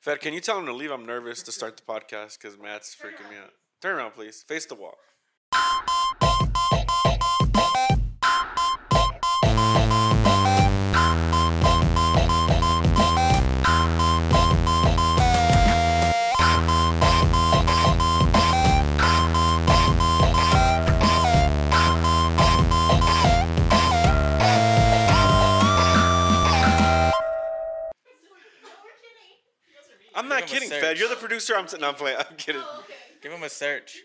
Fed, can you tell him to leave? I'm nervous to start the podcast because Matt's freaking me out. Turn around, please. Face the wall. Him a kidding, search. Fed. You're the producer. I'm, s- no, I'm playing. I'm kidding. Give him a search.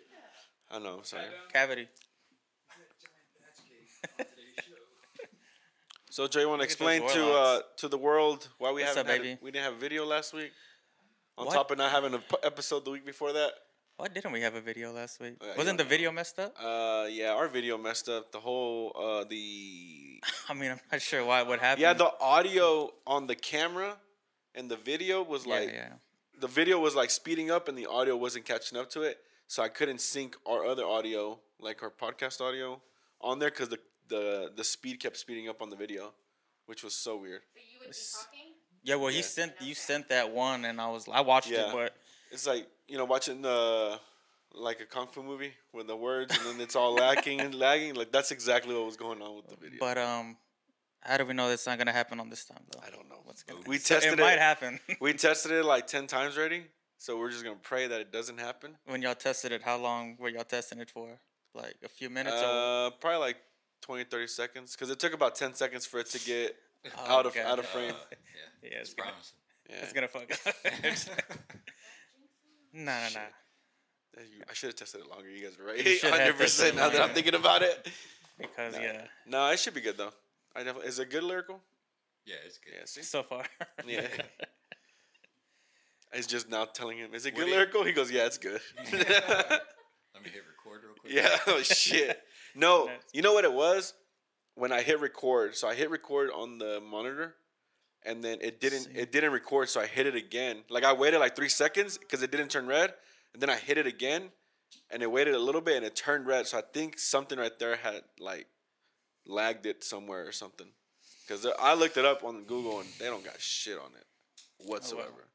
I know. I'm sorry. Cavity. So, Joe, you want to explain to uh, to the world why we What's haven't up, had a- we didn't have a video last week? On What? top of not having an episode the week before that. Why didn't we have a video last week? Uh, Wasn't the video messed up? Uh, yeah, our video messed up. The whole uh the I mean, I'm not sure why. What happened? yeah the audio on the camera and the video was yeah, like yeah. The video was like speeding up and the audio wasn't catching up to it. So I couldn't sync our other audio, like our podcast audio, on there because the, the the speed kept speeding up on the video, which was so weird. So you would be talking? Yeah, well, he sent you sent that one, and I was I watched Yeah. it, but It's like you know watching the like a kung fu movie with the words and then it's all lacking and lagging. Like that's exactly what was going on with the video. but um, how do we know that's not gonna happen on this time though? I don't know. What's gonna We So tested it it. might happen. We tested it like ten times already, so we're just gonna pray that it doesn't happen. when y'all tested it, how long were y'all testing it for? Like a few minutes? or Uh, probably like 20, 30 seconds, because it took about ten seconds for it to get Oh, out of God. out of frame. Uh, yeah, Yeah, it's it's gonna, promising. Yeah. it's gonna fuck up. nah, nah, nah. You- I should have tested it longer. You guys are right. Hundred percent. Now that I'm thinking about it. Because Nah. yeah, No, it should be good though. I definitely is it good lyrical? Yeah, it's good. Yeah. See, so far. Yeah. it's just now telling him, is it good Would it- lyrical? He goes, yeah, it's good. Let me hit record real quick. yeah. Oh shit. No, you know what it was when I hit record. So I hit record on the monitor, and then it didn't. See. It didn't record. So I hit it again. Like I waited like three seconds because it didn't turn red, and then I hit it again, and it waited a little bit and it turned red. So I think something right there had like lagged it somewhere or something. Because I looked it up on Google and they don't got shit on it whatsoever.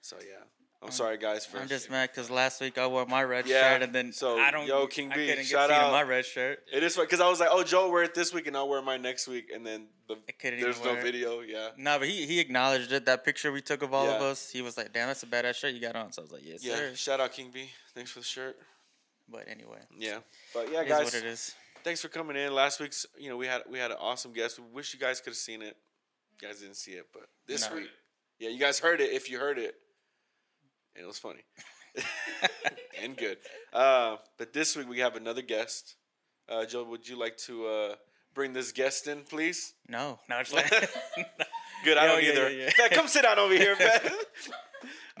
So yeah, I'm sorry guys for. I'm just mad because last week I wore my red Yeah, shirt and then so, I don't. yo, King I B, couldn't shout get out. my red shirt. It is because I was like, oh, Joe wear it this week and I'll wear mine next week, and then the there's no it. video. Yeah, No, but he he acknowledged it. That picture we took of all of us, he was like, "Damn, that's a badass shirt you got on." So I was like, "Yes, yeah. sir." Shout out King B. Thanks for the shirt. But anyway, Yeah, but yeah, it guys, what it is. Thanks for coming in. Last week's, you know, we had we had an awesome guest. We wish you guys could have seen it. You guys didn't see it, but this No. week, yeah, you guys heard it. If you heard it, and it was funny and good. Uh, but this week we have another guest. Uh, Joe, would you like to uh, bring this guest in, please? No, no, it's like, Good, I don't yeah, either. yeah, yeah. Fat, come sit down over here, Fat.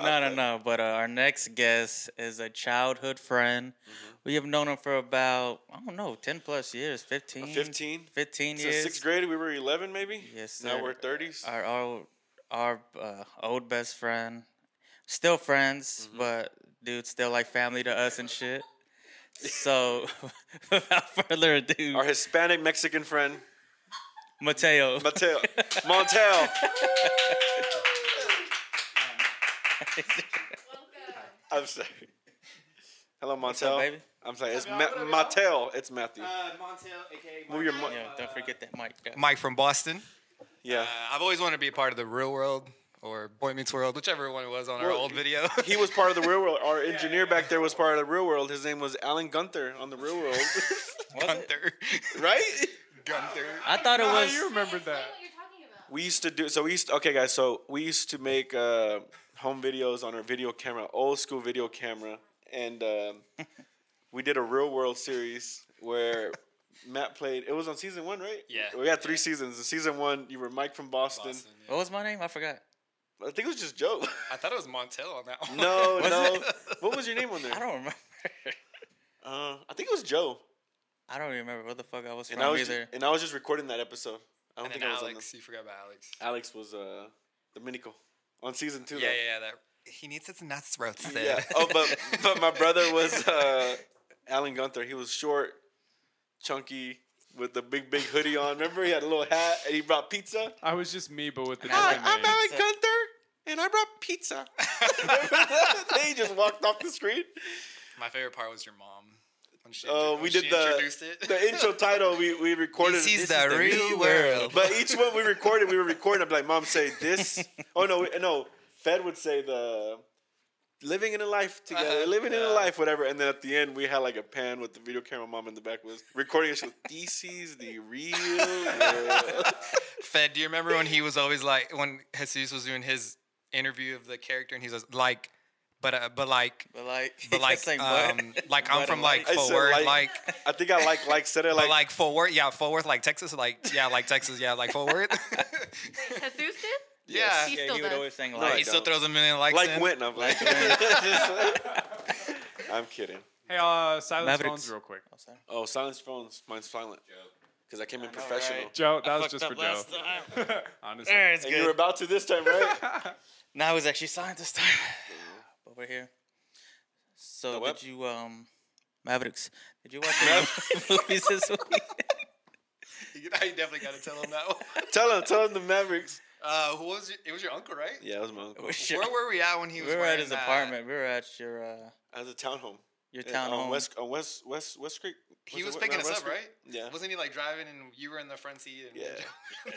No, no, no. But uh, our next guest is a childhood friend. Mm-hmm. We have known him for about I don't know, ten plus years, 15, 15? 15 Since years. sixth grade, we were 11, maybe? Yes, Now we're 30s. Our our our uh, old best friend, still friends, Mm-hmm. but dude, still like family to us and shit. So, without further ado, Our Hispanic Mexican friend, Mateo. Mateo. Montel. I'm sorry. Hello, What's up, Montel. baby? I'm sorry. It's y'all? Ma- What up, y'all? Mattel. It's Matthew. Uh, Montel, aka Move your Mike. Yeah, don't forget that mic. guys. Mike from Boston. Yeah. Uh, I've always wanted to be a part of the real world or Boy Meets World, whichever one it was on our Well, old video. He was part of the real world. Our engineer back there was part of the real world. His name was Alan Gunther on the real world. Gunther. right? Gunther. I thought it How was. you remember that? what you're talking about. We used to do so. We used to, okay, guys. So we used to make uh, home videos on our video camera, old school video camera, and um, we did a real world series where Matt played. It was on season one, right? Yeah. We had three seasons. In season one, you were Mike from Boston. Boston, yeah. What was my name? I forgot. I think it was just Joe. I thought it was Montel on that one. no, no. it? What was your name on there? I don't remember. Uh, I think it was Joe. I don't remember what the fuck I was And from I was ju- either. and I was just recording that episode. I don't And think then I was Alex. You forgot about Alex. Alex was uh, Dominico on season two. Yeah, though. yeah, yeah. That he needs his nuts roasted. Yeah. Oh, but but my brother was uh, Alan Gunther. He was short, chunky, with the big big hoodie on. Remember, he had a little hat and he brought pizza. I was just me, but with the Hi, different I'm name. Alan Gunther, and and I brought pizza. they just walked off the screen. My favorite part was your mom. When she, Oh, when we she did the it. the intro title. We we recorded. This is This the real world. But each one we recorded, we were recording. I'm like, Mom, say this. Oh no, we- no. Fed would say the living in a life together, Uh-huh, living in a life, whatever. And then at the end, we had like a pan with the video camera. Mom in the back was recording us with this is the real world. Fed, do you remember when he was always like when Jesus was doing his interview of the character and he was like, but uh, but like But like, but like saying um, like I'm from like- like Fort Worth, like- like I think I like like said it but like, like Fort Worth, yeah, Fort Worth, like Texas, like yeah, like Texas, yeah, like Fort Worth. Jesus did? yeah, He yeah, still he would does. always saying No, like. I he still throws a million likes like in. Quentin. I'm like, I'm kidding. Hey, uh, silence Mavericks. phones real quick. Oh. Oh, silence phones. Mine's silent. Because I came in know, professional. right? Joe, that I was just up for Joe. last time. Honestly. Alright, it's And you were about to this time, right? Now it's actually signed this time. But we're here. So The did web- you um Mavericks? Did you watch any movies this week? You definitely got to tell him that. One. tell him, tell him the Mavericks. Uh, who was it? It was your uncle, right? Yeah, it was my uncle. We should- Where were we at when he was? we were at his that? apartment. We were at your uh As a townhome. Your Yeah, town on home. West, on West, West, West Creek. He was West- picking us West up, Creek? right? Yeah. Wasn't he like driving and you were in the front seat? And Yeah.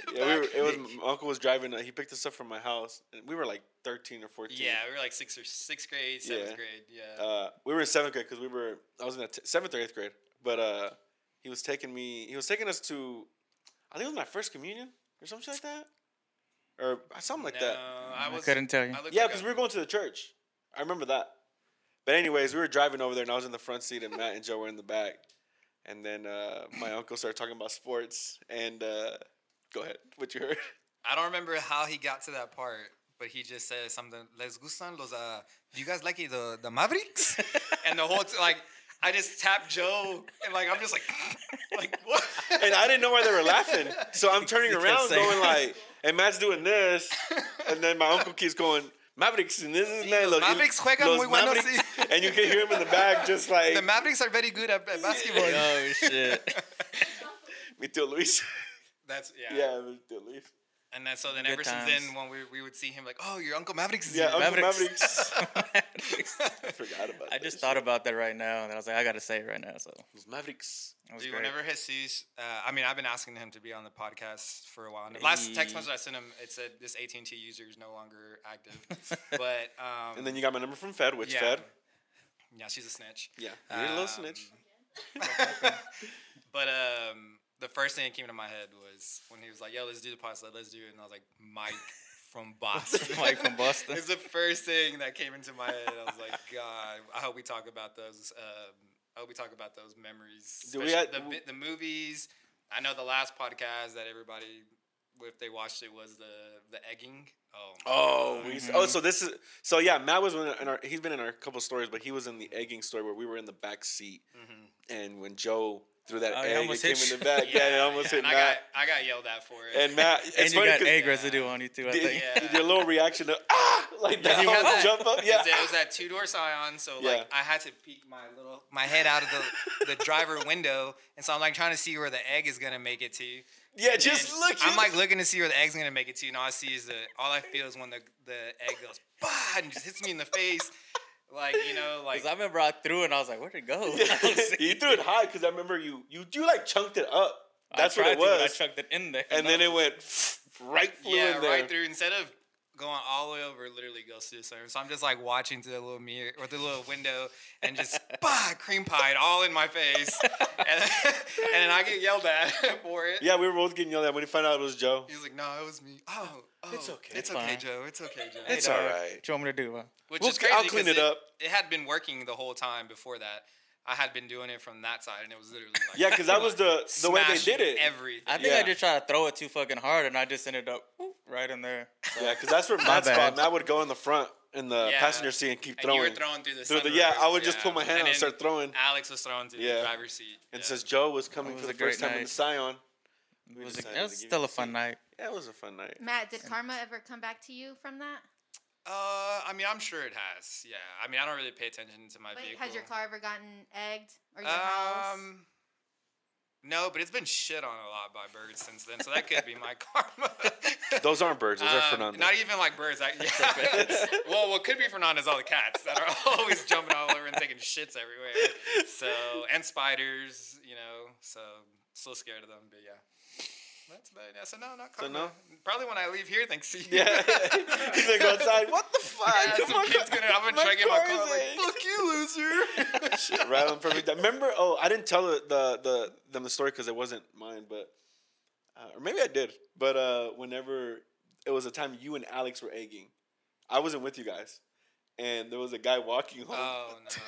Yeah, we were, it was my uncle was driving. Uh, he picked us up from my house, and we were like thirteen or fourteen. Yeah, we were like sixth or sixth grade, seventh Yeah. grade. Yeah. Uh, we were in seventh grade because we were. I was in the t- seventh or eighth grade, but uh, he was taking me. He was taking us to. I think it was my first communion or something like that, or something like no, that. I I was. couldn't tell you. Yeah, because a- we were going to the church. I remember that. But anyways, we were driving over there, and I was in the front seat, and Matt and Joe were in the back. And then uh, my uncle started talking about sports. And uh, go ahead, what you heard? I don't remember how he got to that part, but he just said something. Les gustan los. Uh, do you guys like it, the the Mavericks? and the whole t- like, I just tapped Joe, and like I'm just like, like what? And I didn't know why they were laughing, so I'm turning around, going like, and Matt's doing this, and then my uncle keeps going. Mavericks and this is that. los Mavericks juegan muy buenos, Mavericks," sí. And you can hear him in the back, just like the Mavericks are very good at, at basketball. oh shit. me too, Luis. That's yeah. yeah, me too, Luis. And then so then Good ever since then, when we, we would see him like, oh, your uncle Mavericks is Yeah, here." Uncle Mavericks. Mavericks. I forgot about. I that just shit. thought about that right now, and I was like, I gotta say it right now. So Those Mavericks. that was Dude, great. whenever Jesus, uh, I mean, I've been asking him to be on the podcast for a while. And the last text message I sent him, it said this AT and T user is no longer active. but um, And then you got my number from Fed, which yeah. Fed? Yeah, she's a snitch. Yeah, you're a little Um, snitch. But um, the first thing that came to my head was when he was like, "Yo, let's do the podcast. Let's do it." And I was like, "Mike from Boston." Mike from Boston. it's the first thing that came into my head. I was like, God, I hope we talk about those. Um, I hope we talk about those memories. Do we had- the, the movies? I know the last podcast that everybody, if they watched it, was the the egging. Oh, Oh, we used oh, so this is so yeah. Matt was in our. He's been in our couple stories, but he was in the egging story where we were in the back seat, Mhm. and when Joe threw that Oh, he egg, it came hit in the back. Yeah, it almost yeah, hit and I Matt. got I got yelled at for it. And Matt, it's and you funny got 'cause egg residue on you too. I the, think. Yeah. the little reaction of ah, like that, You that- jump up. Yeah, It was that two door Scion, so Yeah. like I had to peek my little my head out of the the driver window, and so I'm like trying to see where the egg is gonna make it to. Yeah. And Just then look. I'm like looking to see where the egg's gonna make it to, and all I see is the all I feel is when the the egg goes bah and just hits me in the face, like you know, like 'Cause I remember I threw it and I was like, where'd it go? Yeah, you threw it high because I remember you, you, you like chunked it up. I That's what tried it to, but I chunked it in there. and then it went right flew yeah, in there. right through. Instead of going all the way over, literally goes through the center. So I'm just like watching through the little mirror or the little window, and just bah cream pied all in my face, and, and then I get yelled at for it. Yeah, we were both getting yelled at when he found out it was Joe. He was like, no, it was me. Oh, oh It's okay. It's It's okay, fine. Joe. It's okay, Joe. It's dog, all right. What you want me to do? Huh? Which We'll- is crazy. I'll clean 'cause it up. It had been working the whole time before that. I had been doing it from that side, and it was literally like Yeah, because that was the the way they did it. Everything. I think I just tried to throw it too fucking hard, and I just ended up whoop, right in there. So, Yeah, because that's where Matt's bad. spot. Matt would go in the front in the Yeah. passenger seat and keep and throwing. you were throwing through the, Through the- yeah, I would just put my hand out and then start throwing. Alex was throwing through Yeah. the driver's seat. and yeah. says Joe was coming It for the first great time in the. Scion. it was, a, it was still a fun seat. night. Yeah, it was a fun night. Matt, did karma ever come back to you from that? Uh, I mean, I'm sure it has. Yeah. I mean, I don't really pay attention to my Wait, vehicle. has your car ever gotten egged or your house? Um, No, but it's been shit on a lot by birds since then, so that could be my karma. Those aren't birds. Those are Um, Fernando. Not even like birds. I, yeah. well, what could be Fernando is all the cats that are always jumping all over and taking shits everywhere. So and spiders, you know. So still scared of them, but yeah. That's bad. Yeah, so no, not So no? Probably when I leave here, thanks to you. yeah. He's go outside. What the fuck? Yeah, Come some on, kid's gonna. I'm gonna my try to get my car Like, fuck you, loser. Shit, right on perfect. time. Remember? Oh, I didn't tell the the, the them the story because it wasn't mine, but uh, or maybe I did. But uh, whenever it was a time you and Alex were egging, I wasn't with you guys, and there was a guy walking home. Oh no,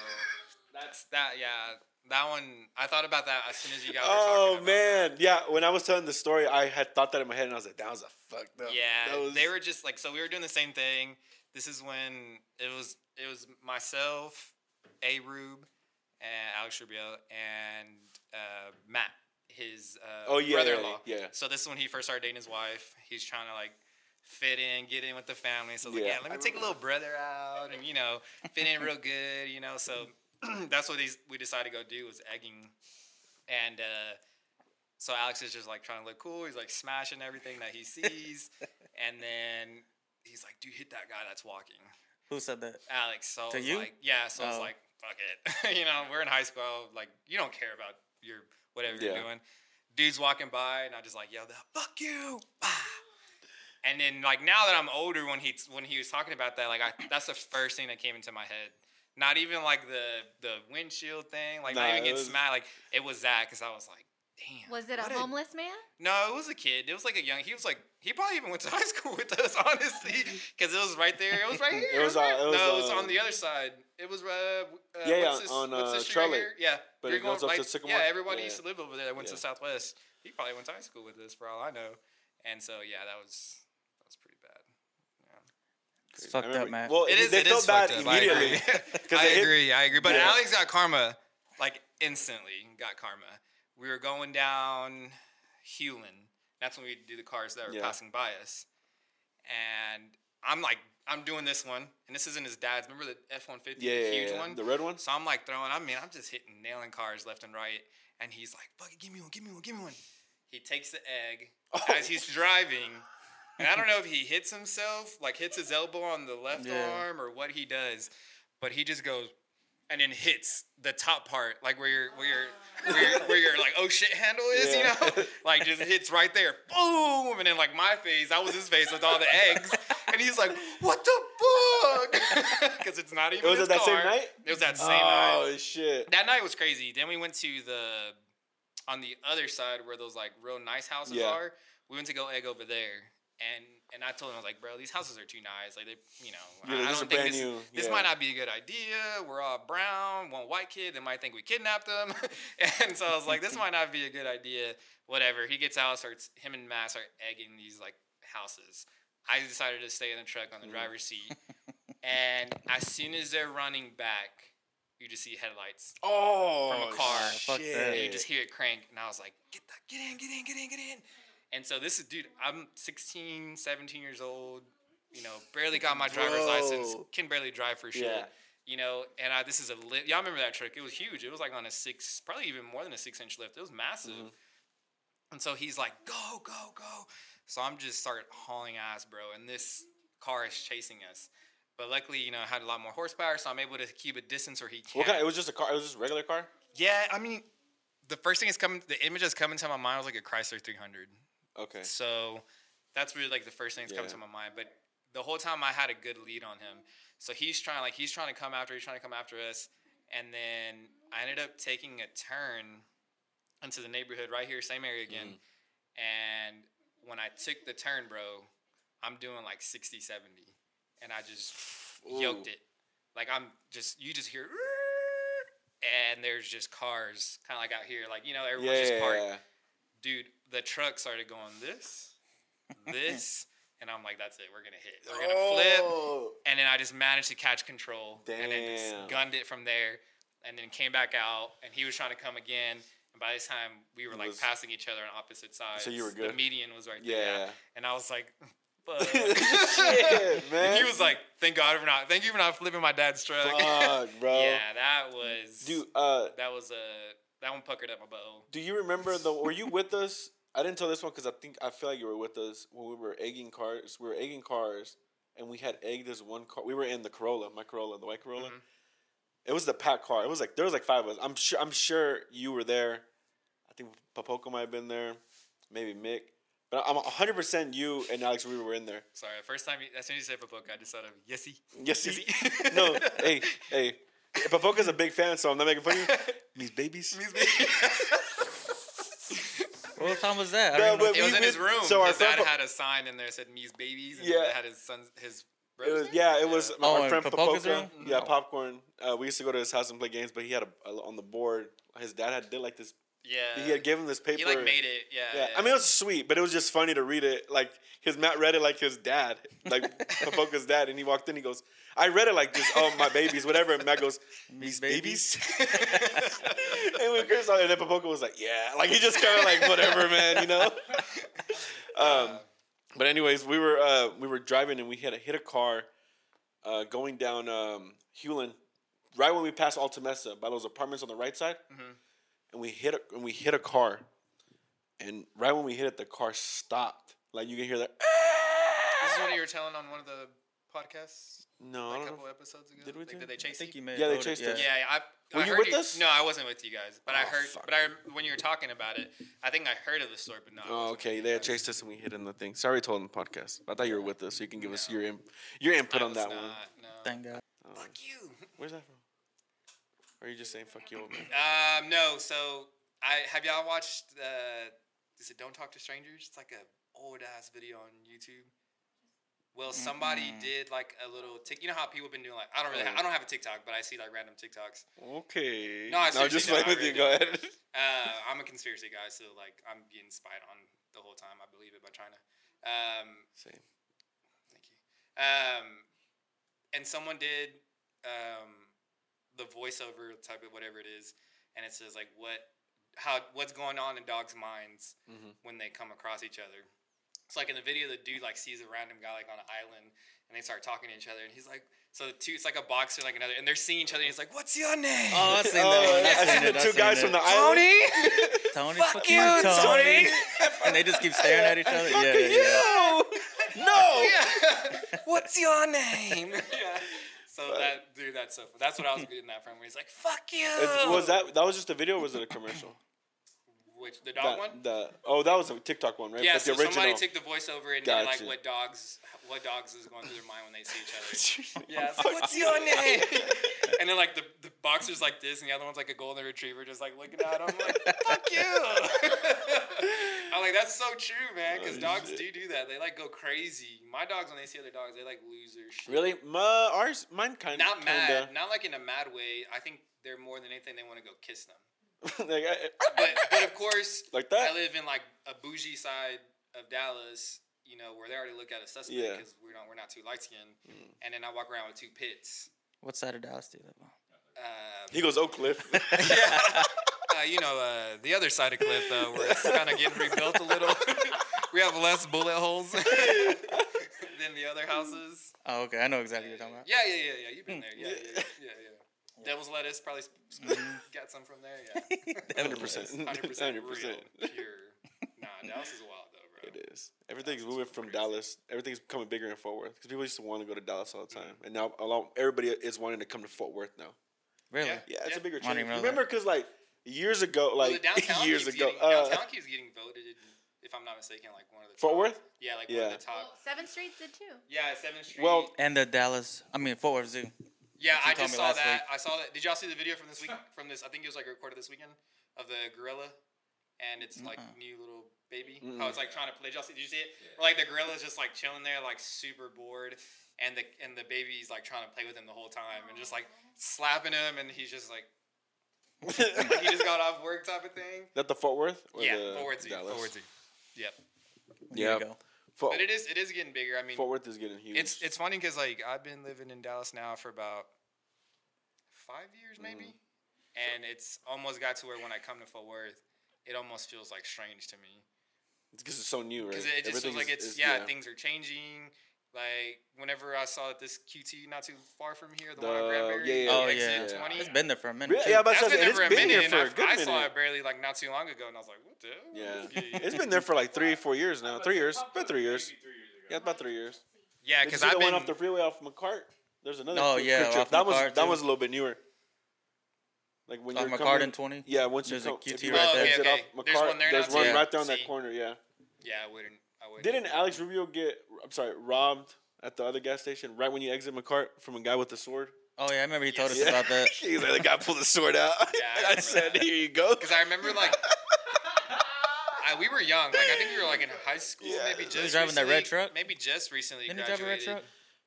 that's that. Yeah, that one. I thought about that as soon as you guys Oh man, yeah. When I was telling the story, I had thought that in my head, and I was like, "That was a fucked up." Yeah, that was, they were just like so. We were doing the same thing. This is when it was it was myself, A Rube, and Alex Rubio, and uh, Matt, his uh, Oh, yeah, brother-in-law. yeah, yeah. So this is when he first started dating his wife. He's trying to like fit in, get in with the family. So I was Yeah. like, yeah, let me take a little brother out and you know fit in real good, you know. So that's what these we decided to go do was egging, and uh, so Alex is just like trying to look cool. He's like smashing everything that he sees, and then he's like, "Dude, hit that guy that's walking." Who said that? Alex. So To you? like, yeah. So I was Oh. like, fuck it. you know, we're in high school. Like, you don't care about your whatever Yeah. you're doing. Dude's walking by, and I just like yelled out, "Fuck you!" Bah. And then like now that I'm older, when he when he was talking about that, like I that's the first thing that came into my head. Not even like the the windshield thing, like Nah, not even getting was- smacked. Like it was that because I was like, damn. Was it a what homeless man? no, it was a kid. It was like a young. He was like he probably even went to high school with us, honestly, because it was right there. It was right here. It was, right- uh, it was, no, it was uh, on the other side. It was uh, uh Yeah, yeah, this, on, what's uh, this right here? Yeah, But You're it goes going, up to Sycamore? Yeah, everybody Yeah. used to live over there. That went Yeah. to Southwest. He probably went to high school with us, for all I know. And so yeah, that was that was pretty bad. It's I fucked up, man. Well, It is. they it felt is bad fucked up. Immediately. agree. 'Cause I they hit- agree. I agree. But Yeah. Alex got karma, like instantly got karma. We were going down Hulen. That's when we do the cars that were Yeah. passing by us, and I'm like, I'm doing this one, and this isn't his dad's. Remember the F one fifty, Yeah, yeah, huge yeah. one. The red one. So I'm like throwing. I mean, I'm just hitting, nailing cars left and right, and he's like, "Fuck it, give me one, give me one, give me one." He takes the egg Oh. as he's driving, and I don't know if he hits himself, like hits his elbow on the left Yeah. arm, or what he does, but he just goes and then hits the top part, like where your where your where your, where your like oh shit handle is, Yeah. you know, like just hits right there, boom, and then like my face, that was his face with all the eggs, and he's like, "What the fuck?" Because it's not even. It was his at that same night? It was that same night. Oh shit. That night was crazy. Then we went to the on the other side where those like real nice houses Yeah. are. We went to go egg over there, and and I told him I was like, bro, these houses are too nice. Like they, you know, Yeah, I, don't think this, new. this Yeah. might not be a good idea. We're all brown, one white kid. They might think we kidnapped them, and so I was like, this might not be a good idea. Whatever. He gets out, starts him and Matt start egging these like houses. I decided to stay in the truck on the Mhm. driver's seat, and as soon as they're running back, you just see headlights Oh. From a car. Shit. and you just hear it crank and i was like get that get in get in get in get in and so this is dude i'm 16 17 years old you know barely got my driver's Bro. license can barely drive for shit Yeah. you know and I, this is a lift y'all remember that truck it was huge it was like on a six probably even more than a six inch lift it was massive Mhm. and so he's like go go go so i'm just start hauling ass bro and this car is chasing us but luckily you know I had a lot more horsepower so i'm able to keep a distance where he can't What? It was just a car. It was just a regular car. yeah, I mean, the first thing is coming. The image that's coming to my mind was like a Chrysler 300. Okay. So that's really like the first thing that's coming Yeah. to my mind. But the whole time I had a good lead on him. So he's trying like he's trying to come after. He's trying to come after us. And then I ended up taking a turn into the neighborhood right here, same area again. Mm-hmm. And when I took the turn, bro, I'm doing like 60, 70. And I just yoked it. Like I'm just you just hear and there's just cars kind of like out here like you know Yeah, everyone's just yeah, parked yeah. dude the truck started going this this and i'm like that's it we're gonna hit we're gonna flip Oh. and then i just managed to catch control and then just gunned it from there and then came back out and he was trying to come again and by this time we were It like was- passing each other on opposite sides So you were good. the median was right there Yeah. and i was like fuck. Shit, man. and he was like thank god for not thank you for not flipping my dad's truck Fuck, bro. yeah that was Dude, uh, that was a that one puckered up my bow. Do you remember the? Were you with us? I didn't tell this one because I think I feel like you were with us when we were egging cars. We were egging cars, and we had egged this one car. We were in the Corolla, my Corolla, the white Corolla. Mhm. It was the packed car. It was like there was like five of us. I'm sure. I'm sure you were there. I think Papoco might have been there, maybe Mick. But I'm 100 percent you and Alex Weaver were in there. Sorry, the first time, you, as soon as you said Papoca, I just thought of Yesy. Yes, Is he. he? no, hey, hey. Papoca's a big fan, so I'm not making fun of you. These babies these babies. What time was that? I No, don't even know. but It was in his room. so our his dad had a sign in there that said "Me's babies," and Yeah. yeah. had his son's his. It was, brothers. yeah, it was my Oh, our in friend Papoca's Papoca. room? Yeah, No. popcorn. Uh, we used to go to his house and play games, but he had a, a on the board. His dad had did like this. Yeah. he had given him this paper. He like made it. Yeah. Yeah, I mean it was sweet, but it was just funny to read it. Like his Matt read it like his dad, like Papoca's dad, and he walked in. He goes, "I read it like this. Oh my babies, whatever." And Matt goes, "These babies." and we cursed out, and then Papoca was like, "Yeah," like he just kind of like whatever, man, you know. Um, but anyways, we were uh, we were driving and we had to hit a car, uh, going down um, Hulen, right when we passed Alta Mesa by those apartments on the right side, Mhm. and we hit a, and we hit a car, and right when we hit it, the car stopped. Like you can hear that. This is what you were telling on one of the podcasts No, like, a couple know. episodes ago. Did we Like, do? did they I chase think you? you may Yeah, they have told it, chased us. Yeah, I. Were you heard with us? No, I wasn't with you guys, but I Oh, heard. fuck. But I when you were talking about it, I think I heard of the story, but no. Oh, wasn't okay. They had chased us and we hit in the thing. Sorry, told them the podcast. I thought you were with us, so you can give us your im- your input I on that not, one. No. Thank God. Oh, Fuck you. Where's that from? Or are you just saying fuck you, old man? Um, no. So I have y'all watched uh, is it Don't Talk to Strangers? It's like a old ass video on YouTube. Well, somebody Mm-mm. did like a little tick. You know how people have been doing like I don't really Oh. ha- I don't have a TikTok, but I see like random TikToks. Okay. No, I no, just playing with I you. Go ahead. Uh, I'm a conspiracy guy, so like I'm getting spied on the whole time. I believe it by China. Um, Same. Thank you. Um, and someone did um, the voiceover type of whatever it is, and it says like what, how, what's going on in dogs' minds Mhm. when they come across each other. It's like in the video, the dude like sees a random guy like on an island, and they start talking to each other, and he's like, so the two, it's like a boxer like another, and they're seeing each other, and he's like, "What's your name?" Oh, I've seen Oh, that one. I I've seen seen the it. I've two seen guys it. from the island. Tony. Tony, Fuck fuck you, you, Tony. Tony. and they just keep staring at each other. Fuck Yeah, yeah, yeah. you. No. Yeah. What's your name? yeah. So that dude, that's so. That's what I was getting that from. Where he's like, "Fuck you." Is- was that that was just a video? or Was it a commercial? Which the dog That- one? The oh, that was a TikTok one, right? Yeah. But So the original. somebody took the voiceover and did like what dogs, what dogs is going through their mind when they see each other. yeah. Like, What's your name? and then like the the boxer's like this, and the other one's like a golden retriever, just like looking at him like, "Fuck you." I'm like, that's so true, man. Because Oh, dogs shit. do do that. They like go crazy. My dogs, when they see other dogs, they like lose their shit. Really? My ours, mine kind of Not mad, not like in a mad way. I think they're more than anything they want to go kiss them. like, I- But but of course, like I live in like a bougie side of Dallas, you know, where they already look at a suspect Yeah. because we're not we're not too light skinned. Mm. And then I walk around with two pits. What side of Dallas do you live on? Um, He goes Oak Cliff. yeah. Uh, you know, uh, the other side of Cliff, though, where it's kind of getting rebuilt a little. we have less bullet holes than the other houses. Oh, okay. I know exactly what you're talking about. Yeah, yeah, yeah, yeah. You've been there. Yeah, yeah, yeah, yeah. Devil's lettuce probably sp- sp- got some from there. Yeah, Hundred percent. hundred percent, Hundred percent. pure. Nah, Dallas is wild though, bro. It is. Everything's Dallas is moving from crazy. Dallas. Everything's becoming bigger in Fort Worth because people used to want to go to Dallas all the time, and now a lot, everybody is wanting to come to Fort Worth now. Really? Yeah. Yeah, it's a bigger I didn't change. Remember, because like years ago, Well, like the downtown years keeps ago, getting, uh, downtown keeps getting voted, if I'm not mistaken, like one of the Fort top- Worth. Yeah, like Yeah. one of the top. Well, Seventh Street did too. Yeah, Seventh Street. Well, And the Dallas, I mean Fort Worth Zoo. Yeah, I just saw that. week. I saw that. Did y'all see the video from this week? From this, I think it was like recorded this weekend of the gorilla, and it's like Mm-mm. new little baby. Mm. How it's like trying to play. Did y'all see? Did you see it? Where, like the gorilla's just like chilling there, like super bored, and the and the baby's like trying to play with him the whole time, and just like slapping him, and he's just like, like he just got off work type of thing. that the Fort Worth? Or yeah, the forward Z, Dallas? forward Z. Yep. There Yeah. But it is it is getting bigger. I mean, Fort Worth is getting huge. It's it's funny because like I've been living in Dallas now for about five years maybe, mm-hmm. and it's almost got to where when I come to Fort Worth, it almost feels like strange to me because it's so new, right? because it just feels like it's is- yeah, things are changing. Like whenever I saw that this QT not too far from here, the, The- one on Granbury, yeah, yeah, Oh exit yeah, yeah. 20. it's been there for a minute. Really? too. Yeah, but That's it's been there for a been minute, here and for I, a good I saw it barely like not too long ago, and I was like, "What the hell? Yeah, it's been there for like three, four years now. Three years, about three years. Three years Yeah, about three years. Yeah, because I've been one off the freeway off McCart. There's another. Oh, yeah, picture. off that was McCart, that was a little bit newer. Like when Off you're McCart coming, and 20? Yeah, once you There's a QT right there. exit Oh, okay, off. There's McCart, one There's one right there on that corner. Yeah. yeah, I wouldn't. I. Didn't Alex Rubio get? I'm sorry, robbed at the other gas station right when you exit McCart from a guy with a sword? Oh yeah, I remember he told us Yes. about that. He's like, the guy pulled the sword out. Yeah, I I, said, that. here you go. Because I remember like. I, we were young. Like I think we were like in high school, Yeah. maybe just driving that red truck? Maybe just recently Didn't he drive a red graduated. truck?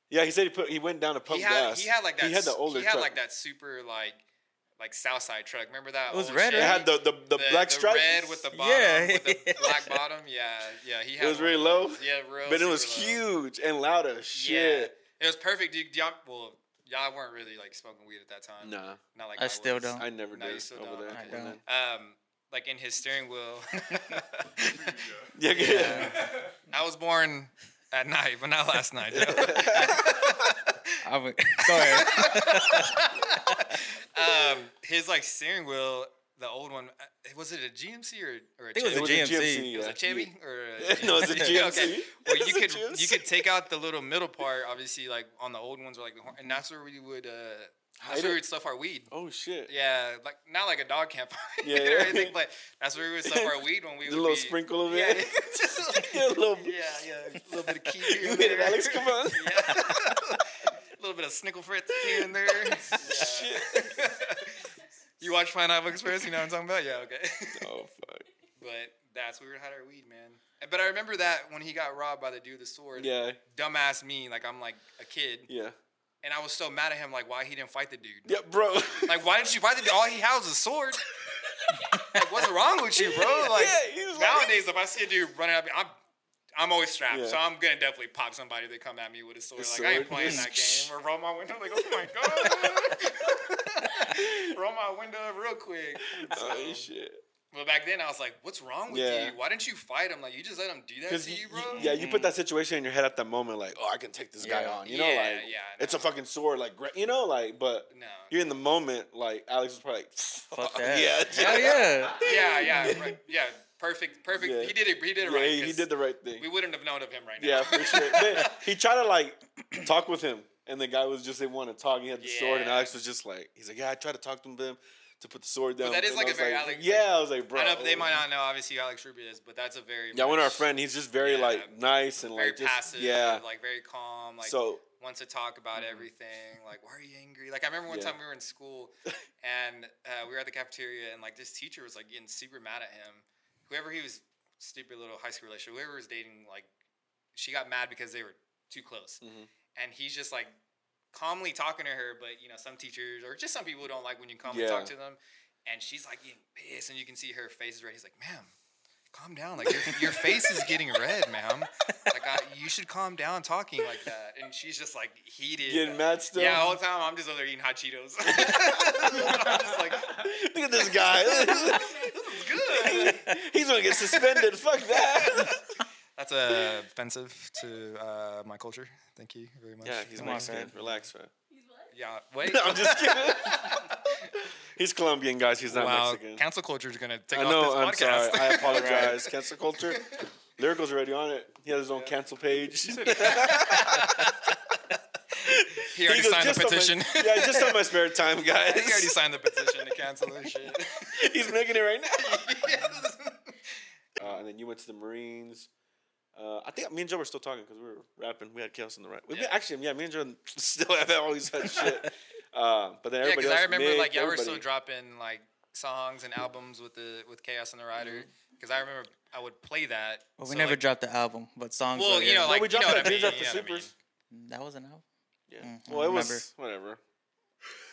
Yeah, he said he put he went down to pump He had gas. he had like that. He had the s- older He had truck. like that super like like Southside truck. Remember that? It was old red, It had the the, the, black the stripe. red with the bottom, Yeah. with the black bottom. Yeah, yeah. He had. It was really low. Yeah, real. but it was low. huge and loud as shit. Yeah, it was perfect, dude. Y'all, well, y'all weren't really like smoking weed at that time. Nah, Not like I still was. don't. I never No, did you still over don't. there. I don't. Um, like in his steering wheel. Yeah, yeah. I was born at night, but not last night. Joe. I would, go ahead. Um, his like steering wheel, the old one, uh, was it a GMC or, or a think it was Chevy? a It was a GMC. GMC. It was a Chevy or a No, it's a GMC. okay. Well, It's you a could GMC. you could take out the little middle part, obviously, like on the old ones, or like the horn, and that's where we would uh, that's where we'd stuff our weed. Oh shit. Yeah, like not like a dog camp Yeah, or anything, but that's where we would stuff our weed when we The would little be, sprinkle of Yeah, it. just like- Yeah, a little- yeah, yeah, a little bit of key. You hit it. Alex. Come on. Yeah. A little bit of snickle fritz here and there. Yeah. you watch Pineapple Express? You know what I'm talking about? Yeah, okay. Oh fuck. But that's where we had our weed, man. But I remember that when he got robbed by the dude with the sword. Yeah, Dumbass me, like I'm like a kid, yeah, and I was so mad at him, like why he didn't fight the dude. yeah, bro. Like why didn't you fight the dude? All he had was a sword. like what's wrong with you, bro? Like Yeah, was like- nowadays, if I see a dude running up, I'm I'm always strapped, Yeah. so I'm gonna definitely pop somebody that come at me with a sword. A like I ain't playing that game or roll my window. Like oh my god, roll my window up real quick. oh shit. But back then, I was like, "What's wrong with Yeah. you? Why didn't you fight him? Like, you just let him do that to you, bro?" yeah, you put mm. that situation in your head at that moment, like, oh, I can take this guy on. You know, Yeah, like yeah, it's a fucking sword, like you know, like, but No. you're in the moment, like Alex was probably like, Fuck that. yeah, Hell yeah. Yeah, yeah, right. yeah. Perfect, perfect. Yeah. He did it. He did it yeah, right. he, he did the right thing. We wouldn't have known of him right now. Yeah, for sure. He tried to like talk with him, and the guy was just didn't want to talk. He had the sword, and Alex was just like, he's like, yeah, I tried to talk to him to put the sword down. that is And like a very Alex- Yeah, I was like, bro. I know they might not know obviously who Alex Rubio is, but that's a very Yeah, one of our friend, he's just very Yeah. like nice and very like just passive, yeah. like very calm, like so wants to talk about everything. Like, why are you angry? Like, I remember one Yeah. time we were in school and uh, we were at the cafeteria, and like this teacher was like getting super mad at him. Whoever he was, stupid little high school relationship, whoever was dating, like, she got mad because they were too close, Mhm. and he's just like calmly talking to her, but you know, some teachers or just some people don't like when you calmly Yeah. talk to them, and she's like getting pissed, and you can see her face is red. He's like, "Ma'am." Calm down, like your, your face is getting red, ma'am. Like I, you should calm down talking like that. And she's just like heated, getting mad still. yeah, all the time I'm just over there eating hot Cheetos. I'm just like, Look at this guy. good. he's gonna get suspended. Fuck that. That's uh, offensive to uh, my culture. Thank you very much. yeah, he's Come on, Mexican. fam. Relax, fam. Yeah, wait. I'm just kidding. he's Colombian, guys. He's not wow, Mexican. cancel culture is gonna take I off know. I'm this sorry. I apologize. Cancel culture. Lyrical's already on it. He has his own cancel page. he already goes, signed the "Just on my- petition. yeah, just on my spare time, guys. he already signed the petition to cancel this shit. He's making it right now. Uh, and then you went to the Marines. Uh, I think me and Joe were still talking because we were rapping. We had chaos on the right. We Yeah. actually, yeah, me and Joe still have always had shit. Uh, but then Yeah, everybody because else, I remember Mick, like y'all were still dropping like songs and albums with the with Chaos and the Rider. Mm-hmm. Because I remember I would play that. Well, we so, never like, dropped the album, but songs. Well, were, you know, yeah. No, like we you know dropped what I that mean. Dreams After you know what I mean. Supers. that was an album. Yeah. Mm, I well, it don't was whatever.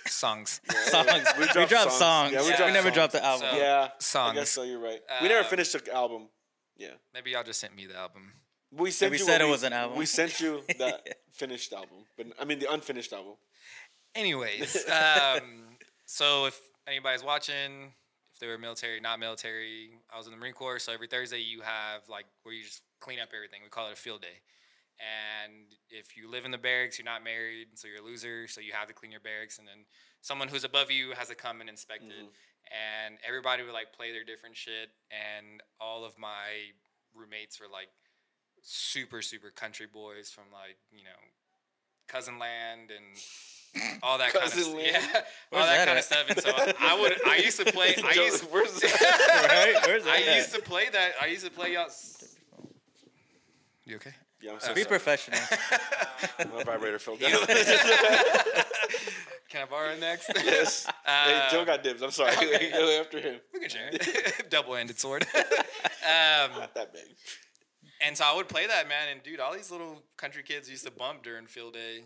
Songs. songs. We we dropped dropped, songs. songs. Yeah, we we, dropped never songs. dropped the album. So- yeah, I songs. guess so. You're right. we never Um, finished the album. Yeah, Maybe y'all just sent me the album. we sent we you. said it we- was an album. We sent you the finished album, but I mean the unfinished album. Anyways, um, so if anybody's watching, if they were military, not military, I was in the Marine Corps. So every Thursday you have like where you just clean up everything. We call it a field day, And if you live in the barracks, you're not married, so you're a loser. So you have to clean your barracks, and then someone who's above you has to come and inspect it. And everybody would like play their different shit, and all of my roommates were like super super country boys from like you know cousin land and all that kind of Cousin stuff. land? Yeah, all that, that kind at? of stuff. And so I would I used to play. I used to, where's that? Right? Where's I that used to play that. I used to play y'all. You okay? Yeah, I'm so Be sorry. professional. My vibrator fell down. Can I borrow next? yes. hey, Joe Um, got dibs. I'm sorry. okay. Go after him. We can share it. Double-ended sword. um, Not that big. and so I would play that man, and dude, all these little country kids used to bump during field day.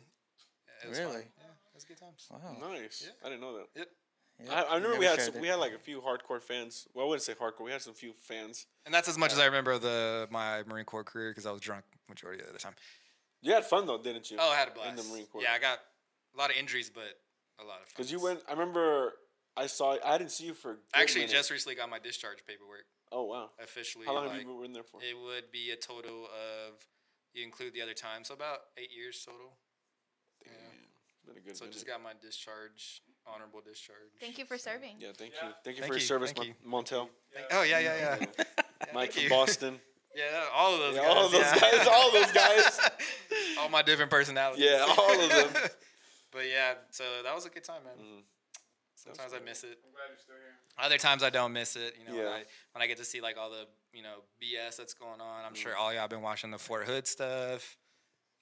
It was fun. Really? Yeah, it was good times. Wow. Nice. Yeah. I didn't know that. Yep. Yeah, I, I remember we had some, we had like a few hardcore fans. Well, I wouldn't say hardcore. We had some few fans. And that's as much as I remember of the my Marine Corps career because I was drunk majority of the time. You had fun though, didn't you? Oh, I had a blast. In the Marine Corps. Yeah, I got a lot of injuries, but a lot of fun. Because you went. I remember. I saw. I didn't see you for. good actually minute. just recently got my discharge paperwork Oh wow. officially. How long like, have you been there for? It would be a total of you include the other time, so about eight years total. Damn. It's been a good So minute. just got my discharge, honorable discharge. Thank you for serving. yeah, thank you. Thank you Thank for your you, service, thank Mon- Montel. Oh yeah, yeah, yeah. yeah Mike from. Boston. Yeah, all of those Yeah, guys. all those yeah. guys, all those guys. all my different personalities. Yeah, all of them. but yeah, so that was a good time, man. Mhm. Sometimes I miss it. I'm glad you're still here. Other times I don't miss it. You know, when, I, when I get to see like all the you know BS that's going on. I'm Mm. sure all y'all been watching the Fort Hood stuff.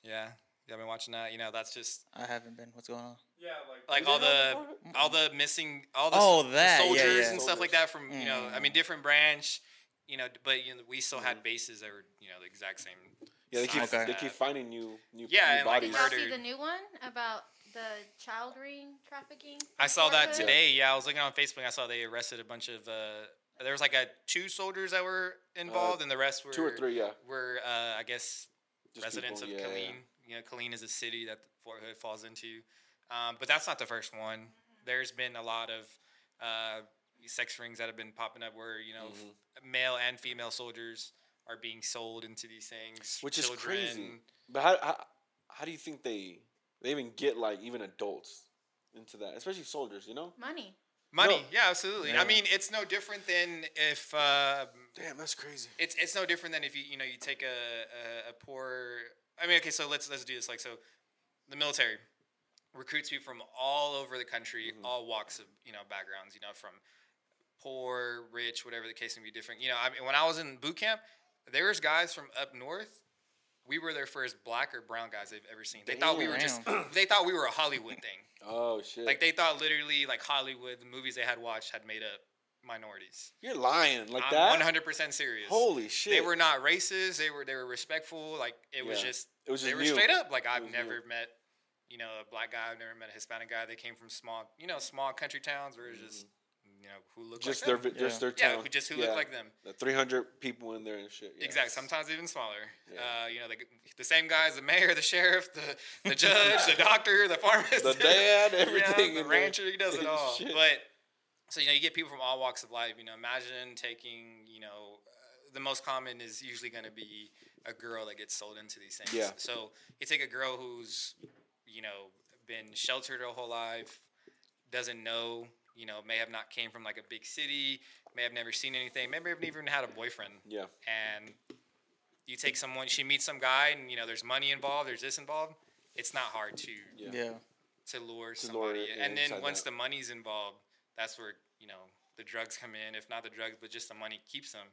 Yeah, y'all been watching that. You know, that's just I haven't been. What's going on? Yeah, like like all the all the missing all the, Oh, that, yeah, soldiers yeah. and stuff like that from you know I mean Mm. different branch you know but you know we still Mm-hmm. had bases that were you know the exact same Yeah, they keep Okay. they keep finding new new, Yeah, new and, like, bodies. Did y'all see the new one about the child ring trafficking? I saw that today yeah I was looking on Facebook I saw they arrested a bunch of uh there was like a two soldiers that were involved and the rest were Uh, Two or three, yeah. were uh I guess Just residents people, of yeah, yeah. Killeen. You know, Killeen is a city that Fort Hood falls into. Um, but that's not the first one. There's been a lot of uh, sex rings that have been popping up where, you know, Mm-hmm. male and female soldiers are being sold into these things. Which is Children- crazy. But how, how how do you think they they even get like even adults into that, especially soldiers? You know? Money. Money. No. Yeah, absolutely. Yeah. I mean, it's no different than if. Uh, Damn, that's crazy. it's it's no different than if you you know you take a, a, a poor I mean okay so let's let's do this like so the military recruits people from all over the country all walks of you know backgrounds you know from poor rich whatever the case may be different you know I mean when I was in boot camp there was guys from up north we were their first black or brown guys they've ever seen they thought we were just they thought we were a Hollywood thing Oh shit! like they thought literally like Hollywood the movies they had watched had made up minorities you're lying like I'm that. 100% serious Holy shit! they were not racist. They were they were respectful. Like it was just It was just they just were straight up. Like I've was never met you know a black guy. I've never met a Hispanic guy. They came from small you know small country towns where it's just mm-hmm. You know who look just like their them. just Yeah. their yeah town. who just who yeah. look like them. The 300 people in there and shit. Yeah. Exactly. Sometimes even smaller. Yeah. Uh, you know the, the same guys: the mayor, the sheriff, the the judge, the doctor, the pharmacist, The dad, everything. the in there. rancher, he does it all. Shit. But so you know, you get people from all walks of life. You know, imagine taking you know, uh, the most common is usually going to be a girl that gets sold into these things. Yeah. So you take a girl who's you know been sheltered her whole life, doesn't know. You know, may have not came from like a big city, may have never seen anything, maybe have never even had a boyfriend Yeah. and you take someone she meets some guy and you know there's money involved there's this involved it's not hard to Yeah. Yeah. to lure To lure somebody and then once that. the money's involved that's where you know the drugs come in if not the drugs but just the money keeps them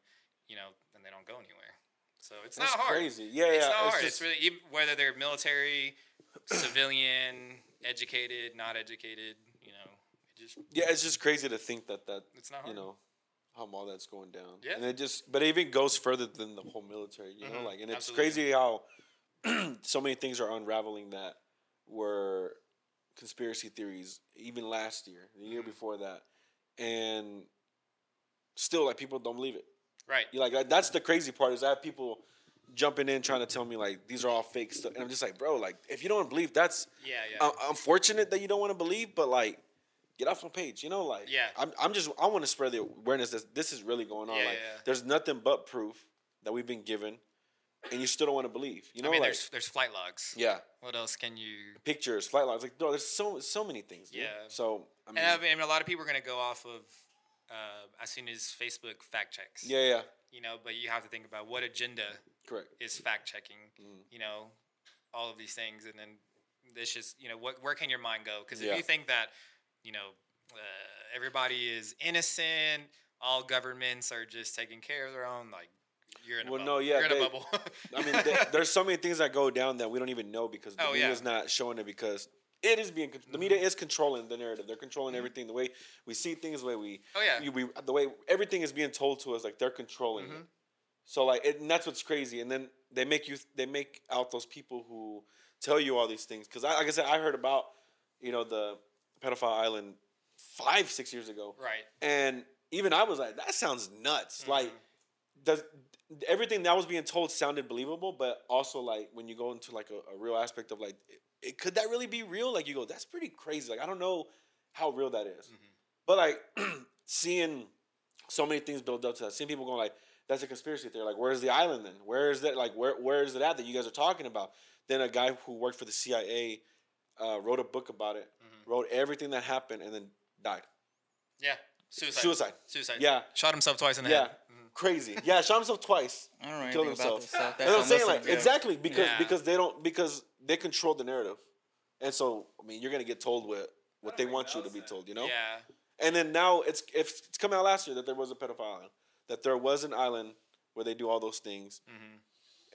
you know then they don't go anywhere so it's That's not hard crazy. Yeah, it's yeah. not it's hard just- it's really even, whether they're military civilian educated not educated you know it just yeah, it's just crazy to think that that it's not you know how all that's going down. Yeah. And it just, but it even goes further than the whole military. You know, Mhm. like, and it's Absolutely. crazy how so many things are unraveling that were conspiracy theories even last year, the year Mhm. before that, and still like people don't believe it. right You like that's the crazy part is I have people jumping in trying to tell me like these are all fake stuff, and I'm just like, bro, like if you don't believe, that's yeah yeah uh, unfortunate that you don't want to believe, but like, get off my page. You know, like, Yeah. I'm, I'm just, I want to spread the awareness that this is really going on. Yeah, like, yeah, there's nothing but proof that we've been given, and you still don't want to believe. You know, I mean, like there's there's flight logs. yeah, What else can you? pictures, flight logs. Like, no, there's so so many things. dude. Yeah. So I mean, And I mean, a lot of people are gonna go off of uh, as soon as Facebook fact checks. yeah, yeah, You know, but you have to think about what agenda correct. is fact checking. Mm. You know, all of these things, and then this just you know, what where can your mind go? Because if Yeah. you think that you know uh, everybody is innocent, all governments are just taking care of their own, like you're in a bubble. Well, bubble. no, yeah, you're in they- a bubble. I mean, th- there's so many things that go down that we don't even know because the Oh, media yeah. is not showing it because it is being the media is controlling the narrative. They're controlling everything. The way we see things, the way we Oh, yeah. you- we the way everything is being told to us, like they're controlling Mm-hmm. it. So like, it, and that's what's crazy. And then they make you they make out those people who tell you all these things. Because I, like I said, I heard about you know the pedophile island five six years ago, right. and even I was like, that sounds nuts. Mm-hmm. Like, does everything that was being told sounded believable, but also like when you go into like a, a real aspect of like, it, it- could that really be real? Like you go, that's pretty crazy. Like I don't know how real that is. Mm-hmm. but like seeing so many things build up to that, seeing people going like, that's a conspiracy theory. Like, where's the island then? Where is that? Like, where where is it at that you guys are talking about? Then a guy who worked for the CIA uh, wrote a book about it. Wrote everything that happened, and then died. Yeah. Suicide. Suicide. Suicide. Yeah. Shot himself twice in the Yeah, head. crazy. Yeah, shot himself twice. I don't know Killed anything about himself. this stuff. That's what I'm saying. Like exactly because Yeah. because they don't because they control the narrative, and so I mean you're gonna get told what what they want you to be told. You know. Yeah. And then now it's if it's come out last year that there was a pedophile island, that there was an island where they do all those things, Mm-hmm.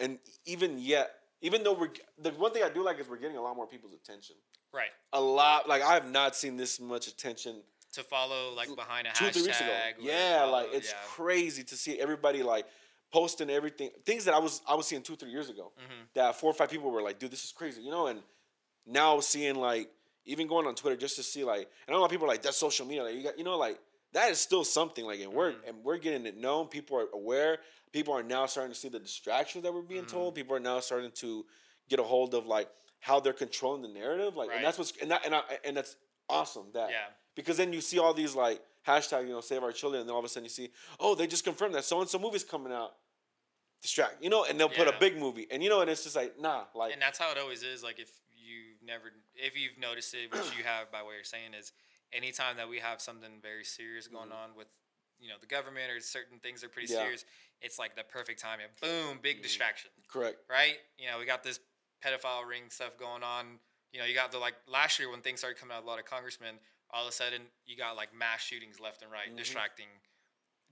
and even yet, even though we're the one thing I do like is we're getting a lot more people's attention. Right. A lot like I have not seen this much attention To follow like behind a two hashtag. three weeks ago. Yeah, follow- like it's yeah. crazy to see everybody like posting everything, things that I was I was seeing two three years ago. Mm-hmm. That four or five people were like, "Dude, this is crazy," you know. And now seeing like even going on Twitter just to see like, and a lot of people are like, "That's social media." Like you got, you know, like that is still something. Like, and we're Mm-hmm. and we're getting it known. People are aware. People are now starting to see the distractions that we're being Mm-hmm. told. People are now starting to get a hold of like how they're controlling the narrative. Like, Right. and that's what's and that and I, and that's awesome. That Yeah. because then you see all these like hashtag, you know, save our children, and then all of a sudden you see, oh, they just confirmed that so and so movie's coming out. Distract, you know, and they'll put a big movie, and you know, and it's just like, nah, like, and that's how it always is. Like if you never, if you've noticed it, which you have by what you're saying is, anytime that we have something very serious going on with, you know, the government or certain things are pretty Mm-hmm. Yeah. serious, it's like the perfect time. And boom, big distraction, correct, right? You know, we got this pedophile ring stuff going on. You know, you got the like last year when things started coming out, a lot of congressmen. All of a sudden, you got like mass shootings left and right, Mhm. distracting,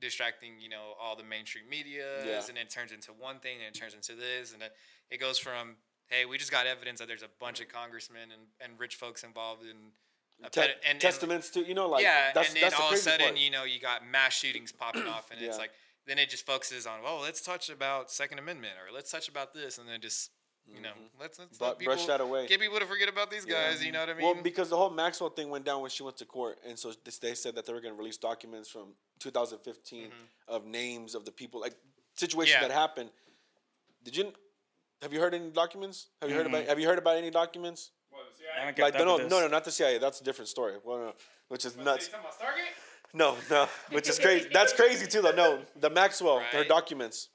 distracting. You know, all the mainstream media, Yeah. and it turns into one thing, and it turns into this, and it, it goes from hey, we just got evidence that there's a bunch of congressmen and, and rich folks involved in Te- and, and- testaments to, you know, like, yeah, that's and then that's the all of a sudden, part. you know, you got mass shootings popping off, and it's like then it just focuses on, well let's touch about Second Amendment or let's touch about this, and then just you know, let's let's But let people Mm-hmm. brush that away. get people to forget about these Yeah. guys. You know what I mean? Well, because the whole Maxwell thing went down when she went to court, and so this, they said that they were going to release documents from 2015 of names of the people, like situations Mm-hmm. Yeah. that happened. Did you? Have you heard any documents? Have you heard about? Have you heard about any documents? I haven't Like kept no, no, no, no, not the CIA. That's a different story. Well, no, which is nuts. No, no, which is crazy. That's crazy too, though. No, the Maxwell, right. her Right. documents.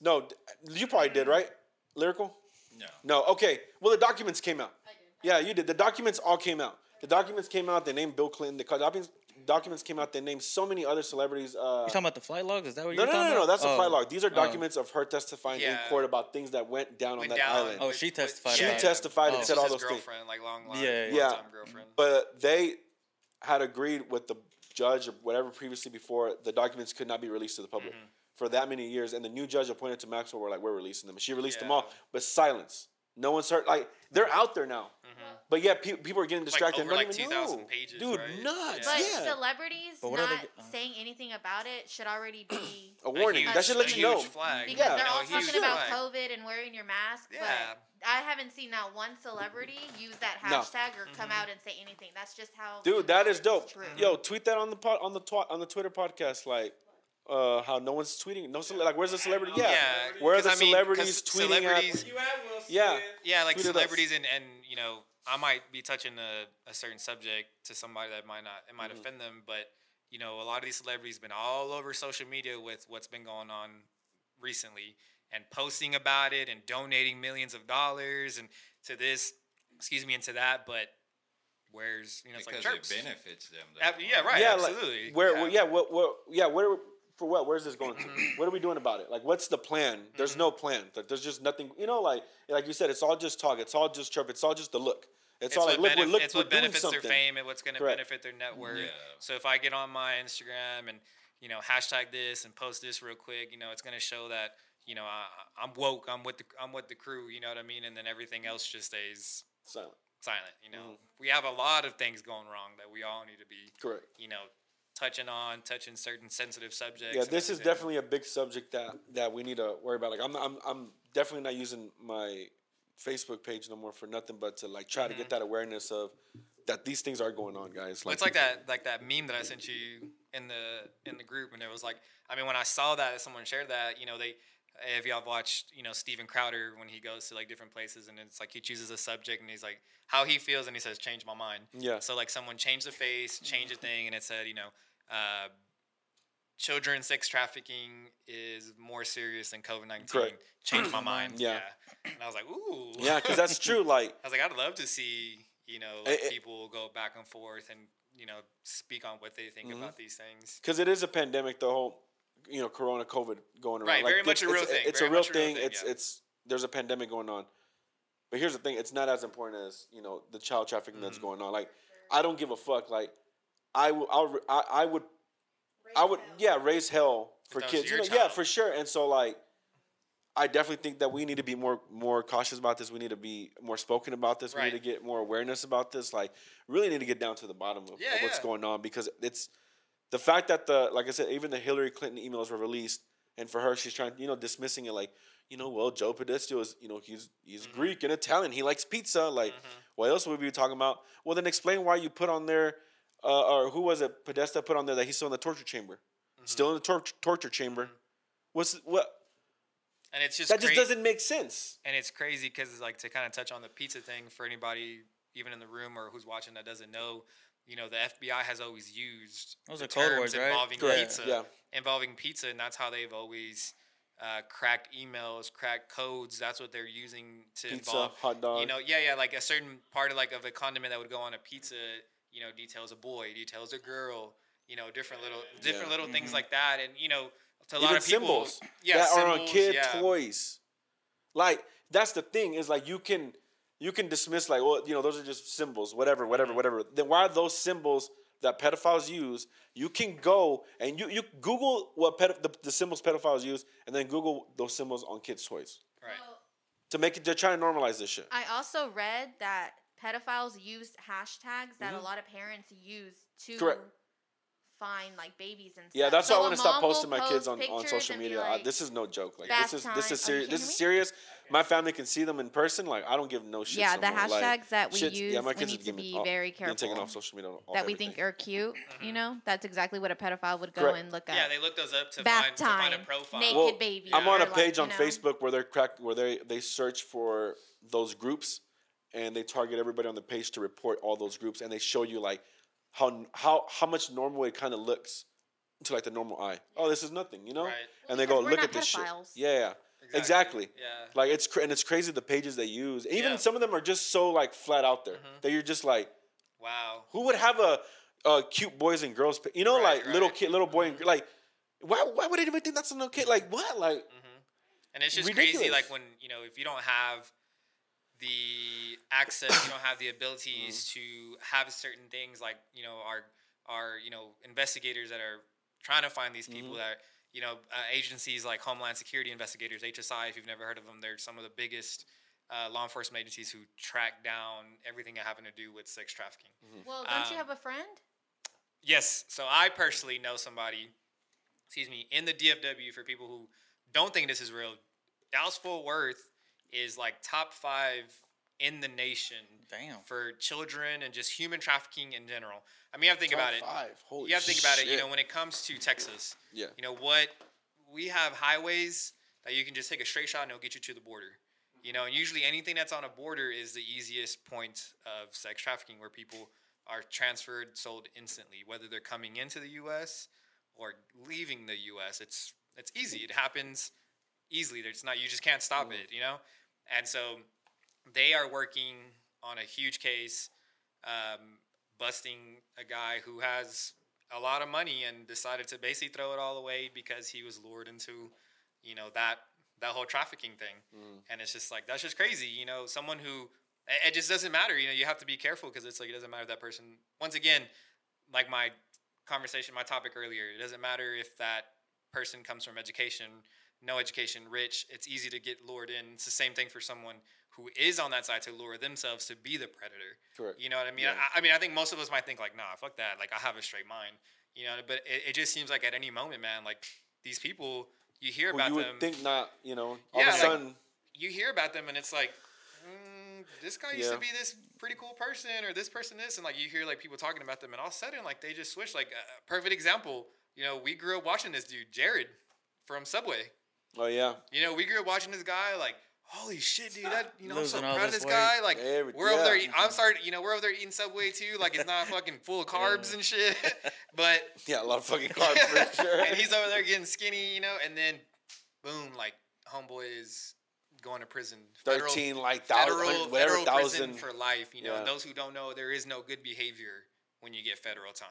No, d- you probably did, right? Lyrical. No. No, okay. Well, the documents came out. I did. Yeah, you did. The documents all came out. The documents came out. They named Bill Clinton. The documents documents came out. They named so many other celebrities. Uh, You talking about the flight logs? Is that what no, you're no, talking no, no. about? That's a Oh. flight log. These are Oh. documents of her testifying in court about things that went down Went on that down island. Oh, she testified She about testified Oh. and This said all his those things. girlfriend, like long, long, Yeah, Yeah. time girlfriend. But they had agreed with the judge or whatever previously before the documents could not be released to the public Mm-hmm. for that many years. And the new judge appointed to Maxwell were like, we're releasing them. She released them all, but silence. No one's heard. Like they're out there now, but yeah, pe- people are getting distracted. and over, like, 2,000 know. pages, dude, right? nuts. But yeah, celebrities But not they- uh. saying anything about it should already be a warning. huge- that should let you know. Flag. because Yeah. they're all a huge talking about flag. COVID and wearing your mask. Yeah. But I haven't seen not one celebrity use that No. hashtag or Mm-hmm. come out and say anything. That's just how. Dude, that is it's dope. true. Yo, tweet that on the pod, on the twi- on the Twitter podcast, like uh, how no one's tweeting. No, cele- like where's the celebrity? Yeah, Yeah, where are 'cause the I mean, 'cause celebrities tweeting celebrities- at? You had Will Smith. Yeah. Yeah, like Tweet us. celebrities and, and you know, I might be touching a, a certain subject to somebody that might not it might Mm-hmm. offend them, but you know, a lot of these celebrities been all over social media with what's been going on recently. and posting about it and donating millions of dollars and to this, excuse me, and to that, but where's you know it's because like it benefits them. though. Yeah, right. yeah, absolutely. like where, yeah. where yeah, what, what, yeah, where, for what? Where's this going to? what are we doing about it? Like, what's the plan? There's Mm-hmm. no plan. Like, There's just nothing. You know, like, like you said, it's all just talk. It's all just chirp. It's all just the look. It's, It's all like, what, look, benef- look, it's what benefits something. their fame and what's going to benefit their network. Yeah. So if I get on my Instagram and you know hashtag this and post this real quick, you know it's going to show that you know I, I'm woke. I'm with the I'm with the crew. You know what I mean? And then everything else just stays Silent. silent. You know, Mm-hmm. we have a lot of things going wrong that we all need to be Correct. you know touching on, touching certain sensitive subjects. Yeah, this is definitely a big subject that that we need to worry about. Like, I'm, I'm, I'm definitely not using my Facebook page no more for nothing but to like try to get mm-hmm. that awareness of that these things are going on, guys. Well, it's like that like that meme that I sent you in the in the group, and it was like, I mean, when I saw that someone shared that, you know, they if y'all watched, you know, Steven Crowder when he goes to like different places, and it's like he chooses a subject, and he's like how he feels, and he says, "Change my mind." Yeah. So like someone changed the face, changed a thing, and it said, you know. Uh, Children sex trafficking is more serious than COVID nineteen. Changed my mind. Yeah. and I was like, ooh. yeah, because that's true. Like, I was like, I'd love to see, you know, like eh. people go back and forth and, you know, speak on what they think Mhm. about these things. because it is a pandemic, the whole, you know, Corona, COVID going around. Right, Like, very much it's- a real it's, thing, It's a real much a real thing. thing, It's yeah. it's there's a pandemic going on, but here's the thing: it's not as important as you know the child trafficking that's Mm-hmm. going on. Like, I don't give a fuck. Like, I will, I'll, I, I would, I would, yeah, raise hell for that kids. You know, yeah, for sure. And so like. I definitely think that we need to be more more cautious about this. We need to be more spoken about this. We need to get more awareness about this. Like, really need to get down to the bottom of, Yeah, of what's yeah. going on because it's the fact that the like I said, even the Hillary Clinton emails were released, and for her, she's trying, you know, dismissing it like, you know, well, Joe Podesta is, you know, he's he's Mm-hmm. Greek and Italian. He likes pizza. Like, what else would we be talking about? Well, then explain why you put on there, uh, or who was it? Podesta put on there that he's still in the torture chamber, Mm-hmm. still in the tor- torture chamber. What's what? And it's just That just doesn't make sense. And it's crazy because, it's like, to kind of touch on the pizza thing for anybody, even in the room or who's watching that doesn't know, you know, the FBI has always used Those the are code terms words, involving Correct, pizza, yeah. involving pizza, and that's how they've always uh, cracked emails, cracked codes. That's what they're using to Pizza, involve hot dog. You know, yeah, yeah, like a certain part of like of a condiment that would go on a pizza. You know, details a boy, details a girl. You know, different little, different Yeah. little things like that, and you know, to a Even lot of people, symbols yeah, that are on kid yeah. toys. Like that's the thing is like you can you can dismiss like well you know those are just symbols whatever whatever Mm-hmm. whatever. Then why are those symbols that pedophiles use? You can go and you you Google what pedo- the, the symbols pedophiles use and then Google those symbols on kids toys Right. Well, to make it. They're trying to normalize this shit. I also read that pedophiles use hashtags that Mhm. a lot of parents use to Correct. find like babies and stuff. Yeah, that's so why I want to stop posting my kids on, on social and be media. I- this is no joke. Like this is this is serious. This is me? serious. My family can see them in person. Like I don't give no shit. yeah, the no more. Like, hashtags that we shit's- use, yeah, my we kids need are to giving- be oh, very being taken careful. off social media. off that we everything. think are cute. You know, that's exactly what a pedophile would go Correct. and look at. Yeah, they look those up to Bath find to find a time, profile. naked Well, baby. I'm on or a like, page you on know. Facebook where they're crack where they they search for those groups and they target everybody on the page to report all those groups and they show you like how how how much normal it kind of looks to like the normal eye. Oh, this is nothing, you know? Right. And they go look at this shit. pedophiles. Yeah, yeah. Exactly. Yeah. Like it's cra- and it's crazy the pages they use. Even Yeah. some of them are just so like flat out there Mhm. that you're just like, Wow. who would have a, a cute boys and girls? pa- You know, Right, like little kid, little boy and like. Why, why would anybody think that's an okay? Like what? Like hmm And it's just crazy, like when you know, if you don't have the access, you don't have the abilities Mm-hmm. to have certain things, like you know, our our you know investigators that are trying to find these people Mhm. that you know uh, agencies like Homeland Security investigators, HSI. If you've never heard of them, they're some of the biggest. Uh, law enforcement agencies who track down everything that having to do with sex trafficking. Well, don't you Um, have a friend? Yes. So I personally know somebody, excuse me, in the DFW for people who don't think this is real. Dallas Fort Worth is like top five in the nation Damn. for children and just human trafficking in general. I mean, you have to think Top about it. Five. Holy You have to think about it. You know, when it comes to Texas, Yeah. you know what? We have highways that you can just take a straight shot and it'll get you to the border. You know, and usually anything that's on a border is the easiest point of sex trafficking where people are transferred, sold instantly, whether they're coming into the U.S. or leaving the U.S. It's it's easy. It happens easily. It's not you just can't stop Mhm. it, you know. And so they are working on a huge case, um, busting a guy who has a lot of money and decided to basically throw it all away because he was lured into, you know, that that whole trafficking thing. Mm. And it's just like that's just crazy, you know. Someone who it just doesn't matter, you know. You have to be careful because it's like it doesn't matter if that person. Once again, like my conversation, my topic earlier, it doesn't matter if that person comes from education, no education, rich. It's easy to get lured in. It's the same thing for someone who is on that side to lure themselves to be the predator. Correct. You know what I mean? Yeah. I, I mean, I think most of us might think like, nah, fuck that. Like, I have a straight mind. You know, but it, it just seems like at any moment, man, like these people, you hear Who about you would them, think not, you know, all Yeah, of a like- sudden, you hear about them, and it's like, mm, this guy used Yeah. to be this pretty cool person, or this person this, and like you hear like people talking about them, and all of a sudden, like they just switch. Like a perfect example, you know, we grew up watching this dude, Jared, from Subway. Oh yeah, You know, we grew up watching this guy, like, holy shit, dude, that you know, I'm so proud of this this weight. guy. Like, Every- we're over there. Eat, I'm sorry, you know, we're over there eating Subway too. Like, it's not fucking full of carbs and shit, but yeah, a lot of fucking carbs for sure. and he's over there getting skinny, you know, and then boom, like homeboy is going to prison. Federal- thirteen like federal, thousand, whatever federal prison thousand. for life. You know, and those who don't know, there is no good behavior when you get federal time.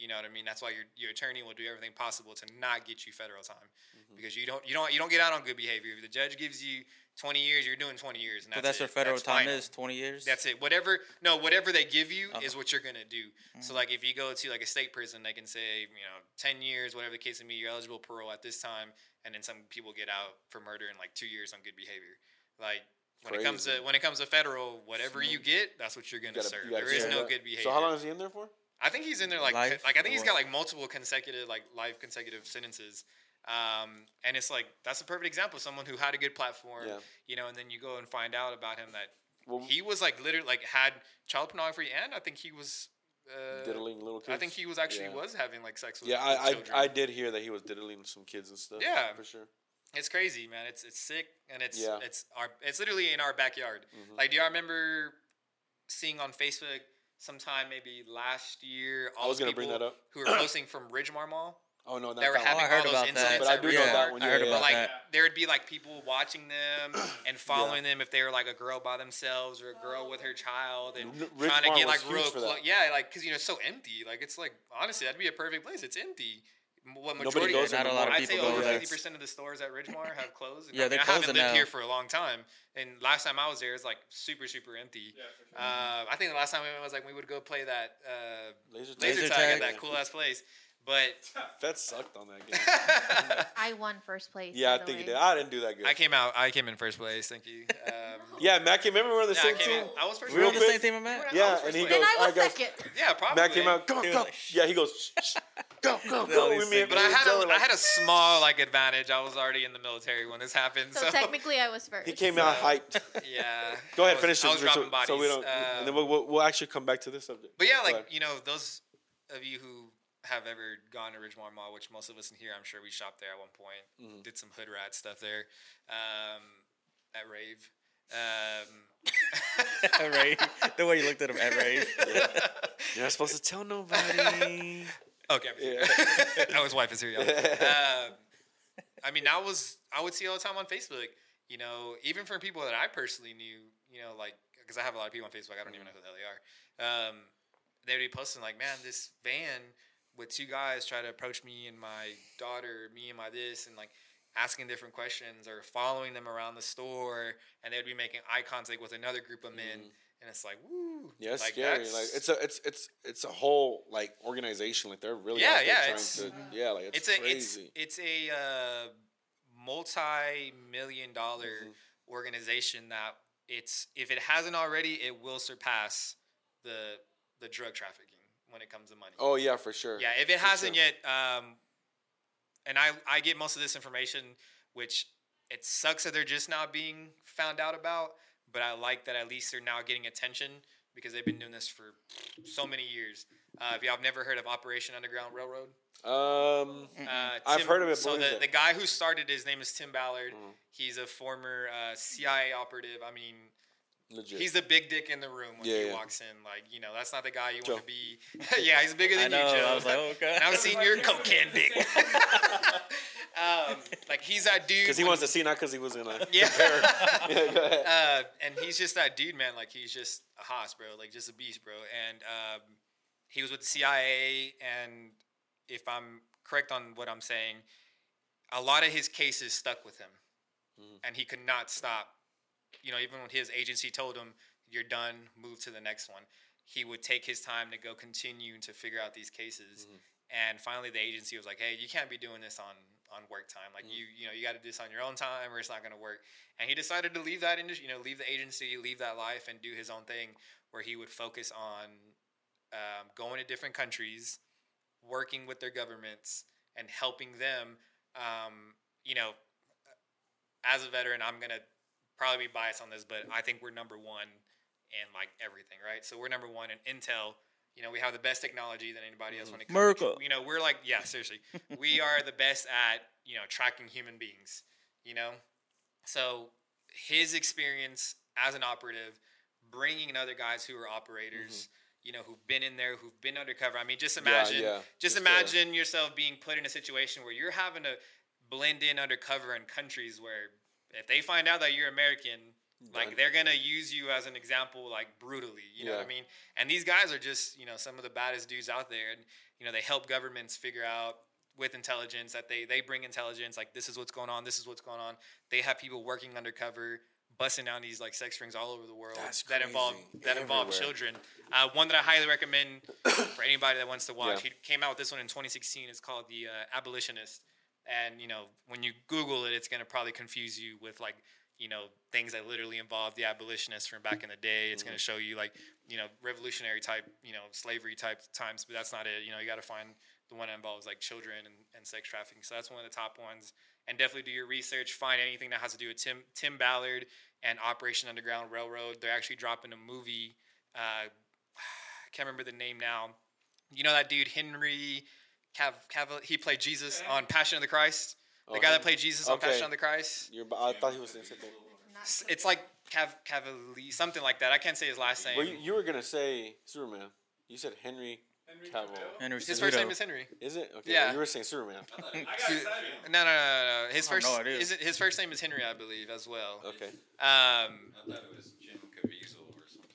You know what I mean? That's why your your attorney will do everything possible to not get you federal time Mm-hmm. because you don't you don't you don't get out on good behavior. If the judge gives you twenty years, you're doing twenty years, and But that's, that's it. what federal That's time final. is. Twenty years. That's it. Whatever no, whatever they give you Okay. is what you're gonna do. So like if you go to like a state prison, they can say, you know, ten years, whatever the case may be, you're eligible parole at this time, and then some people get out for murder in like two years on good behavior. Like when it comes to when it comes to federal, whatever you get, that's what you're gonna You gotta- serve. you There is no good behavior. So how long is he in there for? I think he's in there like Life like I think he's got like multiple consecutive like life consecutive sentences. Um, and it's like that's a perfect example of someone who had a good platform, Yeah. you know, and then you go and find out about him that Well, he was like literally like had child pornography and I think he was uh, diddling little kids. I think he was actually Yeah. was having like sex with Yeah, I, I children. I did hear that he was diddling some kids and stuff. Yeah. for sure. it's crazy, man. It's it's sick and it's Yeah. it's our it's literally in our backyard. Mhm. Like, do y'all remember seeing on Facebook sometime maybe last year all I was gonna bring people that up. who were posting from Ridgemar Mall? Oh no, not They were that having I heard all those about that. incidents But I at do know Ridgemar. that one. I heard yeah, about like that. there would be like people watching them and following them if they were like a girl by themselves or a girl with her child and R- trying to get like real close. Yeah, like because you know it's so empty. Like it's like honestly that'd be a perfect place. It's empty. M- What Nobody majority? goes Not a lot of I'd say people go over there. fifty percent of the stores at Ridgemar have closed. Yeah, I, mean, they're I haven't closing lived now. here for a long time, and last time I was there, it's like super super empty. Uh, I think the last time we went was like we would go play that uh, Laser tag. laser, Laser tag, at that cool ass place. But Fed sucked on that game. I won first place. yeah, I think he way. did. I didn't do that good. I came out. I came in first place. Thank you. Um, yeah, Matt came. Remember we were on the yeah, same came team. in. I was first. we were on the same team, Matt. Yeah, and he place. Then goes, I was second. Yeah, probably. Matt came out. Go, He go. like, yeah, he goes. Shh, shh, go, go, All go. these with me. and But I me had Joe a, were I had a small like advantage. I was already in the military when this happened. So, So technically, I was first. He came out hyped. yeah. Go ahead, I was, finish I it. was so, bodies. so we don't. Uh, and then we'll, we'll, we'll actually come back to this subject. but yeah, Go like ahead. you know, those of you who have ever gone to Ridgemar Mall, which most of us in here, I'm sure we shopped there at one point, Mhm. did some hood rat stuff there, um, at rave. Um, Ray, the way you looked at him at Ray. You're not supposed to tell nobody. Okay. Yeah. oh, his wife is here, y'all. Um, I mean, that was I would see all the time on Facebook. You know, even from people that I personally knew. You know, like because I have a lot of people on Facebook. I don't even know who the hell they are. Um, they'd be posting like, "Man, this van with two guys try to approach me and my daughter, me and my this, and like." asking different questions or following them around the store and they'd be making eye contact with another group of men and it's like woo. Yeah, it's like, scary. Like it's a it's it's it's a whole like organization. Like they're really Yeah, yeah, trying it's- to yeah like it's, it's a crazy. it's it's a uh, multi-million dollar Mhm. organization that it's if it hasn't already, it will surpass the the drug trafficking when it comes to money. oh yeah, for sure. yeah, if it for hasn't sure. yet, um, and I I get most of this information, which it sucks that they're just now being found out about, but I like that at least they're now getting attention because they've been doing this for so many years. Uh, if y'all have never heard of Operation Underground Railroad, Um, uh, I've heard of it, So the, it? the guy who started his name is Tim Ballard. Mhm. He's a former uh, CIA operative. I mean, Legit. He's the big dick in the room when Yeah, he yeah. walks in. Like, you know, that's not the guy you Joe. want to be. yeah, he's bigger I than know. you, Joe. I was like, oh, okay. and I've seen your cocaine dick. um, like, he's that dude. because he wants to see, not because he was gonna. Yeah. yeah, go ahead. uh, and he's just that dude, man. Like, he's just a hoss, bro. Like, just a beast, bro. And um, he was with the CIA. And if I'm correct on what I'm saying, a lot of his cases stuck with him. Mhm. And he could not stop. You know, even when his agency told him, you're done, move to the next one, he would take his time to go continue to figure out these cases. Mhm. And finally, the agency was like, "Hey, you can't be doing this on on work time. Like you, you know, you got to do this on your own time, or it's not going to work." And he decided to leave that industry, you know, leave the agency, leave that life, and do his own thing, where he would focus on um, going to different countries, working with their governments, and helping them. Um, you know, as a veteran, I'm gonna probably be biased on this, but I think we're number one in like everything, right? So we're number one in Intel. You know, we have the best technology than anybody else when it comes. To, you know, we're like, yeah, seriously, we are the best at you know tracking human beings. You know, so his experience as an operative, bringing in other guys who are operators. You know, who've been in there, who've been undercover. I mean, just imagine, yeah. just Just, uh, imagine yourself being put in a situation where you're having to blend in undercover in countries where if they find out that you're American, like they're gonna use you as an example, like brutally. You know what I mean? And these guys are just you know some of the baddest dudes out there, and you know they help governments figure out with intelligence that they they bring intelligence like this is what's going on, this is what's going on. They have people working undercover. Busting down these like sex rings all over the world That's that involve crazy. that involve children. Uh, one that I highly recommend for anybody that wants to watch. Yeah. He came out with this one in 2016. It's called The uh, Abolitionist. And you know, when you Google it, it's gonna probably confuse you with like you know things that literally involve the abolitionists from back in the day. It's gonna show you like you know revolutionary type, you know slavery type times, but that's not it. You know, you got to find the one that involves like children and, and sex trafficking. So that's one of the top ones. And definitely do your research. Find anything that has to do with Tim Tim Ballard and Operation Underground Railroad. They're actually dropping a movie. Uh, I can't remember the name now. You know that dude Henry Cav, Cavill? He played Jesus on Passion of the Christ. The Oh, guy that played Jesus on Okay. Passion of the Christ. You're, I thought he was saying something. It's like Cav Cavalli, something like that. I can't say his last name. Well, you, you were gonna say Superman. You said Henry Cavill. Henry his first name is Henry. Is it? Okay. Yeah. well, you were saying Superman. No, no, no, no, no. His I have first no idea. is it, his first name is Henry, I believe, as well. Okay. Um, I thought it was Jim Caviezel or something.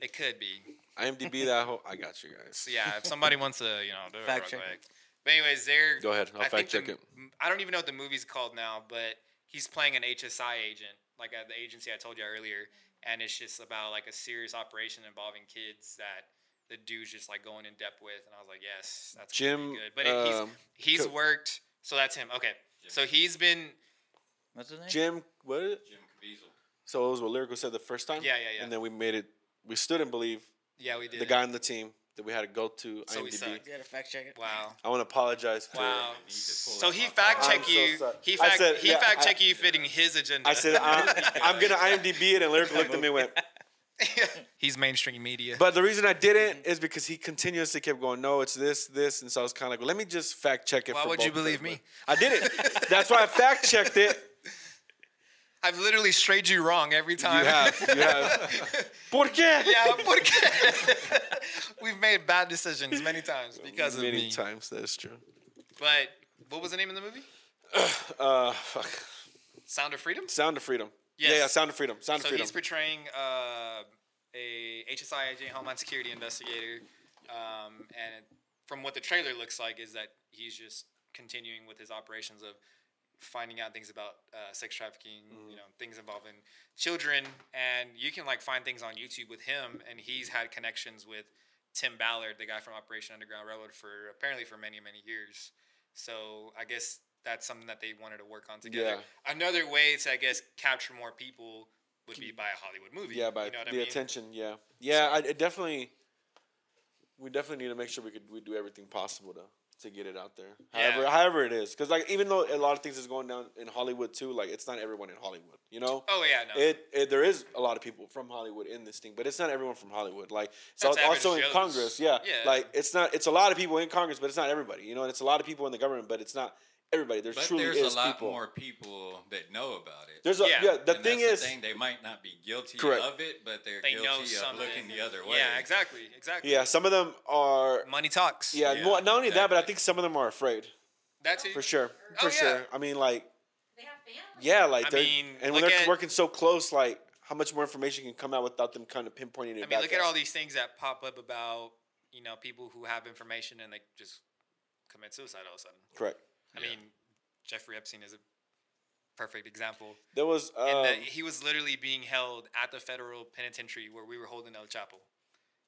it could be. IMDb that whole. I got you guys. Yeah, if somebody wants to, you know, do it Fact real check quick. But anyways, they're Go ahead. I'll I fact think check the- it. I don't even know what the movie's called now, but he's playing an HSI agent, like at the agency I told you earlier, and it's just about like a serious operation involving kids that the dude's just like going in depth with, and I was like, yes, that's gonna be Jim. good. But it, um, he's he's Co- worked, so that's him. Okay, so he's been What's his name? Jim. What? Is it? Jim Caviezel. So it was what lyrical said the first time. Yeah, yeah, yeah. And then we made it. We stood and believe yeah we did the guy on the team that we had to go to So we IMDb. suck. You gotta fact check it. Wow. I want to apologize for. Wow. need So he fact phone. check I'm so you. He fact said- he yeah, fact I- check you fitting his agenda. I said I'm, I'm gonna IMDb it, and lyrical looked at me and went. he's mainstream media. But the reason I didn't is because he continuously kept going, no, it's this, this, and so I was kind of like, well, let me just fact check it. For you." Why for would you both of believe me? I didn't. That's why I fact checked it. I've literally strayed you wrong every time. You have, you have. ¿Por qué? yeah, porque we've made bad decisions many times because of me. Many times, that's true. But what was the name of the movie? Uh, fuck. Sound of Freedom. Sound of Freedom. Yes. Yeah, yeah, Sound of Freedom. Sound So of Freedom. So he's portraying uh, a HSI agent, Homeland Security investigator, um, and from what the trailer looks like, is that he's just continuing with his operations of finding out things about uh, sex trafficking, Mm-hmm. you know, things involving children, and you can like find things on YouTube with him, and he's had connections with Tim Ballard, the guy from Operation Underground Railroad, for apparently for many many years. So I guess that's something that they wanted to work on together. Another way to I guess capture more people would be by a Hollywood movie. yeah, by you know the I mean? attention. Yeah, yeah. I it definitely. We definitely need to make sure we could we do everything possible to to get it out there. Yeah. However, however it is, because like even though a lot of things is going down in Hollywood too, like it's not everyone in Hollywood. You know. Oh yeah, no. It, it there is a lot of people from Hollywood in this thing, but it's not everyone from Hollywood. Like it's That's also in. Congress, yeah. Yeah. Like it's not it's a lot of people in Congress, but it's not everybody. You know, and it's a lot of people in the government, but it's not everybody. There's But truly there's is a lot people. more people that know about it. There's a Yeah. yeah. the And thing that's is, the thing. They might not be guilty Correct. of it, but they're They know guilty of something. looking the other way. Yeah, exactly, exactly. yeah. Some of them are. Money talks. Yeah, Yeah, more, not only that, but I think some of them are afraid. That's too. For sure. Oh, for Oh, yeah. sure. I mean, like, They have families. yeah, like I they're mean, and when they're at- working so close, like, how much more information can come out without them kind of pinpointing it? I mean, back look at all these things that pop up about you know people who have information and they just commit suicide all of a sudden. Correct. I Yeah. mean, Jeffrey Epstein is a perfect example. There was. Um, and that he was literally being held at the federal penitentiary where we were holding El Chapo.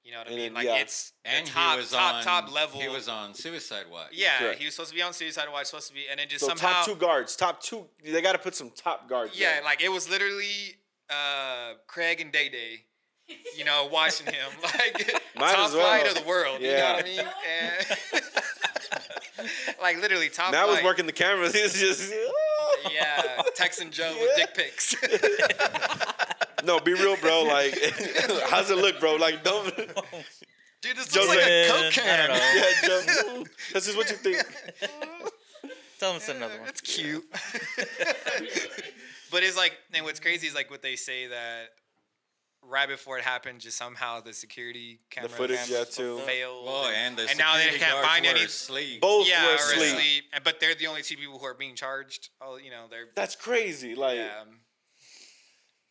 You know what I mean? then, Like yeah. it's the And top, he was top, on top level. He was on Suicide Watch. Yeah, Correct. he was supposed to be on suicide watch. Supposed to be, and then just so somehow. top two guards, top two. They got to put some top guards. yeah, there. like it was literally uh, Craig and Day Day. You know, watching him like Might top as well. flight of the world. You know Yeah. what I mean? And like literally top. Matt was working the cameras. He was just. Yeah, Texan Joe with dick pics. No, be real, bro. Like, how's it look, bro? Like, don't. Dude, this Joe's looks like a like, coke I can. don't know. yeah, Joe, this is what you think. Tell him to send another one. It's cute. but it's like, and what's crazy is like what they say that right before it happened, just somehow the security camera footage, yeah, too. failed. Well, and the and now they security can't guards find were any. asleep. Both Yeah, were asleep. asleep. And- But they're the only two people who are being charged. Oh, you know, they're That's crazy. Like yeah.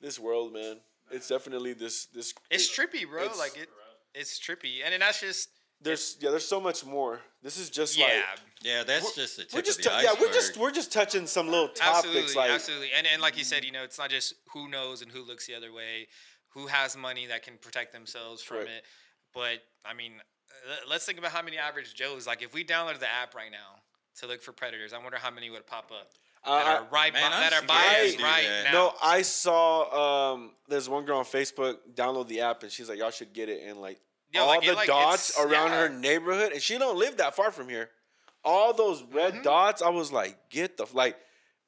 this world, man. It's definitely this. This. It's it- trippy, bro. it's- like it, it's trippy, and then that's just There's yeah. There's so much more. This is just yeah. like. Yeah, that's just the tip We're just of the tou- yeah, we're just we're just touching some little topics absolutely, like absolutely. And and like you said, you know, it's not just who knows and who looks the other way, who has money that can protect themselves from Correct. it. But I mean, uh, let's think about how many average Joes. Like, if we downloaded the app right now to look for predators, I wonder how many would pop up that I- are right Man, by, that are scared by to us do right that. now. No, I saw um there's one girl on Facebook download the app and she's like, Y'all should get it and like Yo, all like, it, the like, dots around yeah. her neighborhood and she don't live that far from here. All those red Mhm. dots, I was like, get the f- like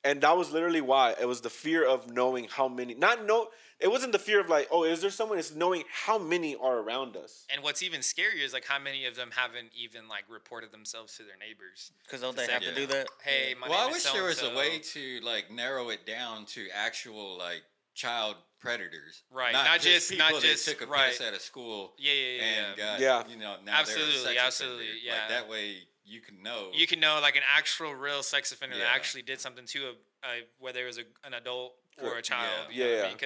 and that was literally why. It was the fear of knowing how many not know it wasn't the fear of like, oh, is there someone? It's knowing how many are around us. And what's even scarier is like how many of them haven't even like reported themselves to their neighbors. Because don't they Yeah. have to do that? Hey, my well, I name wish there was a way to like narrow it down to actual like child predators, Right, not just- people not that just- took a right. piss at a school Yeah, yeah, yeah. and yeah. got Yeah. you know now Absolutely, they're a sex absolutely, offender. yeah. Like that way you can know. you can know like an actual real sex offender that actually did something to a, a whether it was a, an adult or a child. Yeah. You know Yeah, what I mean?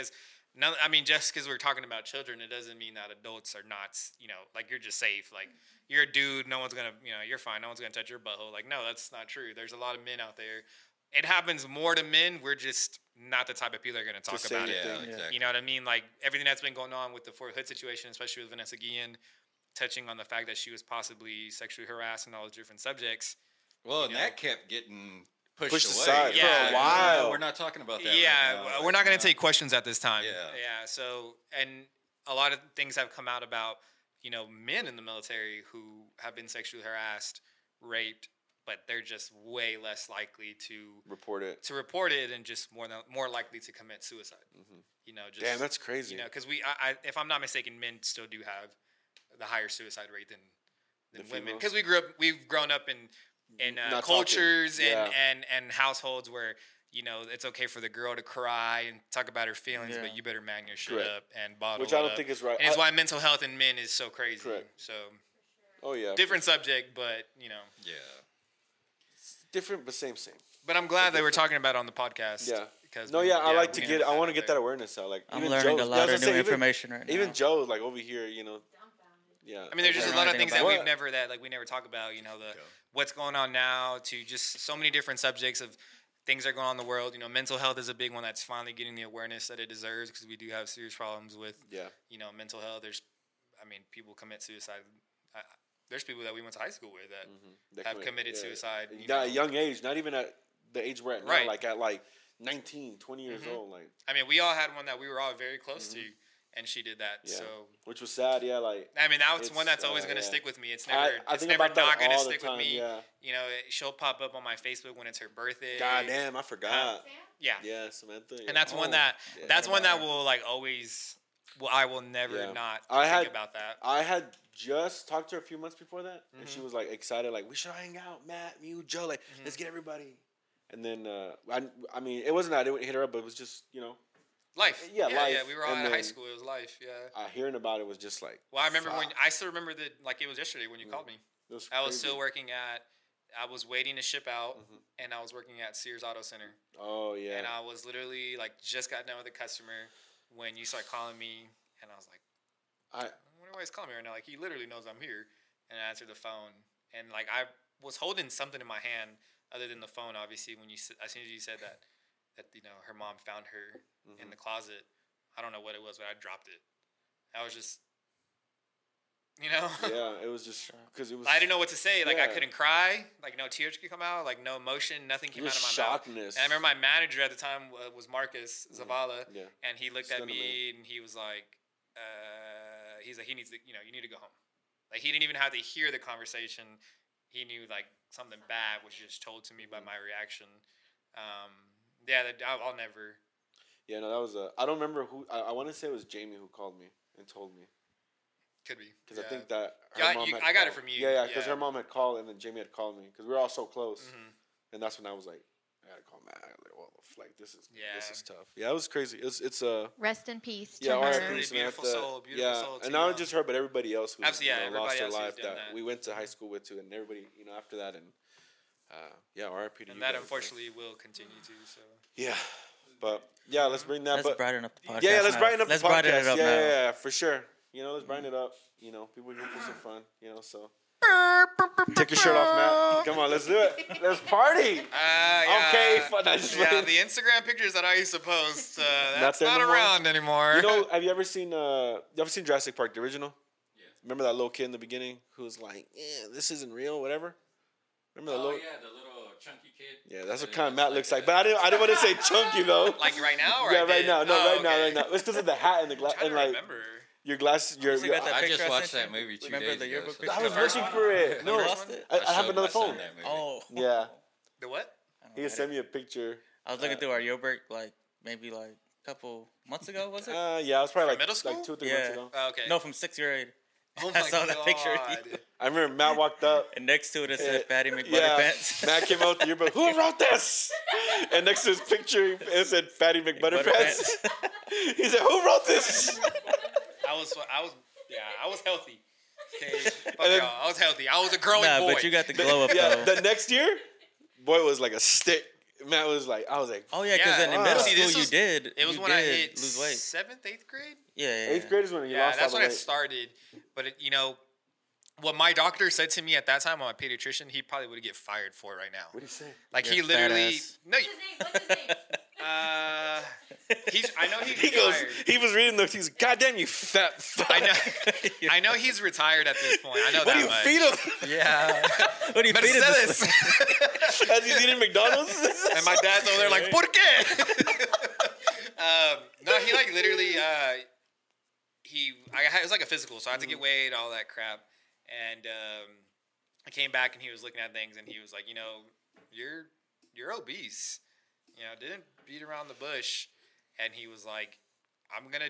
Because no, I mean just because we're talking about children, it doesn't mean that adults are not. You know, like you're just safe. Like you're a dude, no one's gonna. You know, you're fine. No one's gonna touch your butthole. Like no, that's not true. There's a lot of men out there. It happens more to men. We're just not the type of people that are gonna talk say about it. anything. exactly. You know what I mean? Like everything that's been going on with the Fort Hood situation, especially with Vanessa Guillen, touching on the fact that she was possibly sexually harassed and all those different subjects. well, and know. that kept getting pushed, Pushed away. aside for a Yeah, no, while. we're not talking about that. yeah, right now. we're not going to take questions at this time. Yeah. yeah. So, and a lot of things have come out about you know men in the military who have been sexually harassed, raped, but they're just way less likely to Report it. to report it and just more than, more likely to commit suicide. Mm-hmm. You know, just Damn, that's crazy. you know because we, I, I, if I'm not mistaken, men still do have the higher suicide rate than than The women because we grew up, we've grown up in in uh, cultures and, Yeah. and and households where you know it's okay for the girl to cry and talk about her feelings, Yeah. but you better man your shit Correct. up and bottle Which I don't up. think is right. And it's I- why mental health in men is so crazy. Correct. So oh yeah. different subject, but you know. Yeah. different but same same. But I'm glad they were talking about it on the podcast. Yeah. Because No, we- yeah, I like to get. I want to get that awareness out. Like I'm even learning Joe's- a lot of new say, even- information right now. Even Joe, like over here, you know, yeah. I mean, there's just a lot of things that we've never that like we never talk about. You know, the Go. What's going on now to just so many different subjects of things that are going on in the world. You know, mental health is a big one that's finally getting the awareness that it deserves because we do have serious problems with yeah. you know mental health. There's, I mean, people commit suicide. I, there's people that we went to high school with that That have commit- committed yeah. suicide. You At know. a young age, not even at the age we're at now, Right. like at like 19, 20 years Mhm. old, like I mean, we all had one that we were all very close to, and she did that. Mm-hmm. Yeah. So which was sad. Yeah, like I mean, that's It's, one that's always uh, going to yeah. stick with me. It's never, I it's think never not going to stick time. with me. Yeah. You know, it, she'll pop up on my Facebook when it's her birthday. God damn, I forgot. Yeah. Yeah, Samantha. And that's one Oh, that yeah. that's one that will like always. Well, I will never not I think had- about that. I had just talked to her a few months before that, and Mm-hmm. she was like excited, like we should hang out, Matt, you, Joe, like let's get everybody. And then uh, I, I mean, it wasn't that I didn't hit her up, but it was just you know, Life. Yeah, yeah, yeah. We were all in high school. It was life. Yeah. uh, hearing about it was just like Well, I remember when I still remember that like it was yesterday when you Yeah. called me. was. I was still working at. I was waiting to ship out, Mhm. and I was working at Sears Auto Center, Oh yeah. and I was literally like just got done with a customer when you started calling me, and I was like, I I wonder why he's calling me right now. Like he literally knows I'm here, and I answered the phone, and like I was holding something in my hand other than the phone. Obviously, when you as soon as you said that, that you know her mom found her in Mhm. the closet. I don't know what it was, but I dropped it. I was just, you know. yeah, it was just because it was. I didn't know what to say. Like I couldn't cry. Like no tears could come out. Like no emotion. Nothing came out of my mouth. shockness. And I remember my manager at the time was Marcus Zavala, Yeah. and he looked at me and he was like, uh, "He's like, he needs to, you know, you need to go home." Like he didn't even have to hear the conversation. He knew like something bad was just told to me by my reaction. Um, yeah, that, I'll, I'll never. Yeah, no, that was a. I don't remember who. I, I want to say it was Jamie who called me and told me Could be because Yeah. I think that. Her Yeah, mom you- had I got it from you, Yeah, yeah, because yeah. her mom had called and then Jamie had called me because we were all so close, Mhm. and that's when I was like, I gotta call Matt. I like, well, like this is this is tough. Yeah, it was crazy. It's it's uh Rest in peace. To yeah, her. R.I.P. Really Samantha. beautiful soul, beautiful yeah, soul and not just her, but everybody else who Absolutely, yeah, you know, lost their life that, that. we went to high school with too, and everybody you know after that, and uh, yeah, R.I.P. to And you that guys, man. unfortunately will continue to. So Yeah, but yeah, let's bring that. Up. Let's but brighten up the podcast. yeah, yeah, let's now. brighten up Let's the podcast. brighten it up yeah, now. yeah, yeah, for sure. You know, let's brighten it up. You know, people here for some fun. You know, so take your shirt off, Matt. Come on, let's do it. Let's party. Uh, yeah. Okay, fun. I just Yeah, the Instagram pictures that I used to post, uh, that's there not no around anymore. You know, have you ever seen uh you ever seen Jurassic Park the original? Yeah. Remember that little kid in the beginning who was like, "Yeah, this isn't real," whatever. Remember that Oh little? yeah, the little chunky kid. Yeah, that's what kind of was Matt looks like. But I didn't. I didn't want to say chunky though. like right now, or yeah, I right did? now. No, Oh, right now, right now. It's because of the hat and the glass and like remember. your glass. Your, your I just watched that you? movie two Remember days the ago. yearbook so- picture? I was The looking for it. No, You lost it? I, I have another phone. Oh. Yeah, The what? He know. sent me a picture. I was looking uh, through our yearbook like maybe like a couple months ago, was it? Uh, yeah, it was probably From like middle school? like two or three Yeah. months ago. Oh, okay. no, from sixth grade. Oh I my saw that picture. God. I remember Matt walked up. And next to it, it said Fatty McButterpants. Yeah, Matt came out with the yearbook. Who wrote this? And next to his picture, it said Fatty McButterpants. he said, "Who wrote this?" I was, I was, yeah, I was healthy. Okay, fuck then- y'all. I was healthy. I was a growing nah, boy. but you got the glow up yeah, though. the next year, boy was like a stick. Matt was like, I was like, oh yeah, because Yeah, in wow. middle See, school this you did. it was you when I hit lose weight. seventh, eighth grade. Yeah, yeah. eighth grade is when you Yeah, lost Yeah, that's when it started. But it, you know, what my doctor said to me at that time, my pediatrician, he probably would get fired for it right now. What do you say? Like You're he literally, no, What's his name? What's his name? uh, he's. I know he's He goes. retired. He was reading those. He's goddamn you fat. Fuck. I know. I know he's retired at this point. I know What that do you much. feed him? Yeah. what do you feed it Mercedes. this? As he's eating McDonald's. and my dad's over there like, ¿Por qué? um, no, he like literally. Uh, he, I had, it was like a physical, so I had to get weighed, all that crap, and um, I came back and he was looking at things and he was like, you know, you're you're obese. You know, didn't beat around the bush, and he was like, I'm gonna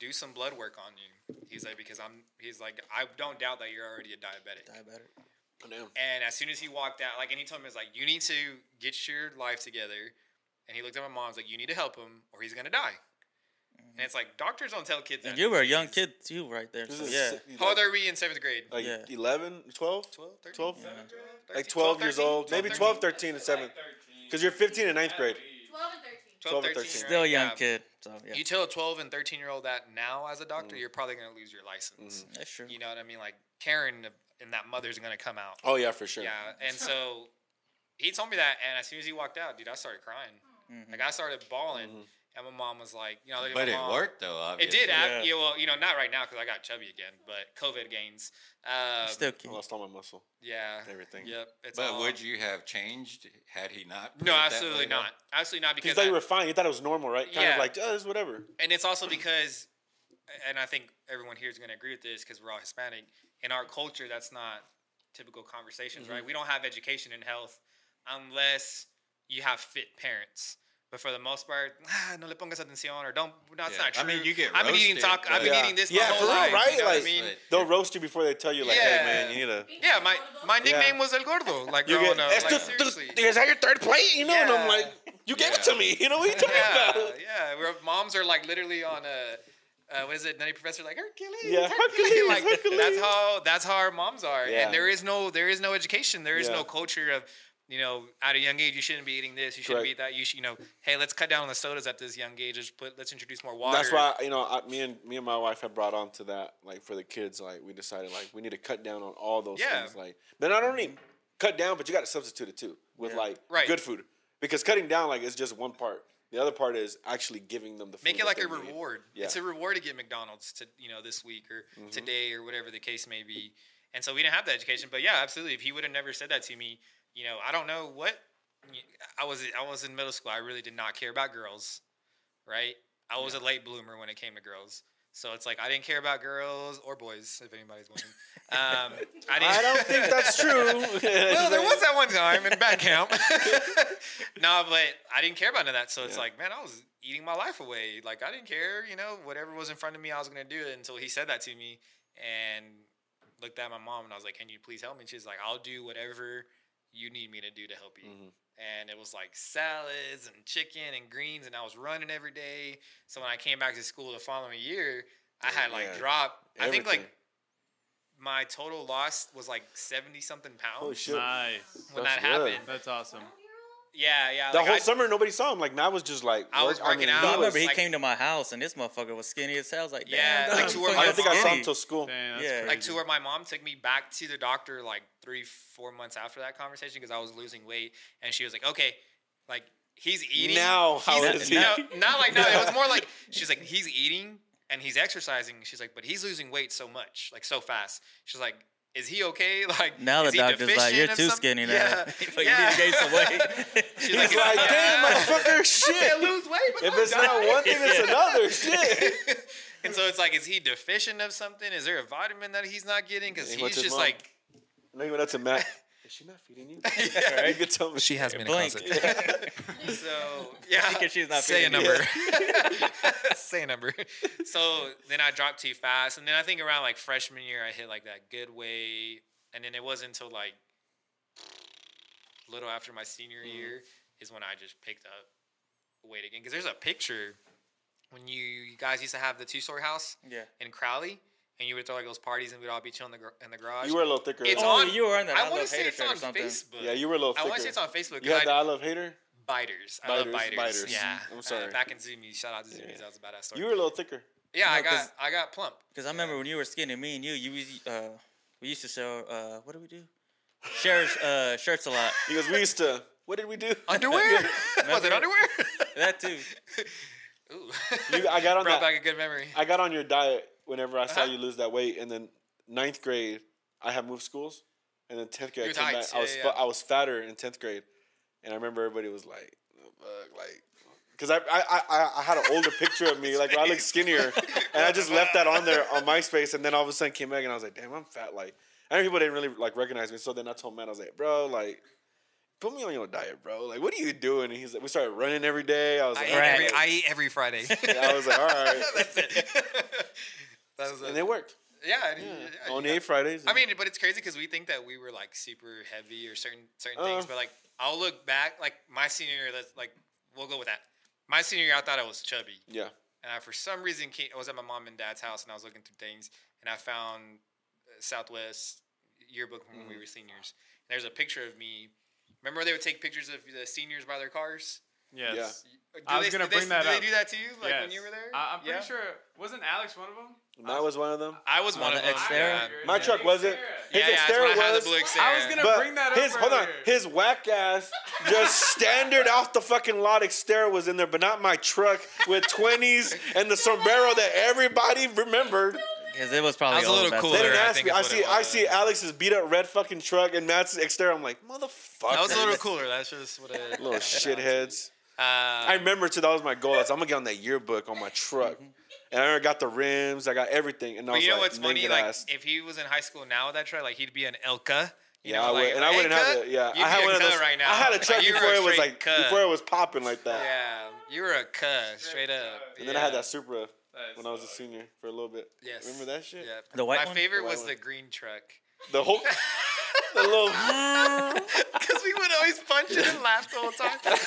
do some blood work on you. He's like, because I'm. He's like, I don't doubt that you're already a diabetic. Diabetic. Damn. And as soon as he walked out, like, and he told me, he was like, you need to get your life together. And he looked at my mom, was like, you need to help him or he's going to die. Mm-hmm. And it's like, doctors don't tell kids that. And you were a young kid too, right there. So, yeah. si- How old are we in seventh grade? Like Yeah. 11, 12? 12, 13? 12? 13, Like 12 years 13? old. Maybe 12, 13, and 7. Because you're 15 in ninth grade. 12 12, 12 13, 13. Still a young yeah. kid. So yeah. You tell a 12 and 13 year old that now as a doctor, you're probably going to lose your license. That's true. You know what I mean? Like, Karen and that mother's going to come out. Oh, yeah, for sure. Yeah. And so he told me that. And as soon as he walked out, dude, I started crying. Mhm. Like, I started bawling. Mhm. And my mom was like, you know, look at But my it mom. worked though. It did. Yeah. Yeah. yeah. Well, you know, not right now because I got chubby again, but COVID gains. Um, Still I cute. lost all my muscle. yeah. Everything. Yep. It's But all- would you have changed had he not? No, absolutely way? not. Absolutely not because. I- you were fine. You thought it was normal, right? Kind Yeah. of like, oh, it's whatever. and it's also because, and I think everyone here is going to agree with this because we're all Hispanic. In our culture, that's not typical conversations, Mm-hmm. right? We don't have education in health unless you have fit parents. But for the most part, ah, no le pongas atención or don't. No, it's Yeah. not true. I mean, you get I've been eating roasted, taco. I've been Yeah. eating this. Yeah, my for whole real, life, right? You know what I Like, mean? They'll roast you before they tell you, like, Yeah. hey, man, you need to. Yeah, my my nickname Yeah. was El Gordo. Like You growing get, up. "It's Like, the- the- is that your third plate? You know, and I'm like, you gave it to me. You know what you're talking yeah, about? yeah. We're, moms are like literally on a. Uh, what is it? Nutty Professor like Hercules. Yeah, Hercules, like Hercules. that's how that's how our moms are. Yeah. And there is no there is no education. There is Yeah. no culture of you know at a young age you shouldn't be eating this. You shouldn't Correct. be eat that. You should you know hey let's cut down on the sodas at this young age. Let's put let's introduce more water. That's why you know I, me and me and my wife have brought on to that like for the kids like we decided like we need to cut down on all those Yeah. things like but not only cut down but you got to substitute it too with Yeah. like Right. good food because cutting down like is just one part the other part is actually giving them the food Make it like a need. reward. Yeah. It's a reward to get McDonald's to you know this week or Mhm. today or whatever the case may be. And so we didn't have that education. But yeah, absolutely. If he would have never said that to me, you know, I don't know what I was. I was in middle school. I really did not care about girls, right? I was a late bloomer when it came to girls. So it's like I didn't care about girls or boys, if anybody's wondering. Um, I, didn't, I don't think that's true well, there was that one time in band camp. no, but I didn't care about none of that. So it's Yeah. like, man, I was eating my life away. Like I didn't care, you know, whatever was in front of me, I was gonna do it until he said that to me and looked at my mom and I was like, Can you please help me? And she's like, I'll do whatever you need me to do to help you. Mhm. And it was like salads and chicken and greens, and I was running every day. So when I came back to school the following year, I had like Yeah. dropped. I think like my total loss was like seventy something pounds Holy shit. Nice. when That's that good. happened. That's awesome. Yeah, yeah. the like, whole I- summer nobody saw him like Matt was just like I was work- working mean, out. he I I remember was- he like- came to my house and this motherfucker was skinny as hell. I was like, Yeah, damn, like dog, to where I don't think I saw him skinny. till school Dang, that's Yeah. crazy. like to where my mom took me back to the doctor like three, four months after that conversation because I was losing weight, and she was like, "Okay, like he's eating Now, how he's, is he? No, not like no. It was more like she's like he's eating and he's exercising. She's like, but he's losing weight so much, like so fast. She's like, is he okay? Like Now is the he doctor's like, you're too some-" skinny now. Yeah, But yeah. you need to gain some weight. She's He's like, like, damn, motherfucker, shit. lose weight. but If I'm it's not one thing, it's another. Shit. and so it's like, is he deficient of something? Is there a vitamin that he's not getting? Because he's went to his just mom. like, No, you went up to Matt. Is she not feeding you? Yeah. You could tell me. she has me in a closet. so yeah, Because she's not say a you. number. say a number. So then I dropped too fast, and then I think around like freshman year, I hit like that good weight, and then it wasn't until like a little after my senior Mm-hmm. year is when I just picked up weight again. Because there's a picture when you, you guys used to have the two story house yeah. in Crowley, and you would throw like those parties, and we'd all be chilling in the, gar- in the garage. You were a little thicker. It's oh, on- you were on that. I, I, want to say it's on. Facebook. yeah, you were a little Thicker. I want to say it's on Facebook. You 'cause had the I love hater. Biters. I Biters, love biters. biters. Yeah. I'm Uh, sorry. back in Zoomies. Shout out to Zoomies. Yeah. That was a badass story. You were a little thicker. yeah, I got I got plump. Because I remember when you were skinny, me and you, you uh, we used to sell, uh, what do we do? Share uh, shirts a lot. Because we used to. What did we do? Underwear? was it underwear? That too. Ooh. You- I got on Brought that- back a good memory. I got on your diet whenever I saw Uh-huh. you lose that weight, and then ninth grade, I had moved schools, and then tenth grade, I, was came heights, back, I was yeah. I was fatter in tenth grade, and I remember everybody was like, "Oh, like, because I, I I I had an older picture of me, like I looked skinnier, and I just left that on there on MySpace, and then all of a sudden came back, and I was like, damn, I'm fat, like, I know people didn't really like recognize me, so then I told Matt, I was like, bro, like. Put me on your diet, bro. Like, what are you doing? And he's like, we started running every day. I was I like, eat, all Right. every. I eat every Friday. I was like, all right. That's it. That was and it. it worked. Yeah. I- Yeah. yeah, On yeah. eight Fridays. I mean, but it's crazy because we think that we were like super heavy or certain certain things, Uh. but like I'll look back, like my senior year, that's like we'll go with that. My senior year, I thought I was chubby, yeah. and I for some reason came, I was at my mom and dad's house, and I was looking through things, and I found uh, Southwest yearbook from when we Mhm. were seniors. And there's a picture of me. Remember they would take pictures of the seniors by their cars? Yes. Do I was they, gonna do they- bring that do up. they do that to you, like when you were there? I, I'm pretty Yeah? sure. Wasn't Alex one of them? That was one of them. I was one the of them. Xterra? Yeah, My truck wasn't. His yeah, yeah, that's Xterra when I had was. the blue Xterra. I was gonna But bring that up. his hold on, his whack ass just standard off the fucking lot. Xterra was in there, but not my truck with twenties and the sombrero that everybody remembered. Because it was probably I was a little cooler. They didn't I ask think me. I see. I see Alex's beat up red fucking truck and Matt's Xterra. I'm like, motherfucker. That was a little cooler. That's just what it. Little shitheads. Uh, I remember too. That was my goal. I was, I'm gonna get on that yearbook on my truck, and I got the rims. I got everything, and I But was you know like, what's funny? Like, ass. if he was in high school now with that truck, like he'd be an Elka. You yeah, know, I like, would, and I wouldn't have it. Yeah, you'd I had one of those. right now. I had a truck you were before a it was like cut. before it was popping like that. Yeah, you were a cuss, straight up. And then I had that Supra That is when I was a senior for a little bit. Yes. Remember that shit? Yeah. The white My one? favorite The white was one. the green truck. The whole, the little. Because we would always punch it and laugh the whole time.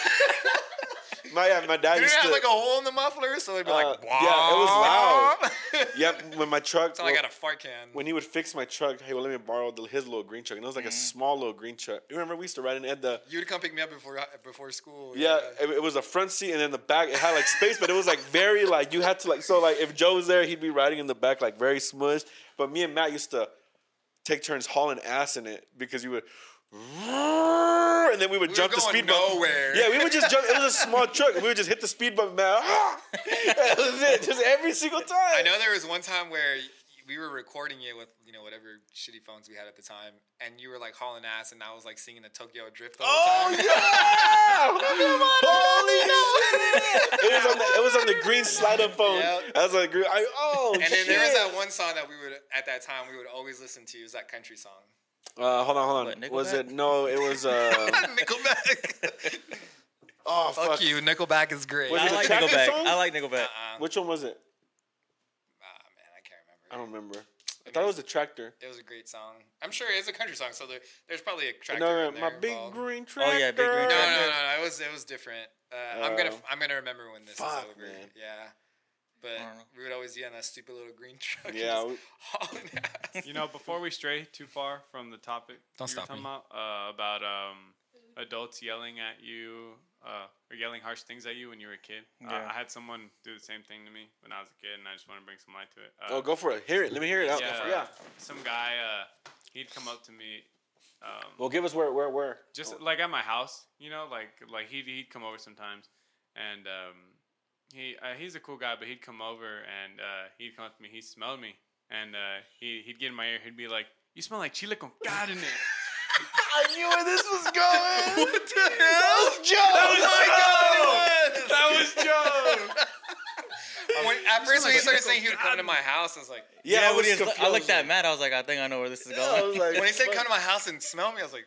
My yeah, my dad Did it used have to. like a hole in the muffler? So it'd be Uh, like, yeah, it was loud. loud. yeah, when my truck. so I got a fart can. when he would fix my truck, hey, well, let me borrow the, his little green truck, and it was like a Mm-hmm. small little green truck. You remember we used to ride in it had the you would come pick me up before before school. yeah, it, it was a front seat, and then the back it had like space, but it was like very like you had to like so like if Joe was there, he'd be riding in the back like very smushed. But me and Matt used to take turns hauling ass in it because you would. And then we would We jump the speed bump. nowhere. Yeah, we would just jump. It was a small truck. We would just hit the speed bump, man. that was it, just every single time. I know there was one time where we were recording it with you know whatever shitty phones we had at the time, and you were like hauling ass, and I was like singing the Tokyo Drift the whole Oh time. yeah! Holy shit! It was on the it was on the green slide up phone. Yep. I was like, green- I, oh And then there was that one song that we would at that time we would always listen to. It was that country song. Uh, hold on, hold on. What, was it no? It was uh. Nickelback. oh Fuck fuck. you. Nickelback is great. Was I it like Tractor Nickelback. song? I like Nickelback. Uh-uh. Which one was it? Man, I can't remember. I don't remember. I thought it was a tractor. It was a great song. I'm sure it is a country song, so there, there's probably a tractor. No, in no, my there big involved. green tractor. Oh, yeah, Big Green No, no, no, no. It was it was different. Uh, I'm gonna Oh. I'm gonna remember when this Fuck, is over. man. Yeah, but I don't know. we would always be on that stupid little green truck. Yeah, we- ass. You know, before we stray too far from the topic, Don't you were stop talking me. About, uh, about um, adults yelling at you uh, or yelling harsh things at you when you were a kid. Uh, I had someone do the same thing to me when I was a kid, and I just want to bring some light to it. Uh, Oh, go for it. Hear it. Let me hear it out. yeah, Yeah. some guy, uh, he'd come up to me. Um, Well, give us where, where, where. just like at my house, you know, like like he'd he'd come over sometimes, and um, he uh, he's a cool guy, but he'd come over and uh, he'd come up to me. He smelled me, and uh, he he'd get in my ear. He'd be like, "You smell like chile con carne." I knew where this was going. what the hell? Joe. Oh my god! that was Joe. When, at first, when he started saying he would come to my house, I was like, Yeah, I when was he I looked confused. at Matt. I was like, I think I know where this is Yeah, I going. was like, when he said come to my house and smell me, I was like,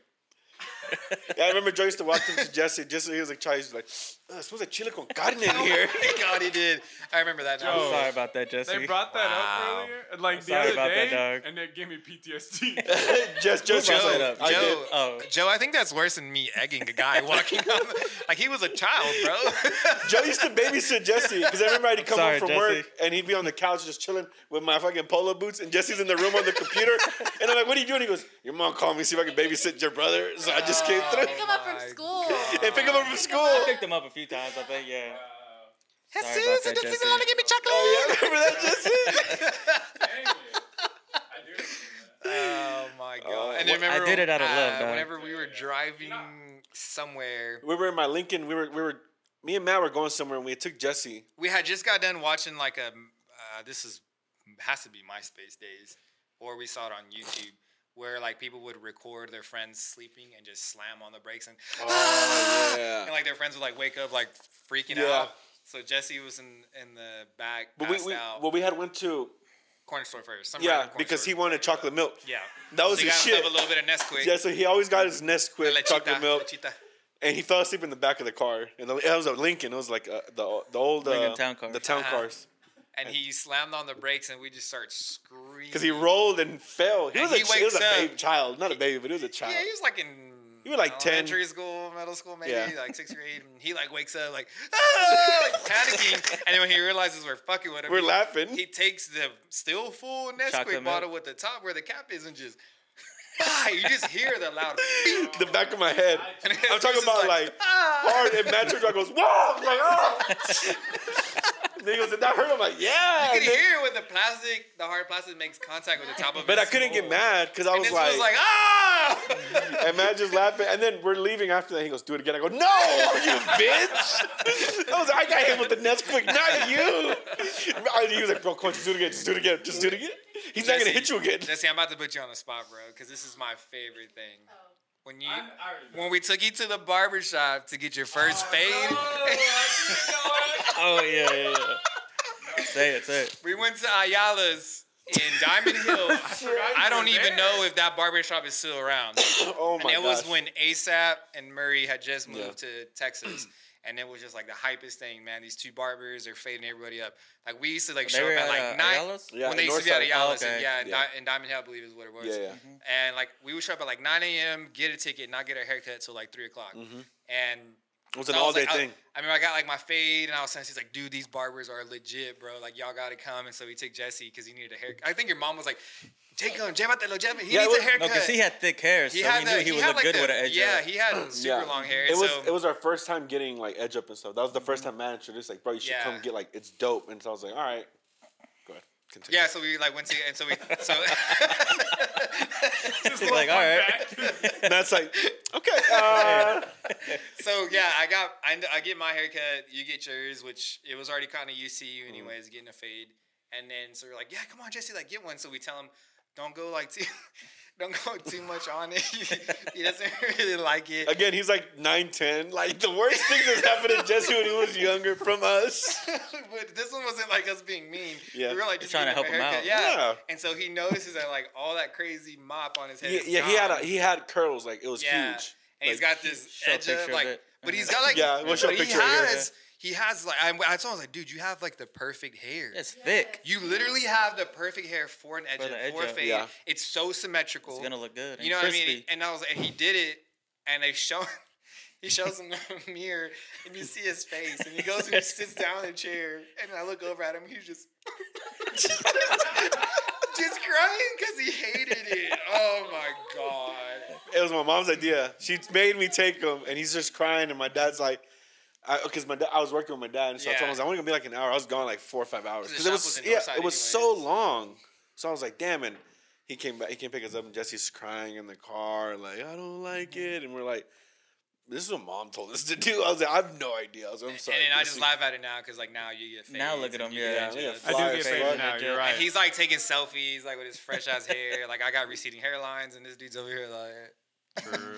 Yeah, I remember Joe used to walk into Jesse. Just he was like, Charlie, he was like, oh, it smells like chile con carne in oh here. god, he did. I remember that now. Joe. Sorry about that, Jesse. They brought that Wow. up earlier, and, like the Sorry other about that, day, dog. and it gave me PTSD. just, just, Who brought Joe. that up? I Joe, did. Oh. Joe, I think that's worse than me egging a guy walking on. The, like he was a child, bro. Joe used to babysit Jesse because I remember I'd come Sorry, home from Jesse. work and he'd be on the couch just chilling with my fucking polo boots, and Jesse's in the room on the computer. And I'm like, "What are you doing?" He goes, "Your mom called me to see if I can babysit your brother." So I just came oh through Pick him up from school. and pick him up from school. I picked him up a few times. I think, yeah. Sorry about Jesus, that, it doesn't Jesse. want to give me chocolate. Oh yeah, remember that, Jesse? I do. Oh my god! Uh, and then wh- remember, I did it out of uh, love, dog. Whenever we were driving somewhere, we were in my Lincoln. We were, we were, me and Matt were going somewhere, and we took Jesse. we had just got done watching like a. Uh, this is has to be MySpace days, or we saw it on YouTube, where like people would record their friends sleeping and just slam on the brakes and. Oh yeah. And like their friends would like wake up like freaking Yeah. out. So Jesse was in in the back, But we, we out. well, we had went to corner store first. Some yeah random corner because he wanted chocolate milk. Yeah, That was so he his got shit. himself a little bit of Nesquik. Yeah, so he always got his Nesquik Lechita, chocolate milk, lechita. and he fell asleep in the back of the car. And the, it was a Lincoln. It was like uh, the the old uh, Lincoln Town Cars. the town Uh-huh. cars. And he slammed on the brakes, and we just start screaming. Because he rolled and fell. He And was a, he he was wakes a up. baby child, not a baby, but he was a child. Yeah, he was like in. He was like 10. elementary school, middle school, maybe Yeah. like sixth grade, and he like wakes up like, ah, like panicking, and then when he realizes we're fucking with him, We're he, laughing. He takes the still full Nesquik Chocolate bottle with the top where the cap is, and just, bah, you just hear the loud. beep. the back of my head. I'm talking about like, like, "Ah." hard, and Matt Church goes, "Whoa!" I'm like, "Oh!" And then he goes, "Did that hurt?" I'm like, "Yeah." You And can then- hear when the plastic, the hard plastic makes contact with the top of but I couldn't get mad because I And was this like, was like, ah! and Matt just laughing. And then we're leaving after that. He goes, "Do it again." I go, "No, you bitch!" I was like, "I got him with the Nesquik, not you." He was like, "Bro, come on, just do it again. Just do it again. Just do it again." He's not gonna hit you again. Jesse, I'm about to put you on the spot, bro, because this is my favorite thing. Oh. When you, I'm- I when we took you to the barber shop to get your first oh, fade, Oh, yeah, yeah, yeah. say it, say it. we went to Ayala's in Diamond Hill. I you don't even there. know if that barbershop is still around. oh my and it was when ASAP and Murray had just moved Yeah. to Texas. And it was just like the hypest thing, man. These two barbers are fading everybody up. Like we used to like show up at at, like uh, nine Ayala's? Yeah, when they used to be at Northside. Ayala. Oh, okay. Yeah, in, Yeah. Di- in Diamond Hill, I believe is what it was. Yeah, yeah. And like we would show up at like 9 a.m., get a ticket, not get a haircut till like three o'clock. Mhm. And It was so an was all day like, thing. I remember I got like my fade, and I was saying, she's like, dude, these barbers are legit, bro. Like, y'all gotta come. And so we took Jesse because he needed a haircut. I think your mom was like, take him, llévatelo, llévatelo. He Yeah, it needs was- a haircut. No, because he had thick hair, so He we had knew that- he would had look like good the- with an edge Yeah, up. he had super Yeah. long hair. It was so, it was our first time getting like edge up and stuff. That was the first mm-hmm. time man introduced like, bro, you should Yeah. come get like it's dope. And so I was like, all right, go ahead, continue. yeah, so we like went to and so we so Just like, little all fun right. fact. And that's like, okay, uh, so yeah, I got I, I get my haircut, you get yours, which it was already kind of used to you Mm. anyways, getting a fade. And then so we're like, yeah, come on, Jesse, like get one. So we tell him, don't go like too, don't go too much on it. he doesn't really like it. again, he's like 9, 10. Like the worst thing that's happened to Jesse when he was younger from us. but this one wasn't like us being mean. Yeah. We were like just trying to giving help him out. Yeah. Yeah. And so he notices that like all that crazy mop on his head. Yeah, is yeah, he had a, he had curls like it was Yeah. huge. and he's got this show edge picture up, of like, it. but uh-huh. he's got like, Yeah, we'll show a but he picture right here. has, he has like, I, I told him I was like, dude, you have like the perfect hair. It's thick. You literally have the perfect hair for an edge, For edge for a fade. Yeah. It's so symmetrical. It's gonna look good. you know and what I mean? And I was, and he did it, and they show. He shows him the mirror, and you see his face, and he goes and he sits down in a chair, and I look over at him, he's just, just crying because he hated it. Oh my god! It was my mom's idea. She made me take him, and he's just crying. And my dad's like, because my dad, I was working with my dad, and so I told him I was like, I'm only gonna be like an hour. I was gone like four or five hours because it was, was yeah, it was so long. So I was like, damn. And he came back. He came pick us up, and Jesse's crying in the car, like I don't like mm-hmm. it, and we're like. This is what mom told us to do. I was like, I have no idea. I was like, I'm sorry. and then I just laugh at it now because like now you get fades Now look at him, yeah. Yeah, I do get as faded fuck. now. You're right. And he's like taking selfies like with his fresh ass hair. Like I got receding hairlines, and this dude's over here like True.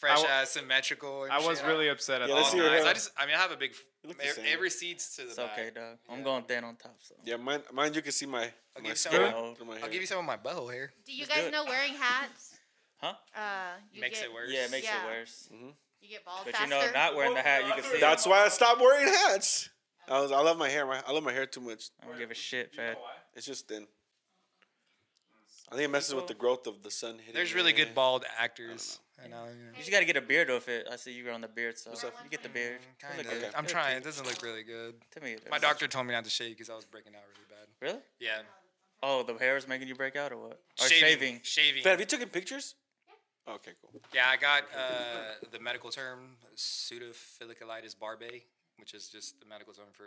Fresh I w- ass symmetrical. And I was shit. really upset at Yeah, let's that. see your nice. I just, I mean, I have a big. You look the It, same. it recedes to the It's back. okay, dog. I'm going thin on top, so. Yeah, mine, mine. You can see my. I'll my give you skin some. of- my I'll hair. give you some of my butthole hair. Do you Let's guys know wearing hats? Huh? Uh, you Makes get, it worse. Yeah, it makes Yeah. it worse. Mm-hmm. You get bald But faster. you know, not wearing the hat, you can see. That's why I stopped wearing hats. I was. I love my hair. My, I love my hair too much. I don't give a shit, fat. It's just thin. I think it messes with the growth of the sun hitting. There's your really hair. good bald actors. I know. You just gotta get a beard off it. I see you growing the beard, so What's up? you get the beard. It'll Kind of. Okay. I'm It'll trying. It doesn't look really good. To me, it My doctor told me not to shave because I was breaking out really bad. Really? Yeah. Oh, the hair is making you break out, or what? Or shaving. shaving. Shaving. Fat, have you taken pictures? Okay, cool. Yeah, I got uh, the medical term pseudofolliculitis barbae, which is just the medical term for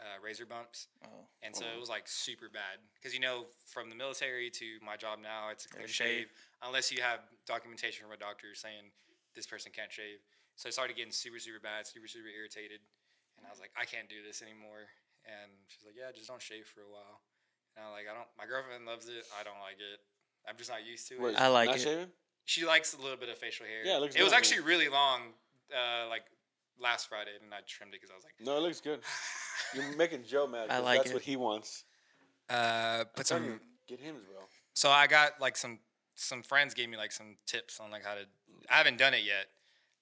uh, razor bumps. Oh. And so it was like super bad because you know from the military to my job now, it's a clean shave. shave unless you have documentation from a doctor saying this person can't shave. So I started getting super super bad, super super irritated, and I was like, I can't do this anymore. And she's like, Yeah, just don't shave for a while. And I'm like, I don't. My girlfriend loves it. I don't like it. I'm just not used to it. What, I like not it. shaving? She likes a little bit of facial hair. Yeah, it looks It was actually really long, uh, like last Friday, and I trimmed it because I was like, No, it looks good. You're making Joe mad. I like That's it. what he wants. uh, I'm put some. you, get him as well. So I got like some some friends gave me like some tips on like how to. I haven't done it yet.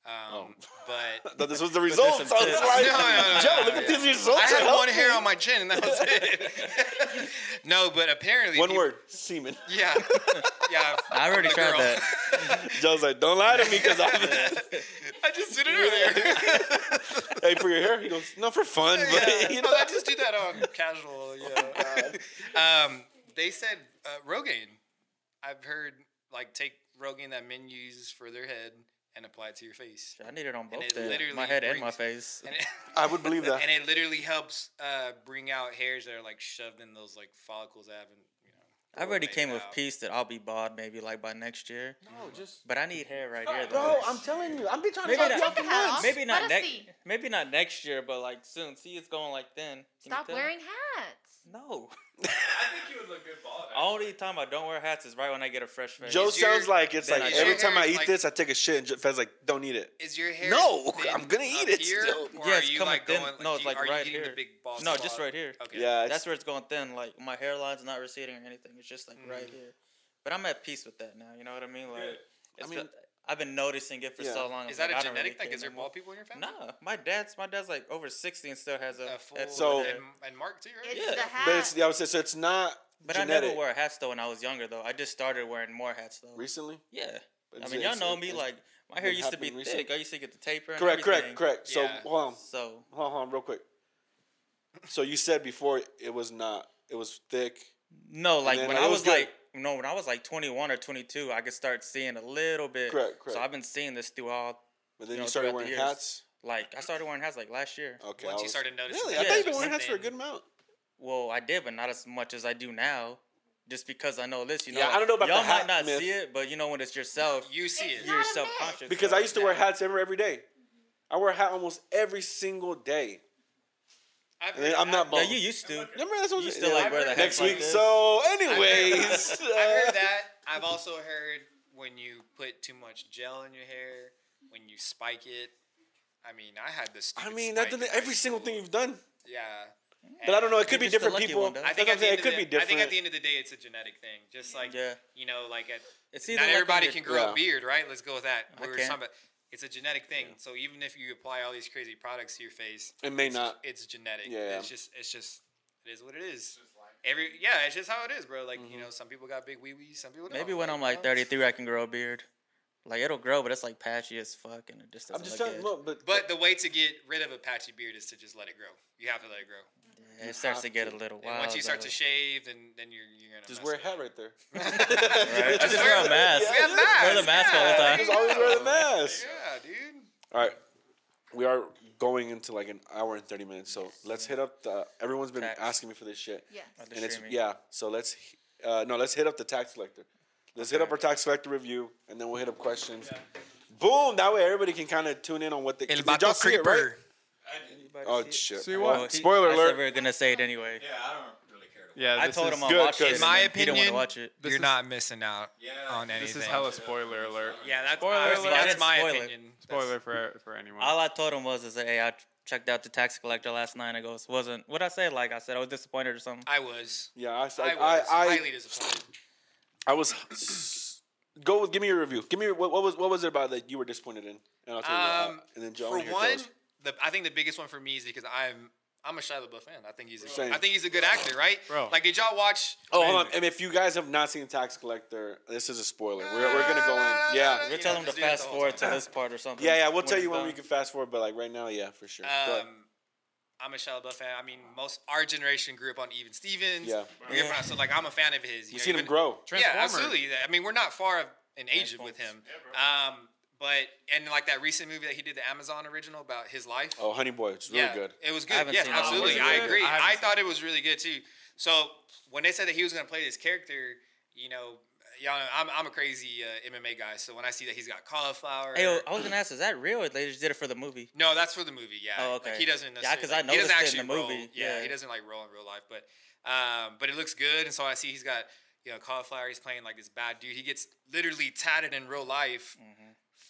Um, Oh. but Thought this was the there's results. I was like, No, no, no, Joe, no, look at yeah. these results. I had one healthy. hair on my chin, and that was it. no, but apparently One people- word, semen. Yeah, yeah. I already the tried girl. that. Joe's like, don't lie to me because I'm. I just did it earlier. hey, for your hair? He goes, no, for fun. But, yeah, you no, know, I just do that on casual. Yeah. um, they said uh, Rogaine. I've heard like take Rogaine that men use for their head and apply it to your face. I need it on both it ends, literally my head and my face. And it, I would believe that. and it literally helps uh, bring out hairs that are like shoved in those like follicles I haven't. You know, I already came it with peace that I'll be bald maybe like by next year. No, just. But I need hair right here though. Bro, I'm telling you, I'm be trying Maybe to not- help you the hat out off. for months. Maybe not next. Maybe not next year, but like soon. See, it's going like then. Stop wearing hats. No. I think you would look good bald. Only time I don't wear hats is right when I get a fresh face. Joe Is your- sounds like it's then like I every your time I hair, eat like- this, I take a shit, and Fed's like, "Don't eat it. Is your hair? No, thin I'm gonna eat up it here, still. Or Yeah, are it's you coming like thin. going? No, it's do you- like are you right getting here. The big bald No, spot? just right here. Okay. Yeah, That's where it's going thin. Like my hairline's not receding or anything. It's just like right mm. here. But I'm at peace with that now. You know what I mean? Like, Good. it's I mean- been- I've been noticing it for Yeah. so long. Is I'm that like, a I don't really genetic thing? Is there more. bald people in your family? No, my dad's my dad's like over sixty and still has a, A full, head So- of hair. and, and Mark too, right? It's Yeah. the but it's yeah, I would say so. It's not But genetic. I never wore hats though when I was younger though. I just started wearing more hats though. recently. Yeah. But I mean, y'all know me. Like my hair used to be happening thick. I used to get the taper. And correct, correct, everything. correct. So Yeah. hold on, So hold on, hold on, real quick. So you said before it was not. It was thick. no, like when I was, was good. Like no, when I was like twenty one or twenty two, I could start seeing a little bit. Correct, correct. So I've been seeing this throughout. But then you you, started the wearing years. hats. Like I started wearing hats like last year. Okay. Once I you started noticing Really, that I thought you've been wearing hats for a good amount. Well, I did, but not as much as I do now. Just because I know this, you know. Yeah, I don't know about y'all the might not myth. see it, but you know when it's yourself, You see it. you're self-conscious. Because so- I used to wear hats every every day. I wear a hat almost every single day. I've And then heard- I'm not I've- bald. Yeah, you used to. Remember that's what You I'm still saying? like wear the next hats like week. this? so, I've heard anyways. I've heard that. I've also heard when you put too much gel in your hair, when you spike it. I mean, I had this. I stupid mean, spike that's in the, high every single school. thing you've done. Yeah. But I don't know. It could be different people. one. I think at the end it could of be the, I think at the end of the day, it's a genetic thing. Just like Yeah. you know, like at It's either not like everybody you're- can grow Yeah. a beard, right? Let's go with that. I We were can't. talking about it's a genetic thing. So even if you apply all these crazy products to your face, It may it's, not. It's genetic. Yeah. It's just it's just it is what it is. Every yeah, it's just how it is, bro. Like Mm-hmm. you know, some people got big wee wees, some people don't. Maybe when I'm like 33, I can grow a beard. Like it'll grow, but it's like patchy as fuck, and it just I'm doesn't just look telling. good. Look, but But the way to get rid of a patchy beard is to just let it grow. You have to let it grow. Yeah, it starts to get to. a little wild. And once you start though. to shave, then then you're you're gonna just wear a hat right there. Right? I just wear wear a mask. yeah, Wear a mask. Wear the mask all the time. Just always wear the mask. Yeah, dude. All right, we are going into like an hour and thirty minutes. So let's hit up the. Everyone's been Tax. asking me for this shit, Yes. The and it's yeah. So let's uh, no, let's hit up the tax collector. Let's hit up our tax collector review, and then we'll hit up questions. Boom! That way everybody can kind of tune in on what they. El did y'all see it, right? Creeper. Anybody Oh see it? shit! See Well, what? he- Spoiler I said alert! we are gonna say it anyway. Yeah, I don't really care. To Yeah, I told is, him I'll watch it. 'cause- and My then he didn't want opinion- to watch it. You're is- not missing out Yeah, on anything. This is hella spoiler alert. Yeah, that's Spoiler alert. That's my spoil it. opinion. Spoiler for for anyone. All I told him was, "Is that hey, I checked out the tax collector last night. I goes, wasn't what I say? Like I said, I was disappointed or something. I was. Yeah, I, I I, was I, I, highly disappointed. I was. Go with, give me your review. Give me what, what was what was it about that you were disappointed in, and I'll tell you. why. Um, and then Joe. For one, goes. The I think the biggest one for me is because I'm I'm a Shia LaBeouf fan. I think he's a, Same. I think he's a good actor, right? Bro. Like, did y'all watch? Oh, hold on. And if you guys have not seen Tax Collector, this is a spoiler. We're, we're gonna go in. Yeah, We're You telling know, him to just do that fast the whole forward to this part or something. yeah, yeah. We'll tell you when done. we can fast forward, but like right now, yeah, for sure. Um, I'm a Shia LaBeouf fan. I mean, most our generation grew up on Even Stevens. Yeah. We grew So like, I'm a fan of his. you know, seen him grow. Yeah, absolutely. I mean, we're not far of in age with him. Yeah, Um, but and like that recent movie that he did, the Amazon original about his life. Oh, Honey Boy, it's really yeah, good. It was good. haven't Yes, absolutely. It I agree. I I, thought it was really good too. So when they said that he was going to play this character, you know, y'all know, I'm, I'm a crazy uh, MMA guy. So when I see that he's got cauliflower, Hey, yo, I was gonna ask, is that real? Or they just did it for the movie? no, that's for the movie. Yeah. Oh, Like, okay. he doesn't. Yeah, 'cause I necessarily- he doesn't noticed it in actually the roll. Yeah, Yeah. he doesn't like roll in real life, but um, but it looks good. And so I see he's got you know cauliflower. He's playing like this bad dude. He gets literally tatted in real life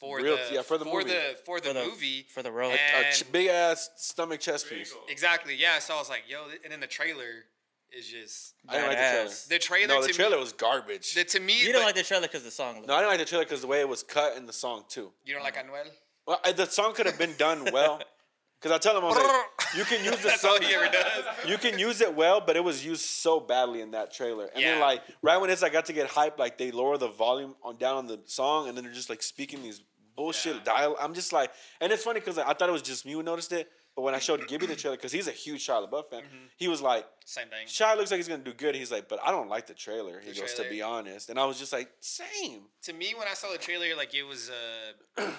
for Real- the yeah, for the for movie. the for the For the- movie. for the role. A ch- big ass stomach chest piece. Exactly. Yeah. So I was like, yo, and then the trailer is just I didn't like the trailer. Badass. the trailer. No, to the trailer me, was garbage. the, to me, You don't like the trailer because the song. no, I didn't like the trailer because the way it was cut in the song too. you don't like uh-huh. Anuel. Well, I- the song could have been done well. Because I tell him, I was like, you can use the song. all he ever does. You can use it well, but it was used so badly in that trailer. And then like right when it's like got to get hyped, like they lower the volume on down on the song, and then they're just like speaking these bullshit Yeah. dial. I'm just like, and it's funny because like, I thought it was just me who noticed it, but when I showed Gibby the trailer, because he's a huge Shia LaBeouf fan, Mm-hmm. he was like, Same thing. Shia looks like he's gonna do good. He's like, but I don't like the trailer. He The goes, trailer? to be honest, and I was just like, same. To me, when I saw the trailer, like it was, uh,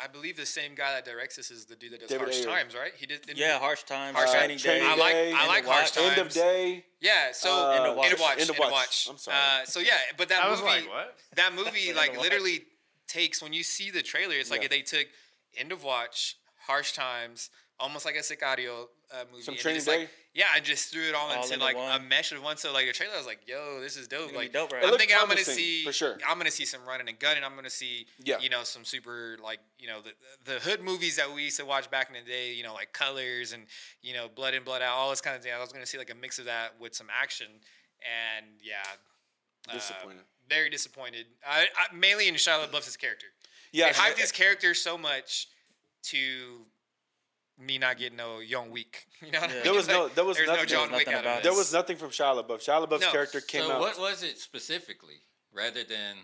I believe the same guy that directs this is the dude that does David Harsh Ayer. Times, right? He did. didn't he- Yeah, harsh times, Harsh training Times. day. I like- I End like of Harsh Watch, End of day. Yeah. So Uh, End of Watch. End of watch. End of End of Watch. watch. I'm sorry. Uh, so yeah, but that I was movie, like, what? that movie, like literally takes when you see the trailer, it's like Yeah. they took End of Watch, Harsh Times, almost like a Sicario uh, movie. Some and Training just, like, Day? Yeah, I just threw it all, All into into like a mesh of one. So like the trailer, I was like, "Yo, this is dope!" Like, dope, right? It I'm thinking I'm gonna see for sure. I'm gonna see some running and gunning. I'm gonna see, Yeah. you know, some super like you know the the hood movies that we used to watch back in the day. You know, like Colors and you know Blood in Blood Out, all this kind of thing. I was gonna see like a mix of that with some action, and yeah, uh, Disappointed. very disappointed. I, I mainly in Shia LaBeouf's character. Yeah, they hyped his character so much to me not getting no John Wick. You know what I Yeah. mean? There was no- there was there's nothing- no John there was Wick nothing out of about this. there was nothing from Shia LaBeouf. Shia LaBeouf's No. character came so out. what was it specifically, rather than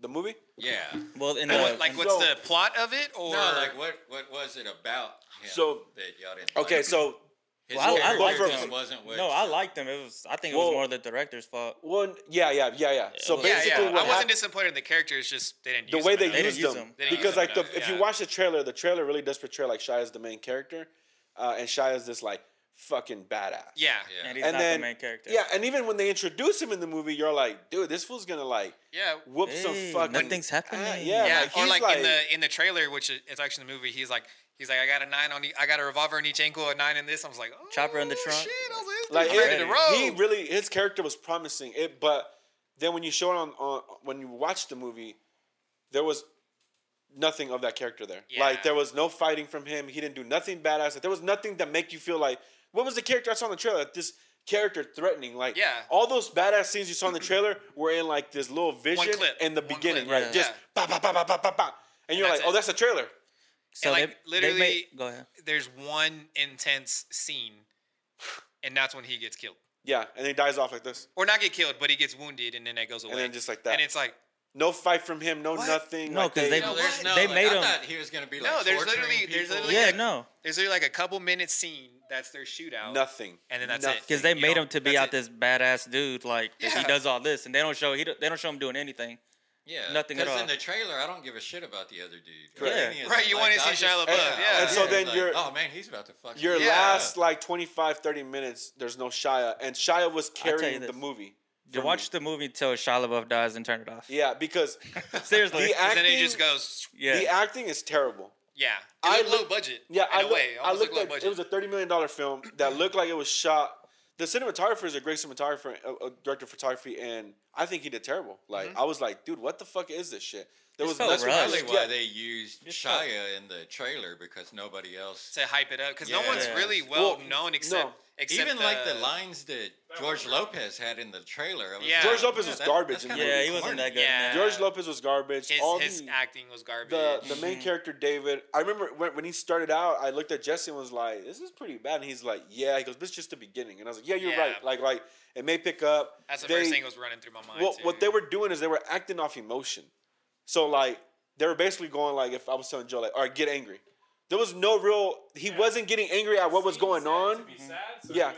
the movie? yeah? Well, in uh, Like, what- like what's So- the plot of it, or No, like what what was it about him So- that y'all didn't? Okay, like? so his Well, I- I liked just him. wasn't what. no, I liked them. It was. I think it was Well- more the director's fault. one, yeah, yeah, yeah, yeah. So Yeah, yeah, basically, yeah. what I wasn't happened, disappointed in the characters. Just they didn't the use way him they enough. didn't used use them. They because use like the, enough, if you watch the trailer, the trailer really does portray like Shia as the main character, uh, and Shia is this like fucking badass. yeah, Yeah. And he's And not then- the main character. Yeah, and even when they introduce him in the movie, you're like, dude, this fool's gonna like yeah. whoop some fucking. nothing's happening. Ah, yeah, Yeah, like, or he's like, in the in the trailer, which is it's actually in the movie. He's like, he's like, I got a nine on, e- I got a revolver in each ankle, a nine in this. I was like, oh, Chopper in the oh, trunk. Shit, I was like, like this dude's ready it- he really his character was promising it but then when you show it on, on when you watch the movie there was nothing of that character there like there was no fighting from him he didn't do nothing badass like, there was nothing that make you feel like what was the character i saw in the trailer Like, this character threatening like Yeah. all those badass scenes you saw in the trailer were in like this little vision clip. in the One beginning clip. right Yeah. just Yeah. ba ba ba ba ba ba ba and you're that's like oh that's a trailer So like, they, literally- they made, go ahead. There's one intense scene, and that's when he gets killed, yeah and he dies off like this or not get killed, but he gets wounded, and then that goes away. and then just like that and it's like, no fight from him no What? nothing No, like 'cause they- No, no. They like, made I him- thought he was gonna be like No, there's torturing literally- there's literally Yeah, like- no, there's literally like a couple minute scene that's their shootout. nothing And then that's it. Because they You made know, him to be that's out it. this badass dude. Like that he does all this, and they don't show he they don't show him doing anything. Yeah, Nothing at Because in the trailer, I don't give a shit about the other dude. Correct. Yeah. Right, you Like, wanna see Shia LaBeouf, yeah. And so then like, you're- oh man, he's about to fuck Your you Yeah. last like 25, 30 minutes, there's no Shia, and Shia was carrying the movie. You watch me. the movie till Shia LaBeouf dies and turn it off. Yeah, because Seriously. the 'Cause acting, then it just goes, yeah. the acting is terrible. yeah. It I looked low budget. Yeah, in I, a look, way. I looked looked low at budget. it was a thirty million dollar film that looked like it was shot. The cinematographer is a great cinematographer, a, a director of photography, and I think he did terrible. Like Mm-hmm. I was like, dude, what the fuck is this shit? There It was felt nothing- rushed. Probably yeah, why they used Just felt- Shia in the trailer because nobody else. to hype it up because no one's really well, Well, known except no. except Even like the lines that George Lopez had in the trailer. Was Yeah. George Lopez "Yeah, was that- garbage that's in yeah, movie. he wasn't that good. Yeah. George Lopez was garbage. His, All his the, acting was garbage. the the main mm-hmm. character David. I remember when, when he started out, I looked at Jesse and was like, "This is pretty bad." And he's like, "Yeah." He goes, "This is just the beginning." And I was like, "Yeah, you're Yeah. right. Like like it may pick up." That's the They- first thing that was running through my mind. Well, too. what they were doing is they were acting off emotion. So like they were basically going like, if I was telling Joe like, "All right, get angry." There was no real. He wasn't getting angry at what was going on. Yeah.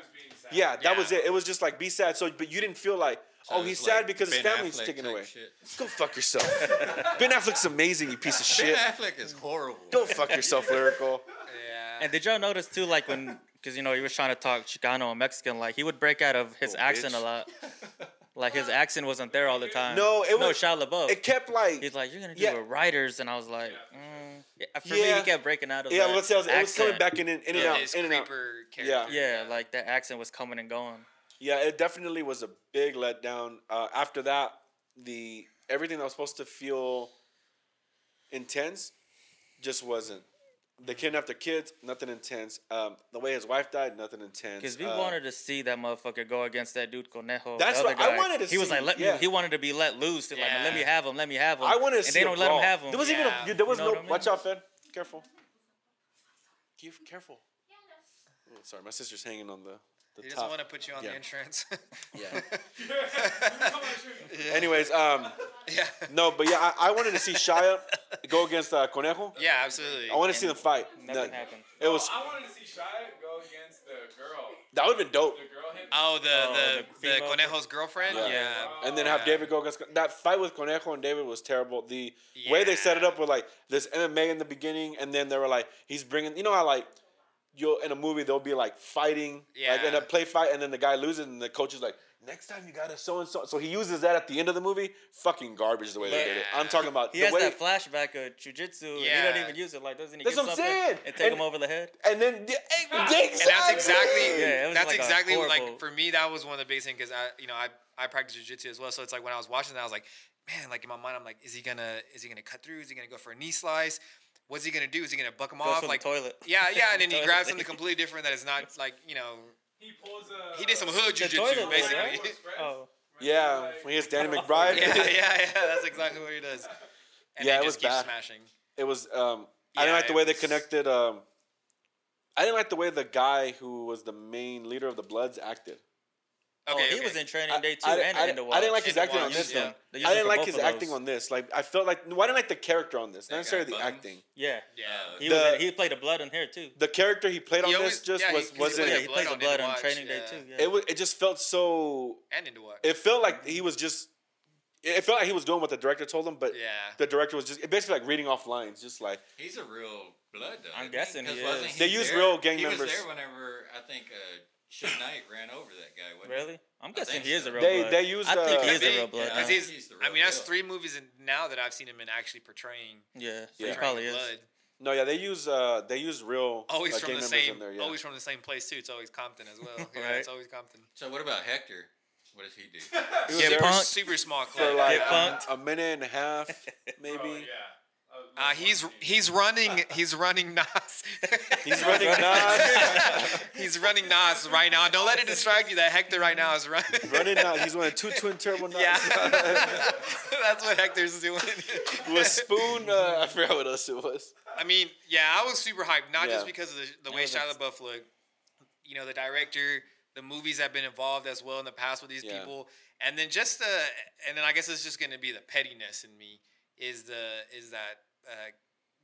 Yeah, that Yeah. was it. It was just like be sad. So, but you didn't feel like, So oh, he's was sad like because his family's Affleck taken away. shit. Go fuck yourself. ben Affleck's amazing, you piece of shit. Ben shit. Affleck is horrible. Go fuck yourself, lyrical. yeah. And did y'all notice too, like when, because you know he was trying to talk Chicano and Mexican, like he would break out of his Oh, accent bitch. a lot. Like his accent wasn't there all the time. No, it no was- Shia LaBeouf. It kept like, He's like, you're gonna do Yeah. it writers, and I was like, mm. yeah, for me, he kept breaking out of yeah, that let's say it was, it was coming back in, in, in and Yeah, out, his in and out. creeper Yeah. Yeah, like that accent was coming and going. Yeah, it definitely was a big letdown. Uh, after that, the everything that was supposed to feel intense just wasn't. They kidnapped their kids, nothing intense. Um, the way his wife died, nothing intense. Because we Uh, wanted to see that motherfucker go against that dude Conejo. That's the other what I wanted to He was like, let yeah. me. He wanted to be let loose. He's Like, Yeah. let me have him. Let me have him. I wanted to and see they don't let brawl. him have him. There was even a, there was You know no. I mean? Watch out, Fed. Careful. Keep careful. Oh, sorry, my sister's hanging on the the He doesn't want to put you on Yeah. the insurance. Yeah. Anyways, um, yeah. no, but yeah, I, I wanted to see Shia go against uh, Conejo. Yeah, absolutely. I want to see them fight. Nothing That- happened. It was I wanted to see Shia go against the girl. that would have been dope. The girl hit. Oh, the Oh, the, the the, Conejo's girlfriend. Yeah. Yeah. And then have Yeah. David go against that fight with Conejo and David was terrible. The way they set it up with like this MMA in the beginning, and then they were like, he's bringing, you know I like you'll in a movie they'll be like fighting, like in a play fight, and then the guy loses, and the coach is like, "Next time you gotta so and so." So he uses that at the end of the movie. Fucking garbage the way they did it. I'm talking about He the has way. that flashback of jujitsu. and He doesn't even use it. Like, doesn't he That's get what I'm something saying. and take And- him over the head? and then yeah, exactly. and that's exactly Yeah, that's like exactly like for me that was one of the biggest things because I you know I I practice jujitsu as well so it's like when I was watching that I was like man like in my mind I'm like is he gonna is he gonna cut through is he gonna go for a knee slice what's he gonna do is he gonna buck him Goes off like the toilet. yeah yeah and then he grabs something completely different that is not like you know He pulls a. he did some hood The jujitsu basically right? Oh, Yeah, when he has Danny McBride. yeah yeah yeah that's exactly what he does and Yeah, it just was keeps bad. smashing It was. Um, I didn't like the it way they connected. Um, I didn't like the way the guy who was the main leader of the Bloods acted. Oh, he okay. was in training day two I, and I, in the I didn't like his In the acting on this yeah. one. They used I didn't like his acting on this. Like I felt like well, I didn't like the character on this, not necessarily the Buttons? acting. Yeah, yeah he The- was. In, he played the blood in here too. The character he played He on always- this just yeah, he- was 'cause he wasn't. yeah, played he blood plays the blood Into on Watch, training day too. Yeah. It was. It just felt so. and into what It felt like he was just. It felt like he was doing what the director told him, but yeah the director was just basically like reading off lines, just like He's a real blood though. I'm guessing he wasn't is. They use real gang he members. was there whenever I think uh, Suge Knight ran over that guy. wasn't really? I'm guessing think he is so. a real They- blood. they used, I think uh, he is a be. real blood. Yeah, now. Because he's, he's the I mean, that's deal. three movies in, now that I've seen him in actually portraying. Yeah, Yeah. he probably is. blood. no, yeah. They use uh they use real Always uh, from gang the members same, in there. Yeah. always from the same place too. It's always Compton as well. Yeah, Right. it's always Compton. So what about Hector? What does he do? He was Get there punked. Super small for club. like Get punked. a, a minute and a half, maybe. Oh, yeah. Uh, he's he's running he's running NOS. He's running NOS. he's running NOS right now. Don't let it distract you that Hector right now is running. running NOS. He's running two twin turbo NOS. Yeah, that's what Hector's doing. With Spoon, uh, I forgot what else it was. I mean, yeah, I was super hyped, not Yeah. just because of the, the way was Shia LaBeouf looked. You know, the director, the movies have been involved as well in the past with these Yeah. people, and then just the, and then I guess it's just going to be the pettiness in me is the is that uh,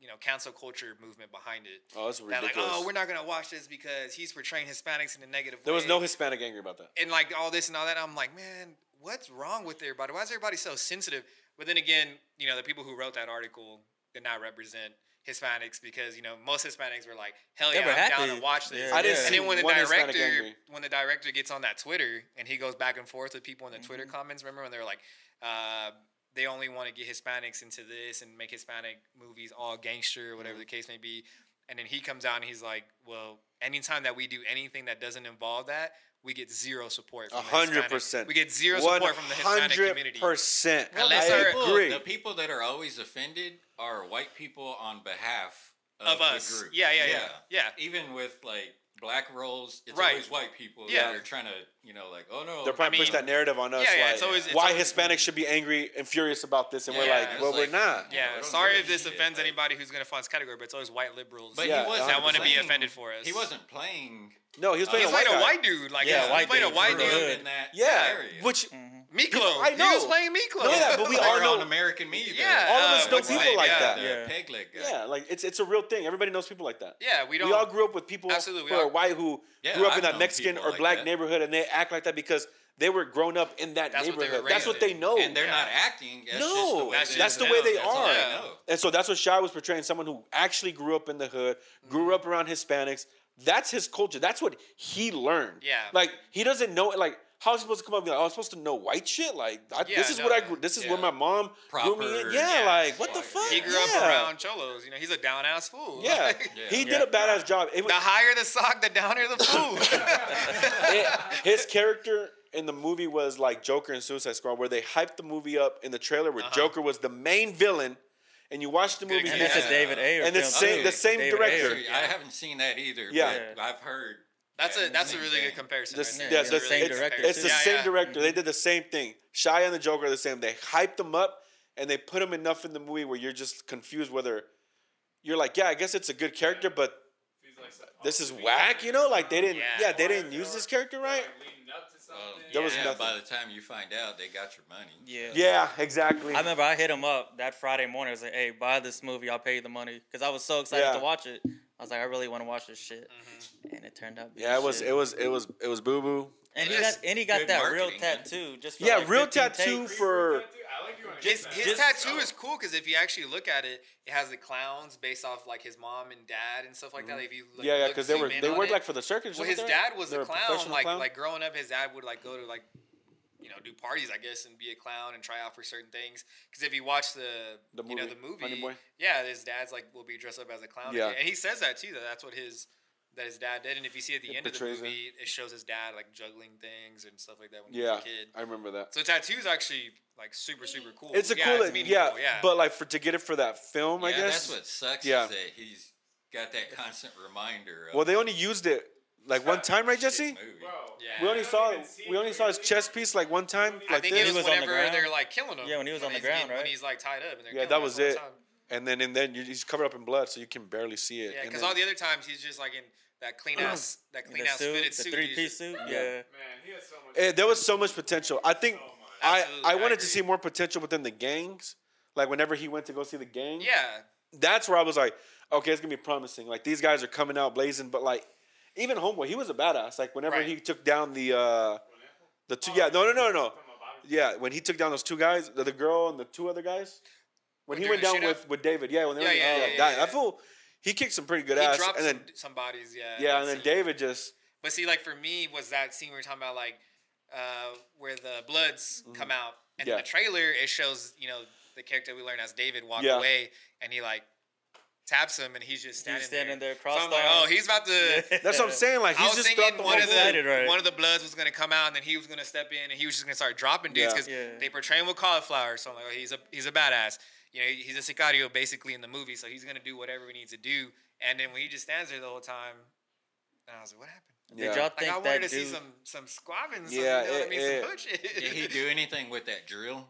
you know cancel culture movement behind it. Oh, that's That ridiculous. like, oh, we're not gonna watch this because he's portraying Hispanics in a negative there way. was no Hispanic angry about that. and like all this and all that. I'm like, man, what's wrong with everybody? Why is everybody so sensitive? But then again, you know, the people who wrote that article did not represent Hispanics because you know most Hispanics were like, hell yeah, were I'm down to watch this. Yeah, I didn't and then when the director when the director gets on that Twitter and he goes back and forth with people in the Mm-hmm. Twitter comments, remember when they were like, uh, they only want to get Hispanics into this and make Hispanic movies all gangster or whatever Mm-hmm. the case may be. And then he comes out and he's like, well, anytime that we do anything that doesn't involve that, we get zero support. A hundred percent. We get zero support from the Hispanic community. percent. Unless I they're- agree. The people that are always offended are white people on behalf of, Of the us. group. Yeah, yeah, yeah, yeah. Even with like black roles, it's Right. always white people Yeah. that are trying to, you know, like, oh no. They're trying I to push that narrative on us. Yeah, yeah, like, it's always- it's why always- Hispanics should be angry and furious about this, and we're like, well, like- we're not. Yeah, we don't sorry if this shit, offends like- anybody who's gonna fall in this category, but it's always white liberals But Yeah, he wasn't that want to be offended for us. He wasn't playing. No, he was Uh, playing He's a white playing a white dude, like Yeah, yeah, he's white a dude. white dude. in that Yeah, area. which Miklo, I he know. was playing Miklo. No, yeah, but we Or all know- on American media. Yeah, all of us uh, know people name? like Yeah. that. The Yeah. peg leg guy. Yeah, like it's it's a real thing. Everybody knows people like that. Yeah, we We, don't. We all grew up with people Absolutely, who we are white who Yeah, grew up I've in that Mexican or like black that. neighborhood, and they act like that because they were grown up in that That's what neighborhood. That's what they know. And they're Yeah. not acting. That's No, just the That's that's the way they That's are. they know. And so that's what Shia was portraying someone who actually grew up in the hood, grew Mm-hmm. up around Hispanics. That's his culture. That's what he learned. Yeah. Like he doesn't know it. like how is he supposed to come up and be like, oh, I'm supposed to know white shit? Like I, Yeah, this is no, what I grew this is yeah. where my mom grew me in. Proper- Yeah, yeah. like what the Like, fuck? he grew up around cholos. You know, he's a down ass fool. Yeah. Like, Yeah. He Yeah. did a badass job. It was, the higher the sock, the downer the fool. it- his character in the movie was like Joker and Suicide Squad, where they hyped the movie up in the trailer where Uh-huh. Joker was the main villain, and you watch the movie. And you that's a. David Ayer And the same- too. the same David director. Ayer. I haven't seen that either. Yeah. but I've heard. That's a that's a really thing. good comparison. This, right yeah, there. it's, That's a really it's, good it's the Yeah, same yeah. director. They mm-hmm. did the same thing. Shia and the Joker are the same. They hyped them up and they put them enough in the movie where you're just confused whether you're like, yeah, I guess it's a good character, but this is whack. You know, like they didn't. Yeah, Yeah. they didn't use this character right. Leading up to Well, something. There was nothing. By the time you find out, they got your money. Yeah. Yeah, exactly. I remember I hit him up that Friday morning. I was like, "Hey, buy this movie. I'll pay you the money." Because I was so excited Yeah. to watch it. I was like, "I really want to watch this shit," Mm-hmm. and it turned out. yeah, it was. shit. It was. It was. It was boo boo. And he got and he got that real marketing, man. tattoo. Just for Yeah, like real tattoo takes. for. I like you on His, his Just- tattoo is cool because if you actually look at it, it has the clowns based off like his mom and dad and stuff like that. If you look, Mm-hmm. yeah, yeah, because they were they on worked it. like for the circus. Well, his something? dad was They a clown. professional Like clown? like growing up, his dad would like go to like you know do parties, I guess, and be a clown and try out for certain things. Because if you watch the, The you know the movie, Funny Boy? yeah, his dad's like will be dressed up as a clown. Yeah. and he says that too. That that's what his that his dad did. And if you see at the It end of the portrays it. movie, it shows his dad like juggling things and stuff like that when he yeah, was a kid. I remember that. So tattoo's actually like super super cool. It's a yeah, cool, it's yeah, yeah. But like for to get it for that film, I guess. that's what sucks. Yeah. is that he's got that constant reminder. Of Well, they only used it like one time, right, Jesse? Yeah. We only saw we only saw his chest piece like one time, I like think this, it was, was on the ground. they're like killing him. Yeah, when he was on the he's ground, getting- When he's like tied up and they're yeah, killing that him was the it. time. And then and then you, he's covered up in blood, so you can barely see it. Yeah, And because then- all the other times he's just like in that clean ass, that clean the ass suit, fitted the suit. three he's piece just- suit. Yeah. Yeah. Man, he has so much. Eh, there was so much potential. I think much. I Absolutely, I I wanted to agree. see more potential within the gangs. Like whenever he went to go see the gang, Yeah, that's where I was like, okay, it's gonna be promising. Like these guys are coming out blazing, but like even Homeboy, he was a badass. Like whenever Right. he took down the uh the two, yeah, no, no, no, no, yeah, when he took down those two guys, the, the girl and the two other guys, when When he went down with with David, yeah, when they Yeah, were yeah, yeah, yeah, dying, yeah. that fool, he kicked some pretty good he ass, dropped and then some bodies. Yeah, yeah, and then. David just But see, like for me, was that scene we were talking about, like uh, where the Bloods come out, and Mm-hmm. Yeah. in the trailer it shows you know the character we learn as David walk Yeah. away, and he like taps him, and he's just standing, He's standing there, So I'm like, oh, he's about to. that's what I'm saying. Like I he's was just throughout thinking the one whole of the Excited, right? one of the Bloods was gonna come out, and then he was gonna step in, and he was just gonna start dropping dudes because Yeah. they portray him with cauliflower. So I'm like, oh, he's a he's a badass. You know, he's a sicario basically in the movie, so he's gonna do whatever he needs to do. And then when he just stands there the whole time, and I was like, what happened? Did Yeah. y'all Like think I that wanted to dude? see some some squabbing, some, Yeah, you know what I mean, it- some hood shit. Did he do anything with that drill?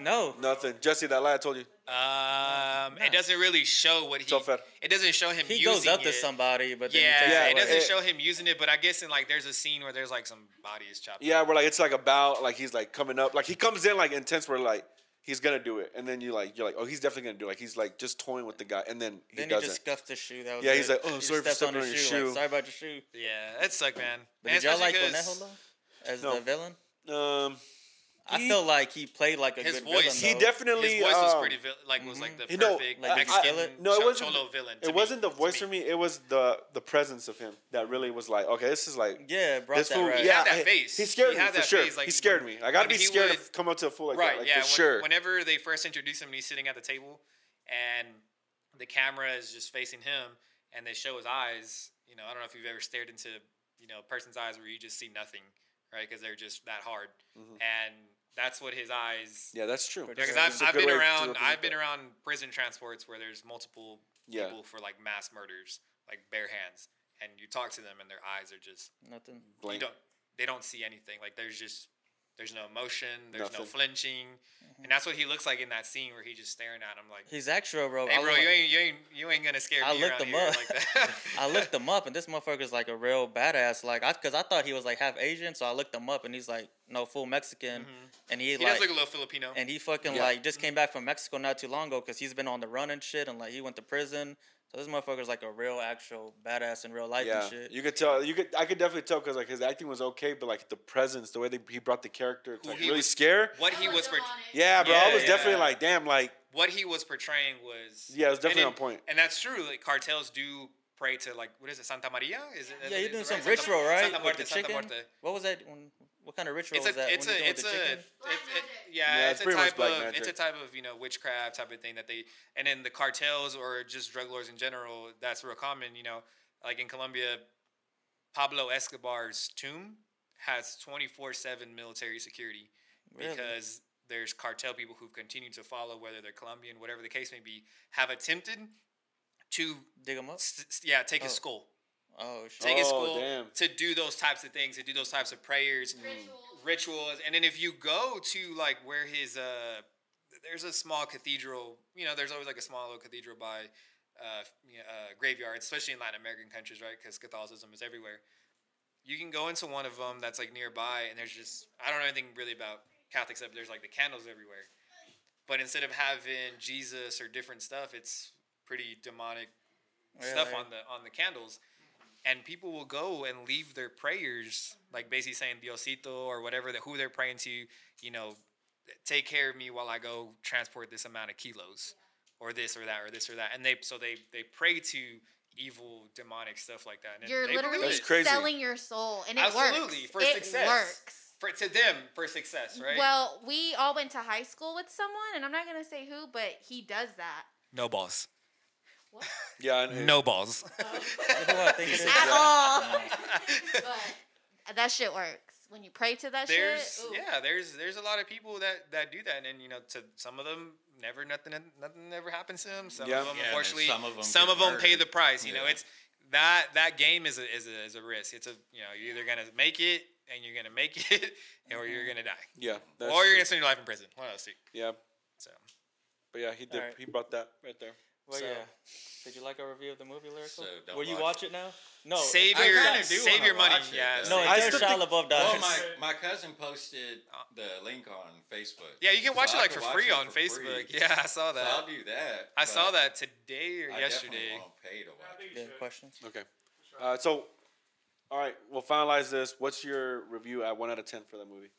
No. nothing. Jesse, that lie I told you. Um, it doesn't really show what he. So fed. It doesn't show him. He using goes up to it. somebody, but then Yeah, he takes Yeah, it away. doesn't it- show him using it, but I guess in like there's a scene where there's like some bodies chopped. Yeah, where like it's like about like he's like coming up, like he comes in like intense, where like he's gonna do it, and then you like you're like, oh, he's definitely gonna do it. Like he's like just toying with the guy, and then he Then he doesn't. just scuffed his shoe. That was Yeah, he's it. like, "Oh, He sorry for stepped on stepping his on your Like, shoe." sorry about your shoe. Yeah, that sucked, man. But And did y'all like especially 'cause Conejo though, as No. the villain? um, I feel like he played like a His good voice- villain. he definitely His voice was um, pretty vil- like was like the You know, perfect Like, you Mexican feel it? No, it wasn't- cholo villain. to It me, wasn't the to voice for me. It was the the presence of him that really was like, okay, this is like Yeah, it brought this that fool. right. He Yeah, had that he- face. He scared He me had for that sure. face, like, he scared when- me. I gotta be scared would- of come up to a fool like right, that, like yeah. for when- sure. Whenever they first introduce him, and he's sitting at the table, and the camera is just facing him, and they show his eyes. You know, I don't know if you've ever stared into you know a person's eyes where you just see nothing, right? Because they're just that hard, and that's what his eyes. yeah, that's true. Because Yeah, I've, It's a I've been around I've been around prison transports where there's multiple Yeah. people for like mass murders, like bare hands, and you talk to them and their eyes are just Nothing. you don't they don't see anything. Like there's just there's no emotion, there's no flinching, and that's what he looks like in that scene where he's just staring at him like, He's extra, bro. "Hey, bro, you ain't you ain't you ain't gonna scare I me looked around him here up. like that." I looked him up, and this motherfucker's like a real badass. Like, I, cause I thought he was like half Asian, so I looked him up, and he's like no full Mexican, and he, Mm-hmm. He like, does look a little Filipino. and he fucking Yeah. like just came back from Mexico not too long ago, cause he's been on the run and shit, and like he went to prison. So this motherfucker's like a real actual badass in real life Yeah, and shit. you could tell. You could. I could definitely tell because like his acting was okay, but like the presence, the way they, he brought the character to Who like, really was- scare. what he was per- Yeah, bro. I Yeah, was definitely like, damn, like what he was portraying was Yeah, it was definitely it- on point. And that's true. Like cartels do pray to like what is it, Santa Maria? Is it? Yeah, is you're it doing right? some Santa- ritual, right? Santa With Muerte, Santa chicken. Muerte. What was that? When, what kind of ritual It's was a, that? it's a, it's a, it, it, yeah, Yeah, it's, it's a type black of, it's a type of you know witchcraft type of thing that they, and then the cartels or just drug lords in general, that's real common. You know, like in Colombia, Pablo Escobar's tomb has twenty four seven military security Really? because there's cartel people who've continued to follow, whether they're Colombian, whatever the case may be, have attempted to, Dig him up. s- s- yeah, take his Oh. skull Oh shit. take his Oh, skull damn. to do those types of things, to do those types of prayers, Rituals. rituals, and then if you go to like where his uh, there's a small cathedral. You know, there's always like a small little cathedral by uh, you uh, graveyards, especially in Latin American countries, right? Because Catholicism is everywhere. You can go into one of them that's like nearby, and there's just I don't know anything really about Catholics, but there's like the candles everywhere. But instead of having Jesus or different stuff, it's pretty demonic stuff Really? on the on the candles and people will go and leave their prayers like basically saying diosito or whatever that who they're praying to you know take care of me while I go transport this amount of kilos, or this or that or this or that, and they so they they pray to evil demonic stuff like that. And You're they literally believe That's crazy. selling your soul, and it Absolutely, works. for it success. works. for to them for success, right? Well, we all went to high school with someone, and I'm not gonna say who, but he does that. no balls, What? Yeah, and, no balls. Oh. Who I think it is? At Yeah. all. But that shit works. When you pray to that there's shit. ooh. yeah, there's there's a lot of people that that do that, and you know, to some of them never nothing nothing ever happens to them. Some Yeah. of them, Yeah, unfortunately, some of 'em some of them pay the price. You know, it's that that game is a, is a is a risk. It's a you know you're either gonna make it and you're gonna make it, or you're mm-hmm. gonna die, yeah, or you're true. gonna spend your life in prison. One of those two. yeah. So But yeah, he did. Alright. He brought that right there. Well, So- yeah. Did you like our review of the movie Lyrical? So don't Will you watch watch it now? No. save I your kinda do save wanna your money. watch it, yeah, though. No, save- I until Shia think- LaBeouf Well, dies. my, my cousin posted the link on Facebook. yeah, you can watch So it I like could for watch free it on for Facebook. free. Yeah, I saw So that. I'll do that. I saw that today or I yesterday. definitely won't pay to watch it. you questions. Okay. Uh, so, all right, we'll finalize this. What's your review at one out of ten for the movie?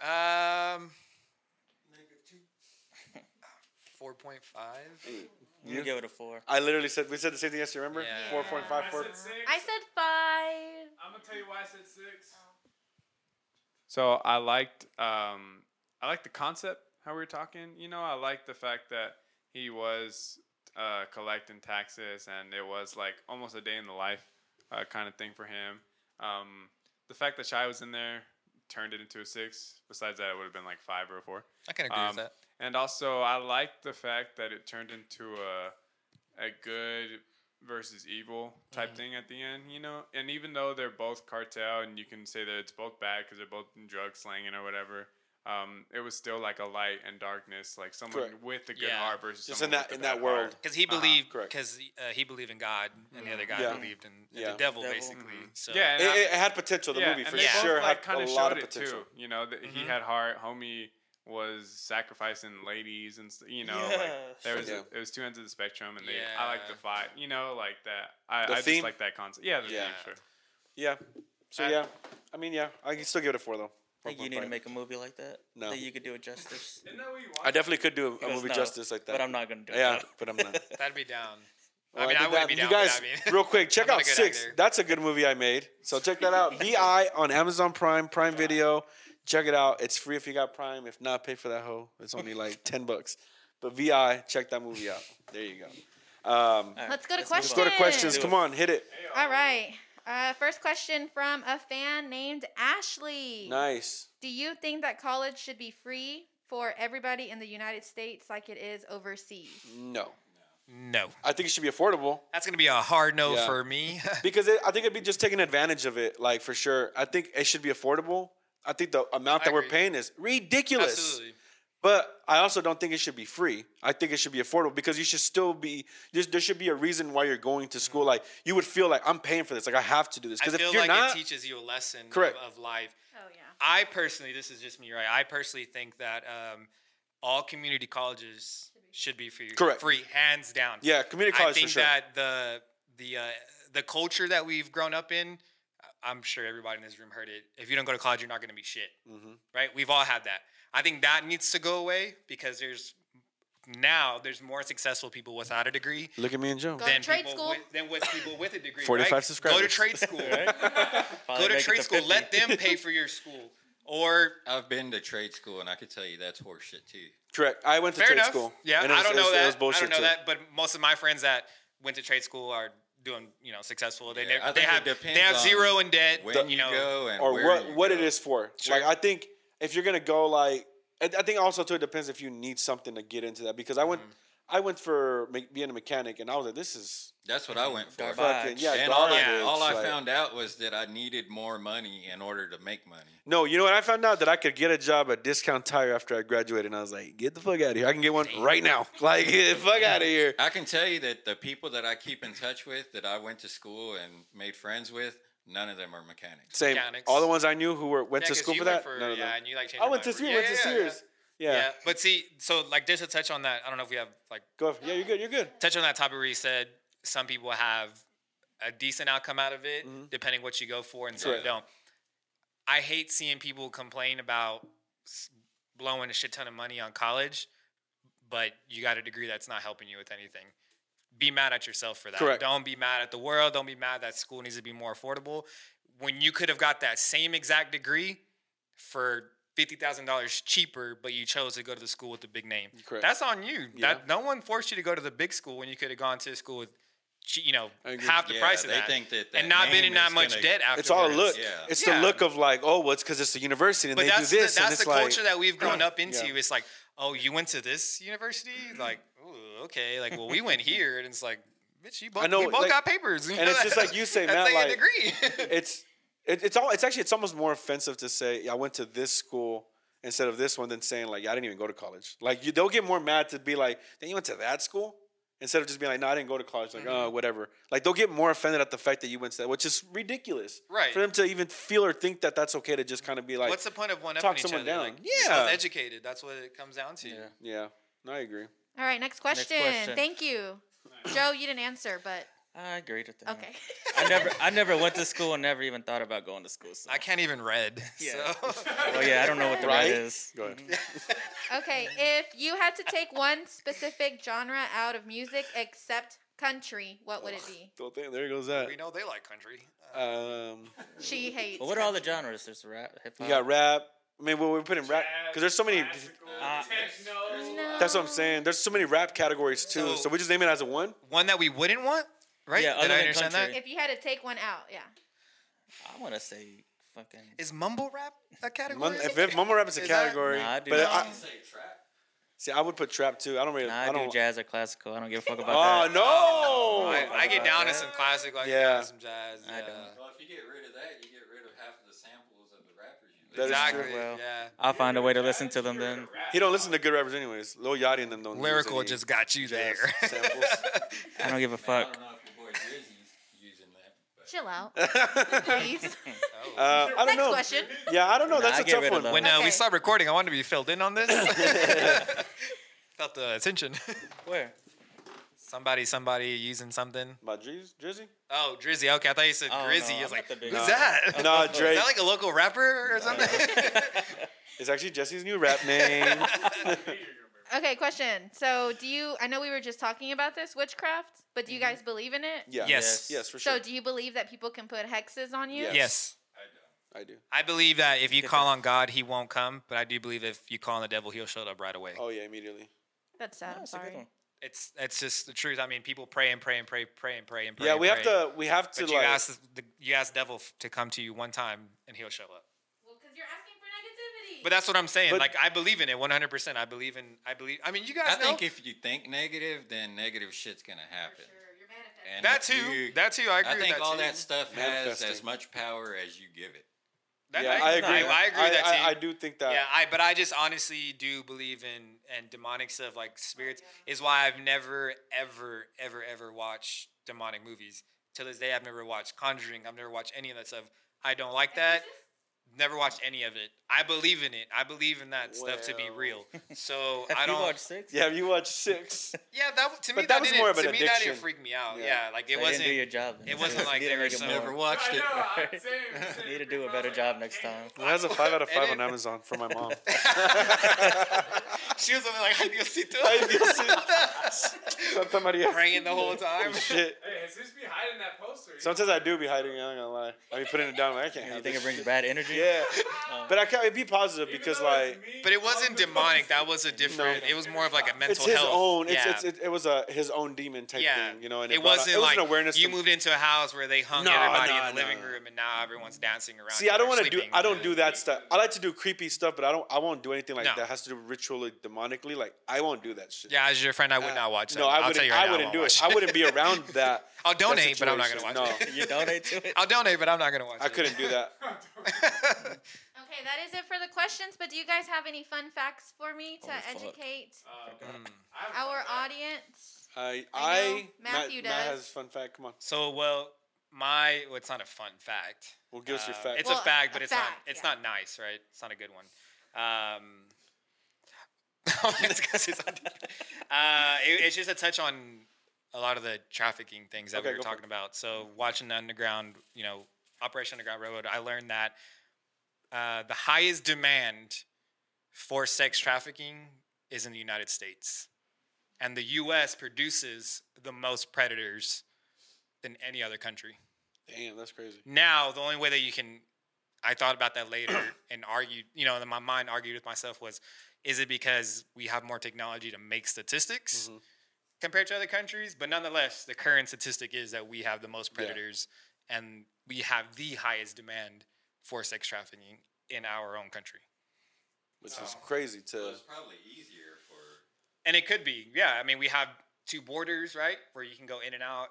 Um, four point five. I'm gonna give it a four. I literally said we said the same thing yesterday. Remember? Yeah. Four point five I said six. I said five. I'm gonna tell you why I said six. So I liked um I liked the concept how we were talking. You know, I liked the fact that he was uh, collecting taxes and it was like almost a day in the life uh, kind of thing for him. Um, the fact that Shia was in there turned it into a six. Besides that, it would have been like five or a four. I can agree Um, with that. And also, I like the fact that it turned into a a good versus evil type thing at the end, you know. And even though they're both cartel, and you can say that it's both bad because they're both in drug slanging or whatever, um, it was still like a light and darkness, like someone Correct. with a good Yeah. heart versus Just in someone that with in that world. Because he Uh-huh, believed, because uh, he believed in God, and the other guy Yeah. believed in, in Yeah. the devil, Devil. basically. So Yeah, It, I- it had potential. The yeah, movie for they sure both, like, had kinda a lot of it potential. Too. You know, that he Mhm. had heart. Homie was sacrificing ladies and you know, Yeah. like there was Yeah. it was two ends of the spectrum, and they I like the fight. You know, like that. I, The I theme? just like that concept. Yeah, the Yeah. theme, sure. Yeah. So I- yeah, I mean yeah, I can still give it a four though. I think you need to make a movie like that. No. I think you could do it justice. Isn't that what you I definitely could do a, He goes, movie "No," justice like that. But I'm not gonna do Yeah, it. Yeah, but I'm not. that'd be down. Well, I mean, I, did wouldn't be down. You guys, but I mean, real quick, check out Six. actor. That's a good movie I made. So check that out. VI on Amazon Prime, Prime Video. Check it out. It's free if you got Prime. If not, pay for that hoe. It's only like ten bucks. But VI, check that movie out. There you go. Um, All right, Let's go to move let's go to questions. Come on, hit it. All right. Uh, first question from a fan named Ashley. Nice. Do you think that college should be free for everybody in the United States like it is overseas? No, no, I think it should be affordable that's gonna be a hard no Yeah. for me. because it, I think it'd be just taking advantage of it. Like for sure, I think it should be affordable. I think the amount that we're paying is ridiculous. Absolutely. But I also don't think it should be free. I think it should be affordable because you should still be. There's, there should be a reason why you're going to school. Like you would feel like I'm paying for this. Like I have to do this because if you're like not, it teaches you a lesson of, Correct. of life. Oh yeah. I personally, this is just me, right? I personally think that um, all community colleges should be free. Correct. Free, hands down. yeah, community college I think for sure. that the the uh, the culture that we've grown up in, I'm sure everybody in this room heard it. If you don't go to college, you're not going to be shit. Mhm. Right? We've all had that. I think that needs to go away because there's now there's more successful people without a degree Look at me and Joe. Go to than trade school. with, than with people with a degree. 45 right? Go to trade school. Go to make it trade school. 50. Let them pay for your school. Or I've been to trade school, and I can tell you that's horseshit too. Correct. I went to fair trade enough. school. Yeah, and it I don't it was- know it that. was I don't know too. that. But most of my friends that went to trade school are doing you know successful. They Yeah, never, they have they have zero in debt. When you you know, go and or where what you what go. it is for. Sure. Like I think if you're gonna go like I I think also too it depends if you need something to get into that because I went Mm-hmm. I went for me- being a mechanic and I was like this is That's what I went for. Fucking yeah and all garbage. I, all I like- found out was that I needed more money in order to make money. No, you know what I found out that I could get a job at Discount Tire after I graduated and I was like get the fuck out of here I can get one right now like get the fuck out of here. I can tell you that the people that I keep in touch with, that I went to school and made friends with, none of them are mechanics. Same. Mechanics. All the ones I knew who were went Yeah, to 'cause school you for went that. none of yeah, them. and you like changed I went to mind for- yeah, went to yeah, yeah, Sears. Yeah. Yeah. but see, so like just to touch on that, I don't know if we have like Go. Yeah, you're good. You're good. touch on that topic where you said some people have a decent outcome out of it, Mhm. depending what you go for, and some Correct. don't. I hate seeing people complain about blowing a shit ton of money on college, but you got a degree that's not helping you with anything. Be mad at yourself for that. Correct. Don't be mad at the world. Don't be mad that school needs to be more affordable. When you could have got that same exact degree for fifty thousand dollars cheaper, but you chose to go to the school with the big name. Correct. That's on you. Yeah. That no one forced you to go to the big school when you could have gone to a school with, you know, half the Yeah, price of they that, think that and not been name in that is much gonna- debt after. It's all a look. Yeah. It's Yeah. the look of like, oh, well, it's because it's a university and But they that's do the, this. and that's it's the like, culture that we've grown up into. Yeah. It's like, oh, you went to this university, like, ooh, okay, like, well, we went here, and it's like, bitch, you both, I know, we both like- got papers, and it's just like you say, Matt, like a degree. it's it, it's all it's actually it's almost more offensive to say I went to this school instead of this one than saying like I didn't even go to college. Like you, they'll get more mad to be like, then you went to that school instead of just being like, no, I didn't go to college. Like, Mm-hmm. oh, whatever. Like they'll get more offended at the fact that you went to that, which is ridiculous. Right. For them to even feel or think that that's okay to just kind of be like, What's the point of one up talk someone other? down. Like, Yeah. educated. That's what it comes down to. Yeah. yeah, no, I agree. All right, next question. question. Thank you. Joe, you didn't answer, but I agreed with that. okay. I never, I never went to school and never even thought about going to school. So. I can't even read. Yeah. So. Oh yeah, I don't know what the Right? right is. Go ahead. okay, if you had to take one specific genre out of music except country, what would it be? Don't think there goes that. we know they like country. Um, She hates. Well, what are all the genres? There's rap, hip hop. you got rap. I mean, well, we put in rap because there's so many. Uh, No. That's what I'm saying. There's so many rap categories too. So, So- we just name it as a one. One that we wouldn't want, right? Yeah, Did other I than understand country. that? If you had to take one out, yeah. I want to say fucking. Is mumble rap a category? Mon- if, if mumble rap is a Is that- category, Nah, I do but not. I, see, I would put trap too. I don't really. Nah, I I, do don't. jazz or classical. I don't give a fuck about that. Oh that. no! I, I get down to some classic, like Yeah. yeah, some jazz. I Yeah. don't. Well, if you get rid of that, you get rid of half of the samples of the rappers. You That is Exactly. true. Well, yeah. I'll find a way to listen to them then. He don't listen to good rappers anyways. Lil Yachty and them don't. use Lyrical any just got you there. samples. I don't give a fuck. don't know if your boy Drizzy's using that. But Chill out, uh. I don't Next know. question. Yeah, I don't know. Nah, That's I a get tough rid of one. them. when uh, Okay. we start recording, I wanted to be filled in on this. Felt the attention. Where? Somebody, somebody using something. About Drizzy? Drizzy? Oh, Drizzy. Okay, I thought you said Oh, Grizzy. no, I was like, not who's big- that? No, Is that like a local rapper or something? It's actually Jesse's new rap name. Okay, question. So, do you? I know we were just talking about this witchcraft, but do you mm-hmm. guys believe in it? yeah. Yes. Yes, for sure. So, do you believe that people can put hexes on you? Yes. yes. I do. I believe that if you call on God, he won't come. But I do believe if you call on the devil, he'll show up right away. Oh yeah, immediately. That's sad. I'm That's a good sorry. One. It's it's just the truth. I mean, people pray and pray and pray, pray and pray and pray. Yeah, and we have to. We have to But you like. ask the, you ask devil to come to you one time, and he'll show up. Well, because you're asking for negativity. But that's what I'm saying. But- like I believe in it 100. percent I believe in. I believe. I mean, you guys I know think if you think negative, then negative shit's gonna happen. sure, you're manifesting. And that if too. you- that too. I agree. I think with that all too. that stuff has as much power as you give it. That- yeah, I, agree. I, I agree with that too. I, I do think that. Yeah, I but I just honestly do believe in and demonic stuff like spirits is why I've never ever ever ever watched demonic movies. To this day I've never watched Conjuring, I've never watched any of that stuff. I don't like that. Never watched any of it. I believe in it. I believe in that stuff to be real. So Have I don't watched six? Yeah, have you watched six? Yeah, that to me But that, that was didn't more of an to me that didn't freak me out. Yeah. Yeah, like it So wasn't didn't do your job. Then. it wasn't like You need to there make was it some- more. Never watched it. Need to do a better job next time. It has a five out of five on Amazon for my mom. she was something like Ay Diosito. Ay, Santa Maria. praying the whole time. Shit. Hey, Jesus be hiding that poster. Sometimes I do be hiding. I'm not gonna lie. I be putting it down. Like, I can't You think it brings bad energy? Yeah, but I can't. Be positive because like But it wasn't demonic. That was a different. It was more of like a mental it's his health. own. It's, yeah. it's it, it was a his own demon type yeah. thing. You know, and it, brought out- wasn't it was like an awareness. you to- moved into a house where they hung No, everybody no, in the living room, and now everyone's dancing around. See, I don't want to do. I don't do that stuff. I like to do creepy stuff, but I don't. I won't do anything like No. that has to do ritually, demonically. Like I won't do that shit. Yeah, as your friend, I would Uh, not watch that. No, I I'll wouldn't. right I now, wouldn't do it. I wouldn't be around that. I'll donate, but I'm not gonna watch no, it. You donate to it. I'll donate, but I'm not gonna watch it. I couldn't do that. Okay, that is it for the questions. But do you guys have any fun facts for me to Holy fuck. educate Mm. our audience? I, I know I, Matthew Matt, Matt does. has fun fact. Come on, So, well, my well, it's not a fun fact. well, give us your Uh, fact. It's Well, a fact, a but it's fact, not. It's yeah. not nice, right? It's not a good one. Um, it's uh, it- it's just a touch on a lot of the trafficking things that Okay, we were talking about. So, watching the underground, you know, Operation Underground Railroad, I learned that uh, the highest demand for sex trafficking is in the United States. And the US produces the most predators than any other country. Damn, that's crazy. Now, the only way that you can, I thought about that later and argued, you know, in my mind argued with myself was, is it because we have more technology to make statistics Mhm. compared to other countries? But nonetheless, the current statistic is that we have the most Yeah. predators and we have the highest demand for sex trafficking in our own country. Which is crazy Well, it's probably easier for. And it could be, yeah. I mean, we have two borders, right, where you can go in and out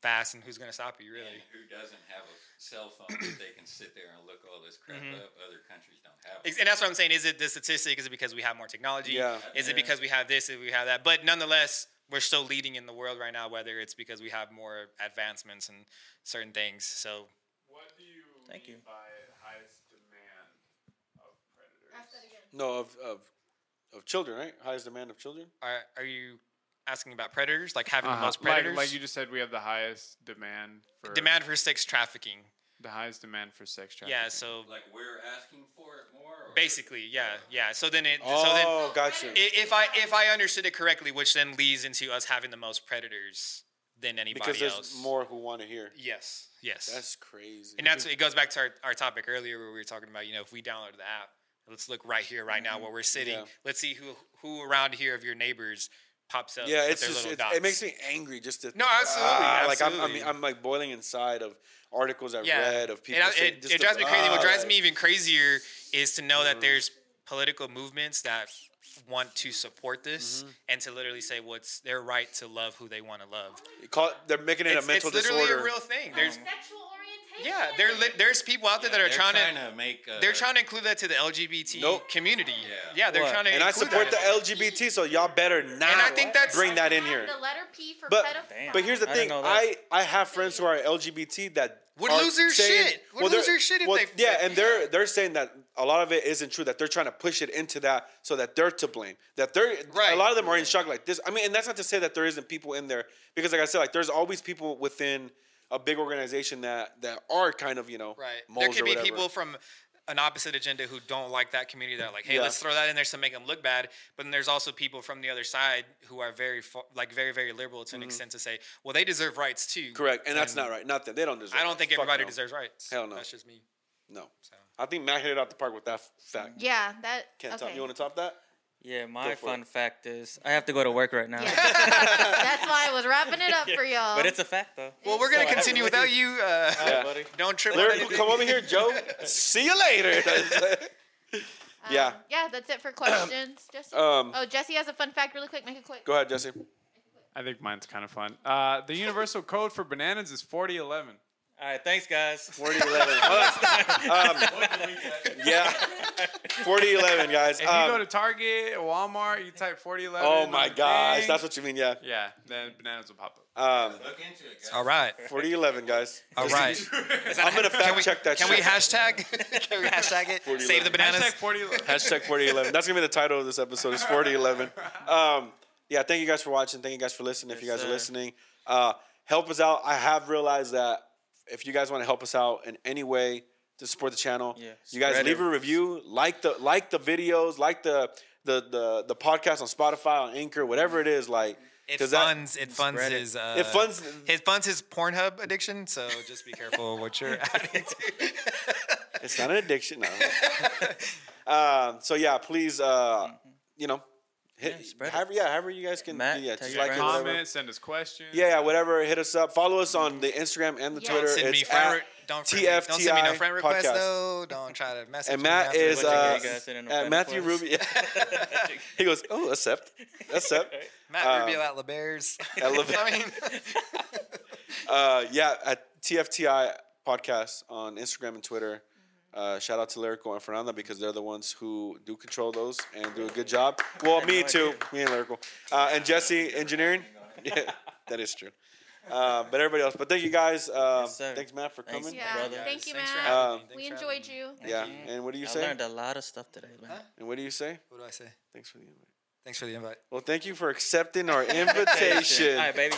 fast, and who's going to stop you, really? And who doesn't have a cell phone that they can sit there and look all this crap Mhm. up? Other countries don't have. It. And that's what I'm saying. Is it the statistic? Is it because we have more technology? Yeah. Is it because we have this? Is we have that? But nonetheless, we're still leading in the world right now. Whether it's because we have more advancements and certain things. So What do you Thank mean you. by highest demand of predators? No, of, of of children, right? Highest demand of children. are are you asking about predators? Like having Uh-huh. the most predators? like you just said, we have the highest demand for Demand for sex trafficking. the highest demand for sex trafficking. Yeah. So Like we're asking for it more. Or basically, yeah, yeah. So then it. Oh, so then. gotcha. If I if I understood it correctly, which then leads into us having the most predators than anybody Because there's else. more who want to hear. Yes. Yes. That's crazy. And that's it goes back to our, our topic earlier where we were talking about, you know, if we download the app, let's look right here, right now, where we're sitting. Yeah. Let's see who who around here of your neighbors pops up. yeah, with it's their just little it, it makes me angry just to No, absolutely, Ah, like I'm. I'm I'm like boiling inside of articles I've yeah. read of people. It, I- saying it, just it drives the- me crazy. What drives like- me even crazier is to know Mm-hmm. that there's political movements that want to support this Mm-hmm. and to literally say what's their right to love who they want to love. Call it- they're making it It's, a mental it's literally disorder. a real thing. There's sexual orientation. yeah, there li- there's people out there that are they're trying, trying to, to make. Uh, they're trying to include that to the LGBT Nope. community. Yeah. Yeah, they're What? trying to and I include support the. LGBT, so y'all better not I think that's- bring that in here. The letter P for But pedophile. but here's the thing, didn't I. I have friends who are LGBT that Would are lose their saying- shit. Would they're- lose their shit if well, they- yeah, and they're they're saying that a lot of it isn't true. That they're trying to push it into that so that they're to blame. That they're a lot of them are in shock like this. I mean, and that's not to say that there isn't people in there because, like I said, like there's always people within a big organization that that are kind of you know Right. moles There could be whatever. people from an opposite agenda who don't like that community that are like, hey, Yeah. let's throw that in there to make them look bad. But then there's also people from the other side who are very, like, very, very liberal to an extent to say, well, they deserve rights too. Mm-hmm. Correct, and that's not right. Not that they don't deserve. I don't it. think Fuck everybody no. deserves rights. Hell no. That's just me. No, So. I think Matt hit it out the park with that f- fact. yeah, that. Can't okay. top. You want to top that? Yeah, my fun it. fact is I have to go to work right now. Yeah. That's why I was wrapping it up for y'all. But it's a fact though. Well, we're gonna I have continue without leave. you. Uh, Yeah. buddy. Don't trip Lyrical, come over here, Joe. See you later. Um, yeah. Yeah, that's it for questions. Jesse. um, oh, Jesse has a fun fact. Really quick, make it quick. go ahead, Jesse. I think mine's kind of fun. Uh, the universal code for bananas is 4011. All right, thanks guys. 4011. um, yeah. 4011, guys. If Um, you go to Target, Walmart, you type 4011. oh my gosh, thing, that's what you mean, yeah. Yeah, then bananas will pop up. Um, Look into it, guys. All right. 4011, guys. All right. I'm gonna fact Can we, check that. can shit. we hashtag? can we hashtag it? 4011. Save the bananas. Hashtag 4011. Hashtag 4011. That's gonna be the title of this episode. Is 4011. Um, yeah, thank you guys for watching. Thank you guys for listening. if you Yes, guys are listening, uh, help us out. I have realized that if you guys want to help us out in any way to support the channel, Yeah, you guys leave it. a review, like the like the videos, like the the the the podcast on Spotify, on Anchor, whatever it is. Like, It 'cause that- funds. it funds it. his. Uh, it funds. His funds his Pornhub addiction. So just be careful what you're adding to. It's not an addiction. No. um, so yeah, please, uh, you know, hit, Yeah, spread however, yeah, however you guys can, Matt, yeah, just like it, Comment, send us questions. Yeah, yeah, whatever. Hit us up. Follow us on the Instagram and the Yeah. Twitter. Send me friend. re- don't, friend me- don't send me no friend request podcast. though. Don't try to message and me Matt after is what you uh, guys- You guys send at Matthew request. Ruby. he goes, oh, accept, accept. Matt um, Rubio at LeBears. At LeBears. I mean, Uh, yeah, at TFTI podcast on Instagram and Twitter. Uh, shout out to Lyrical and Fernanda because they're the ones who do control those and do a good job. Well, me no too, me and Lyrical, uh, and Jesse engineering. Yeah, that is true. Uh, but everybody else. But thank you guys. Uh, Yes, thanks, Matt, for Thanks. coming. Yeah. brother. Thank you, Matt. having Um, me. Thanks we enjoyed you. Yeah. you. And what do you say? I learned a lot of stuff today, man. Huh? And what do you say? What do I say? Thanks for the invite. Thanks for the invite. Well, thank you for accepting our invitation. All right, baby.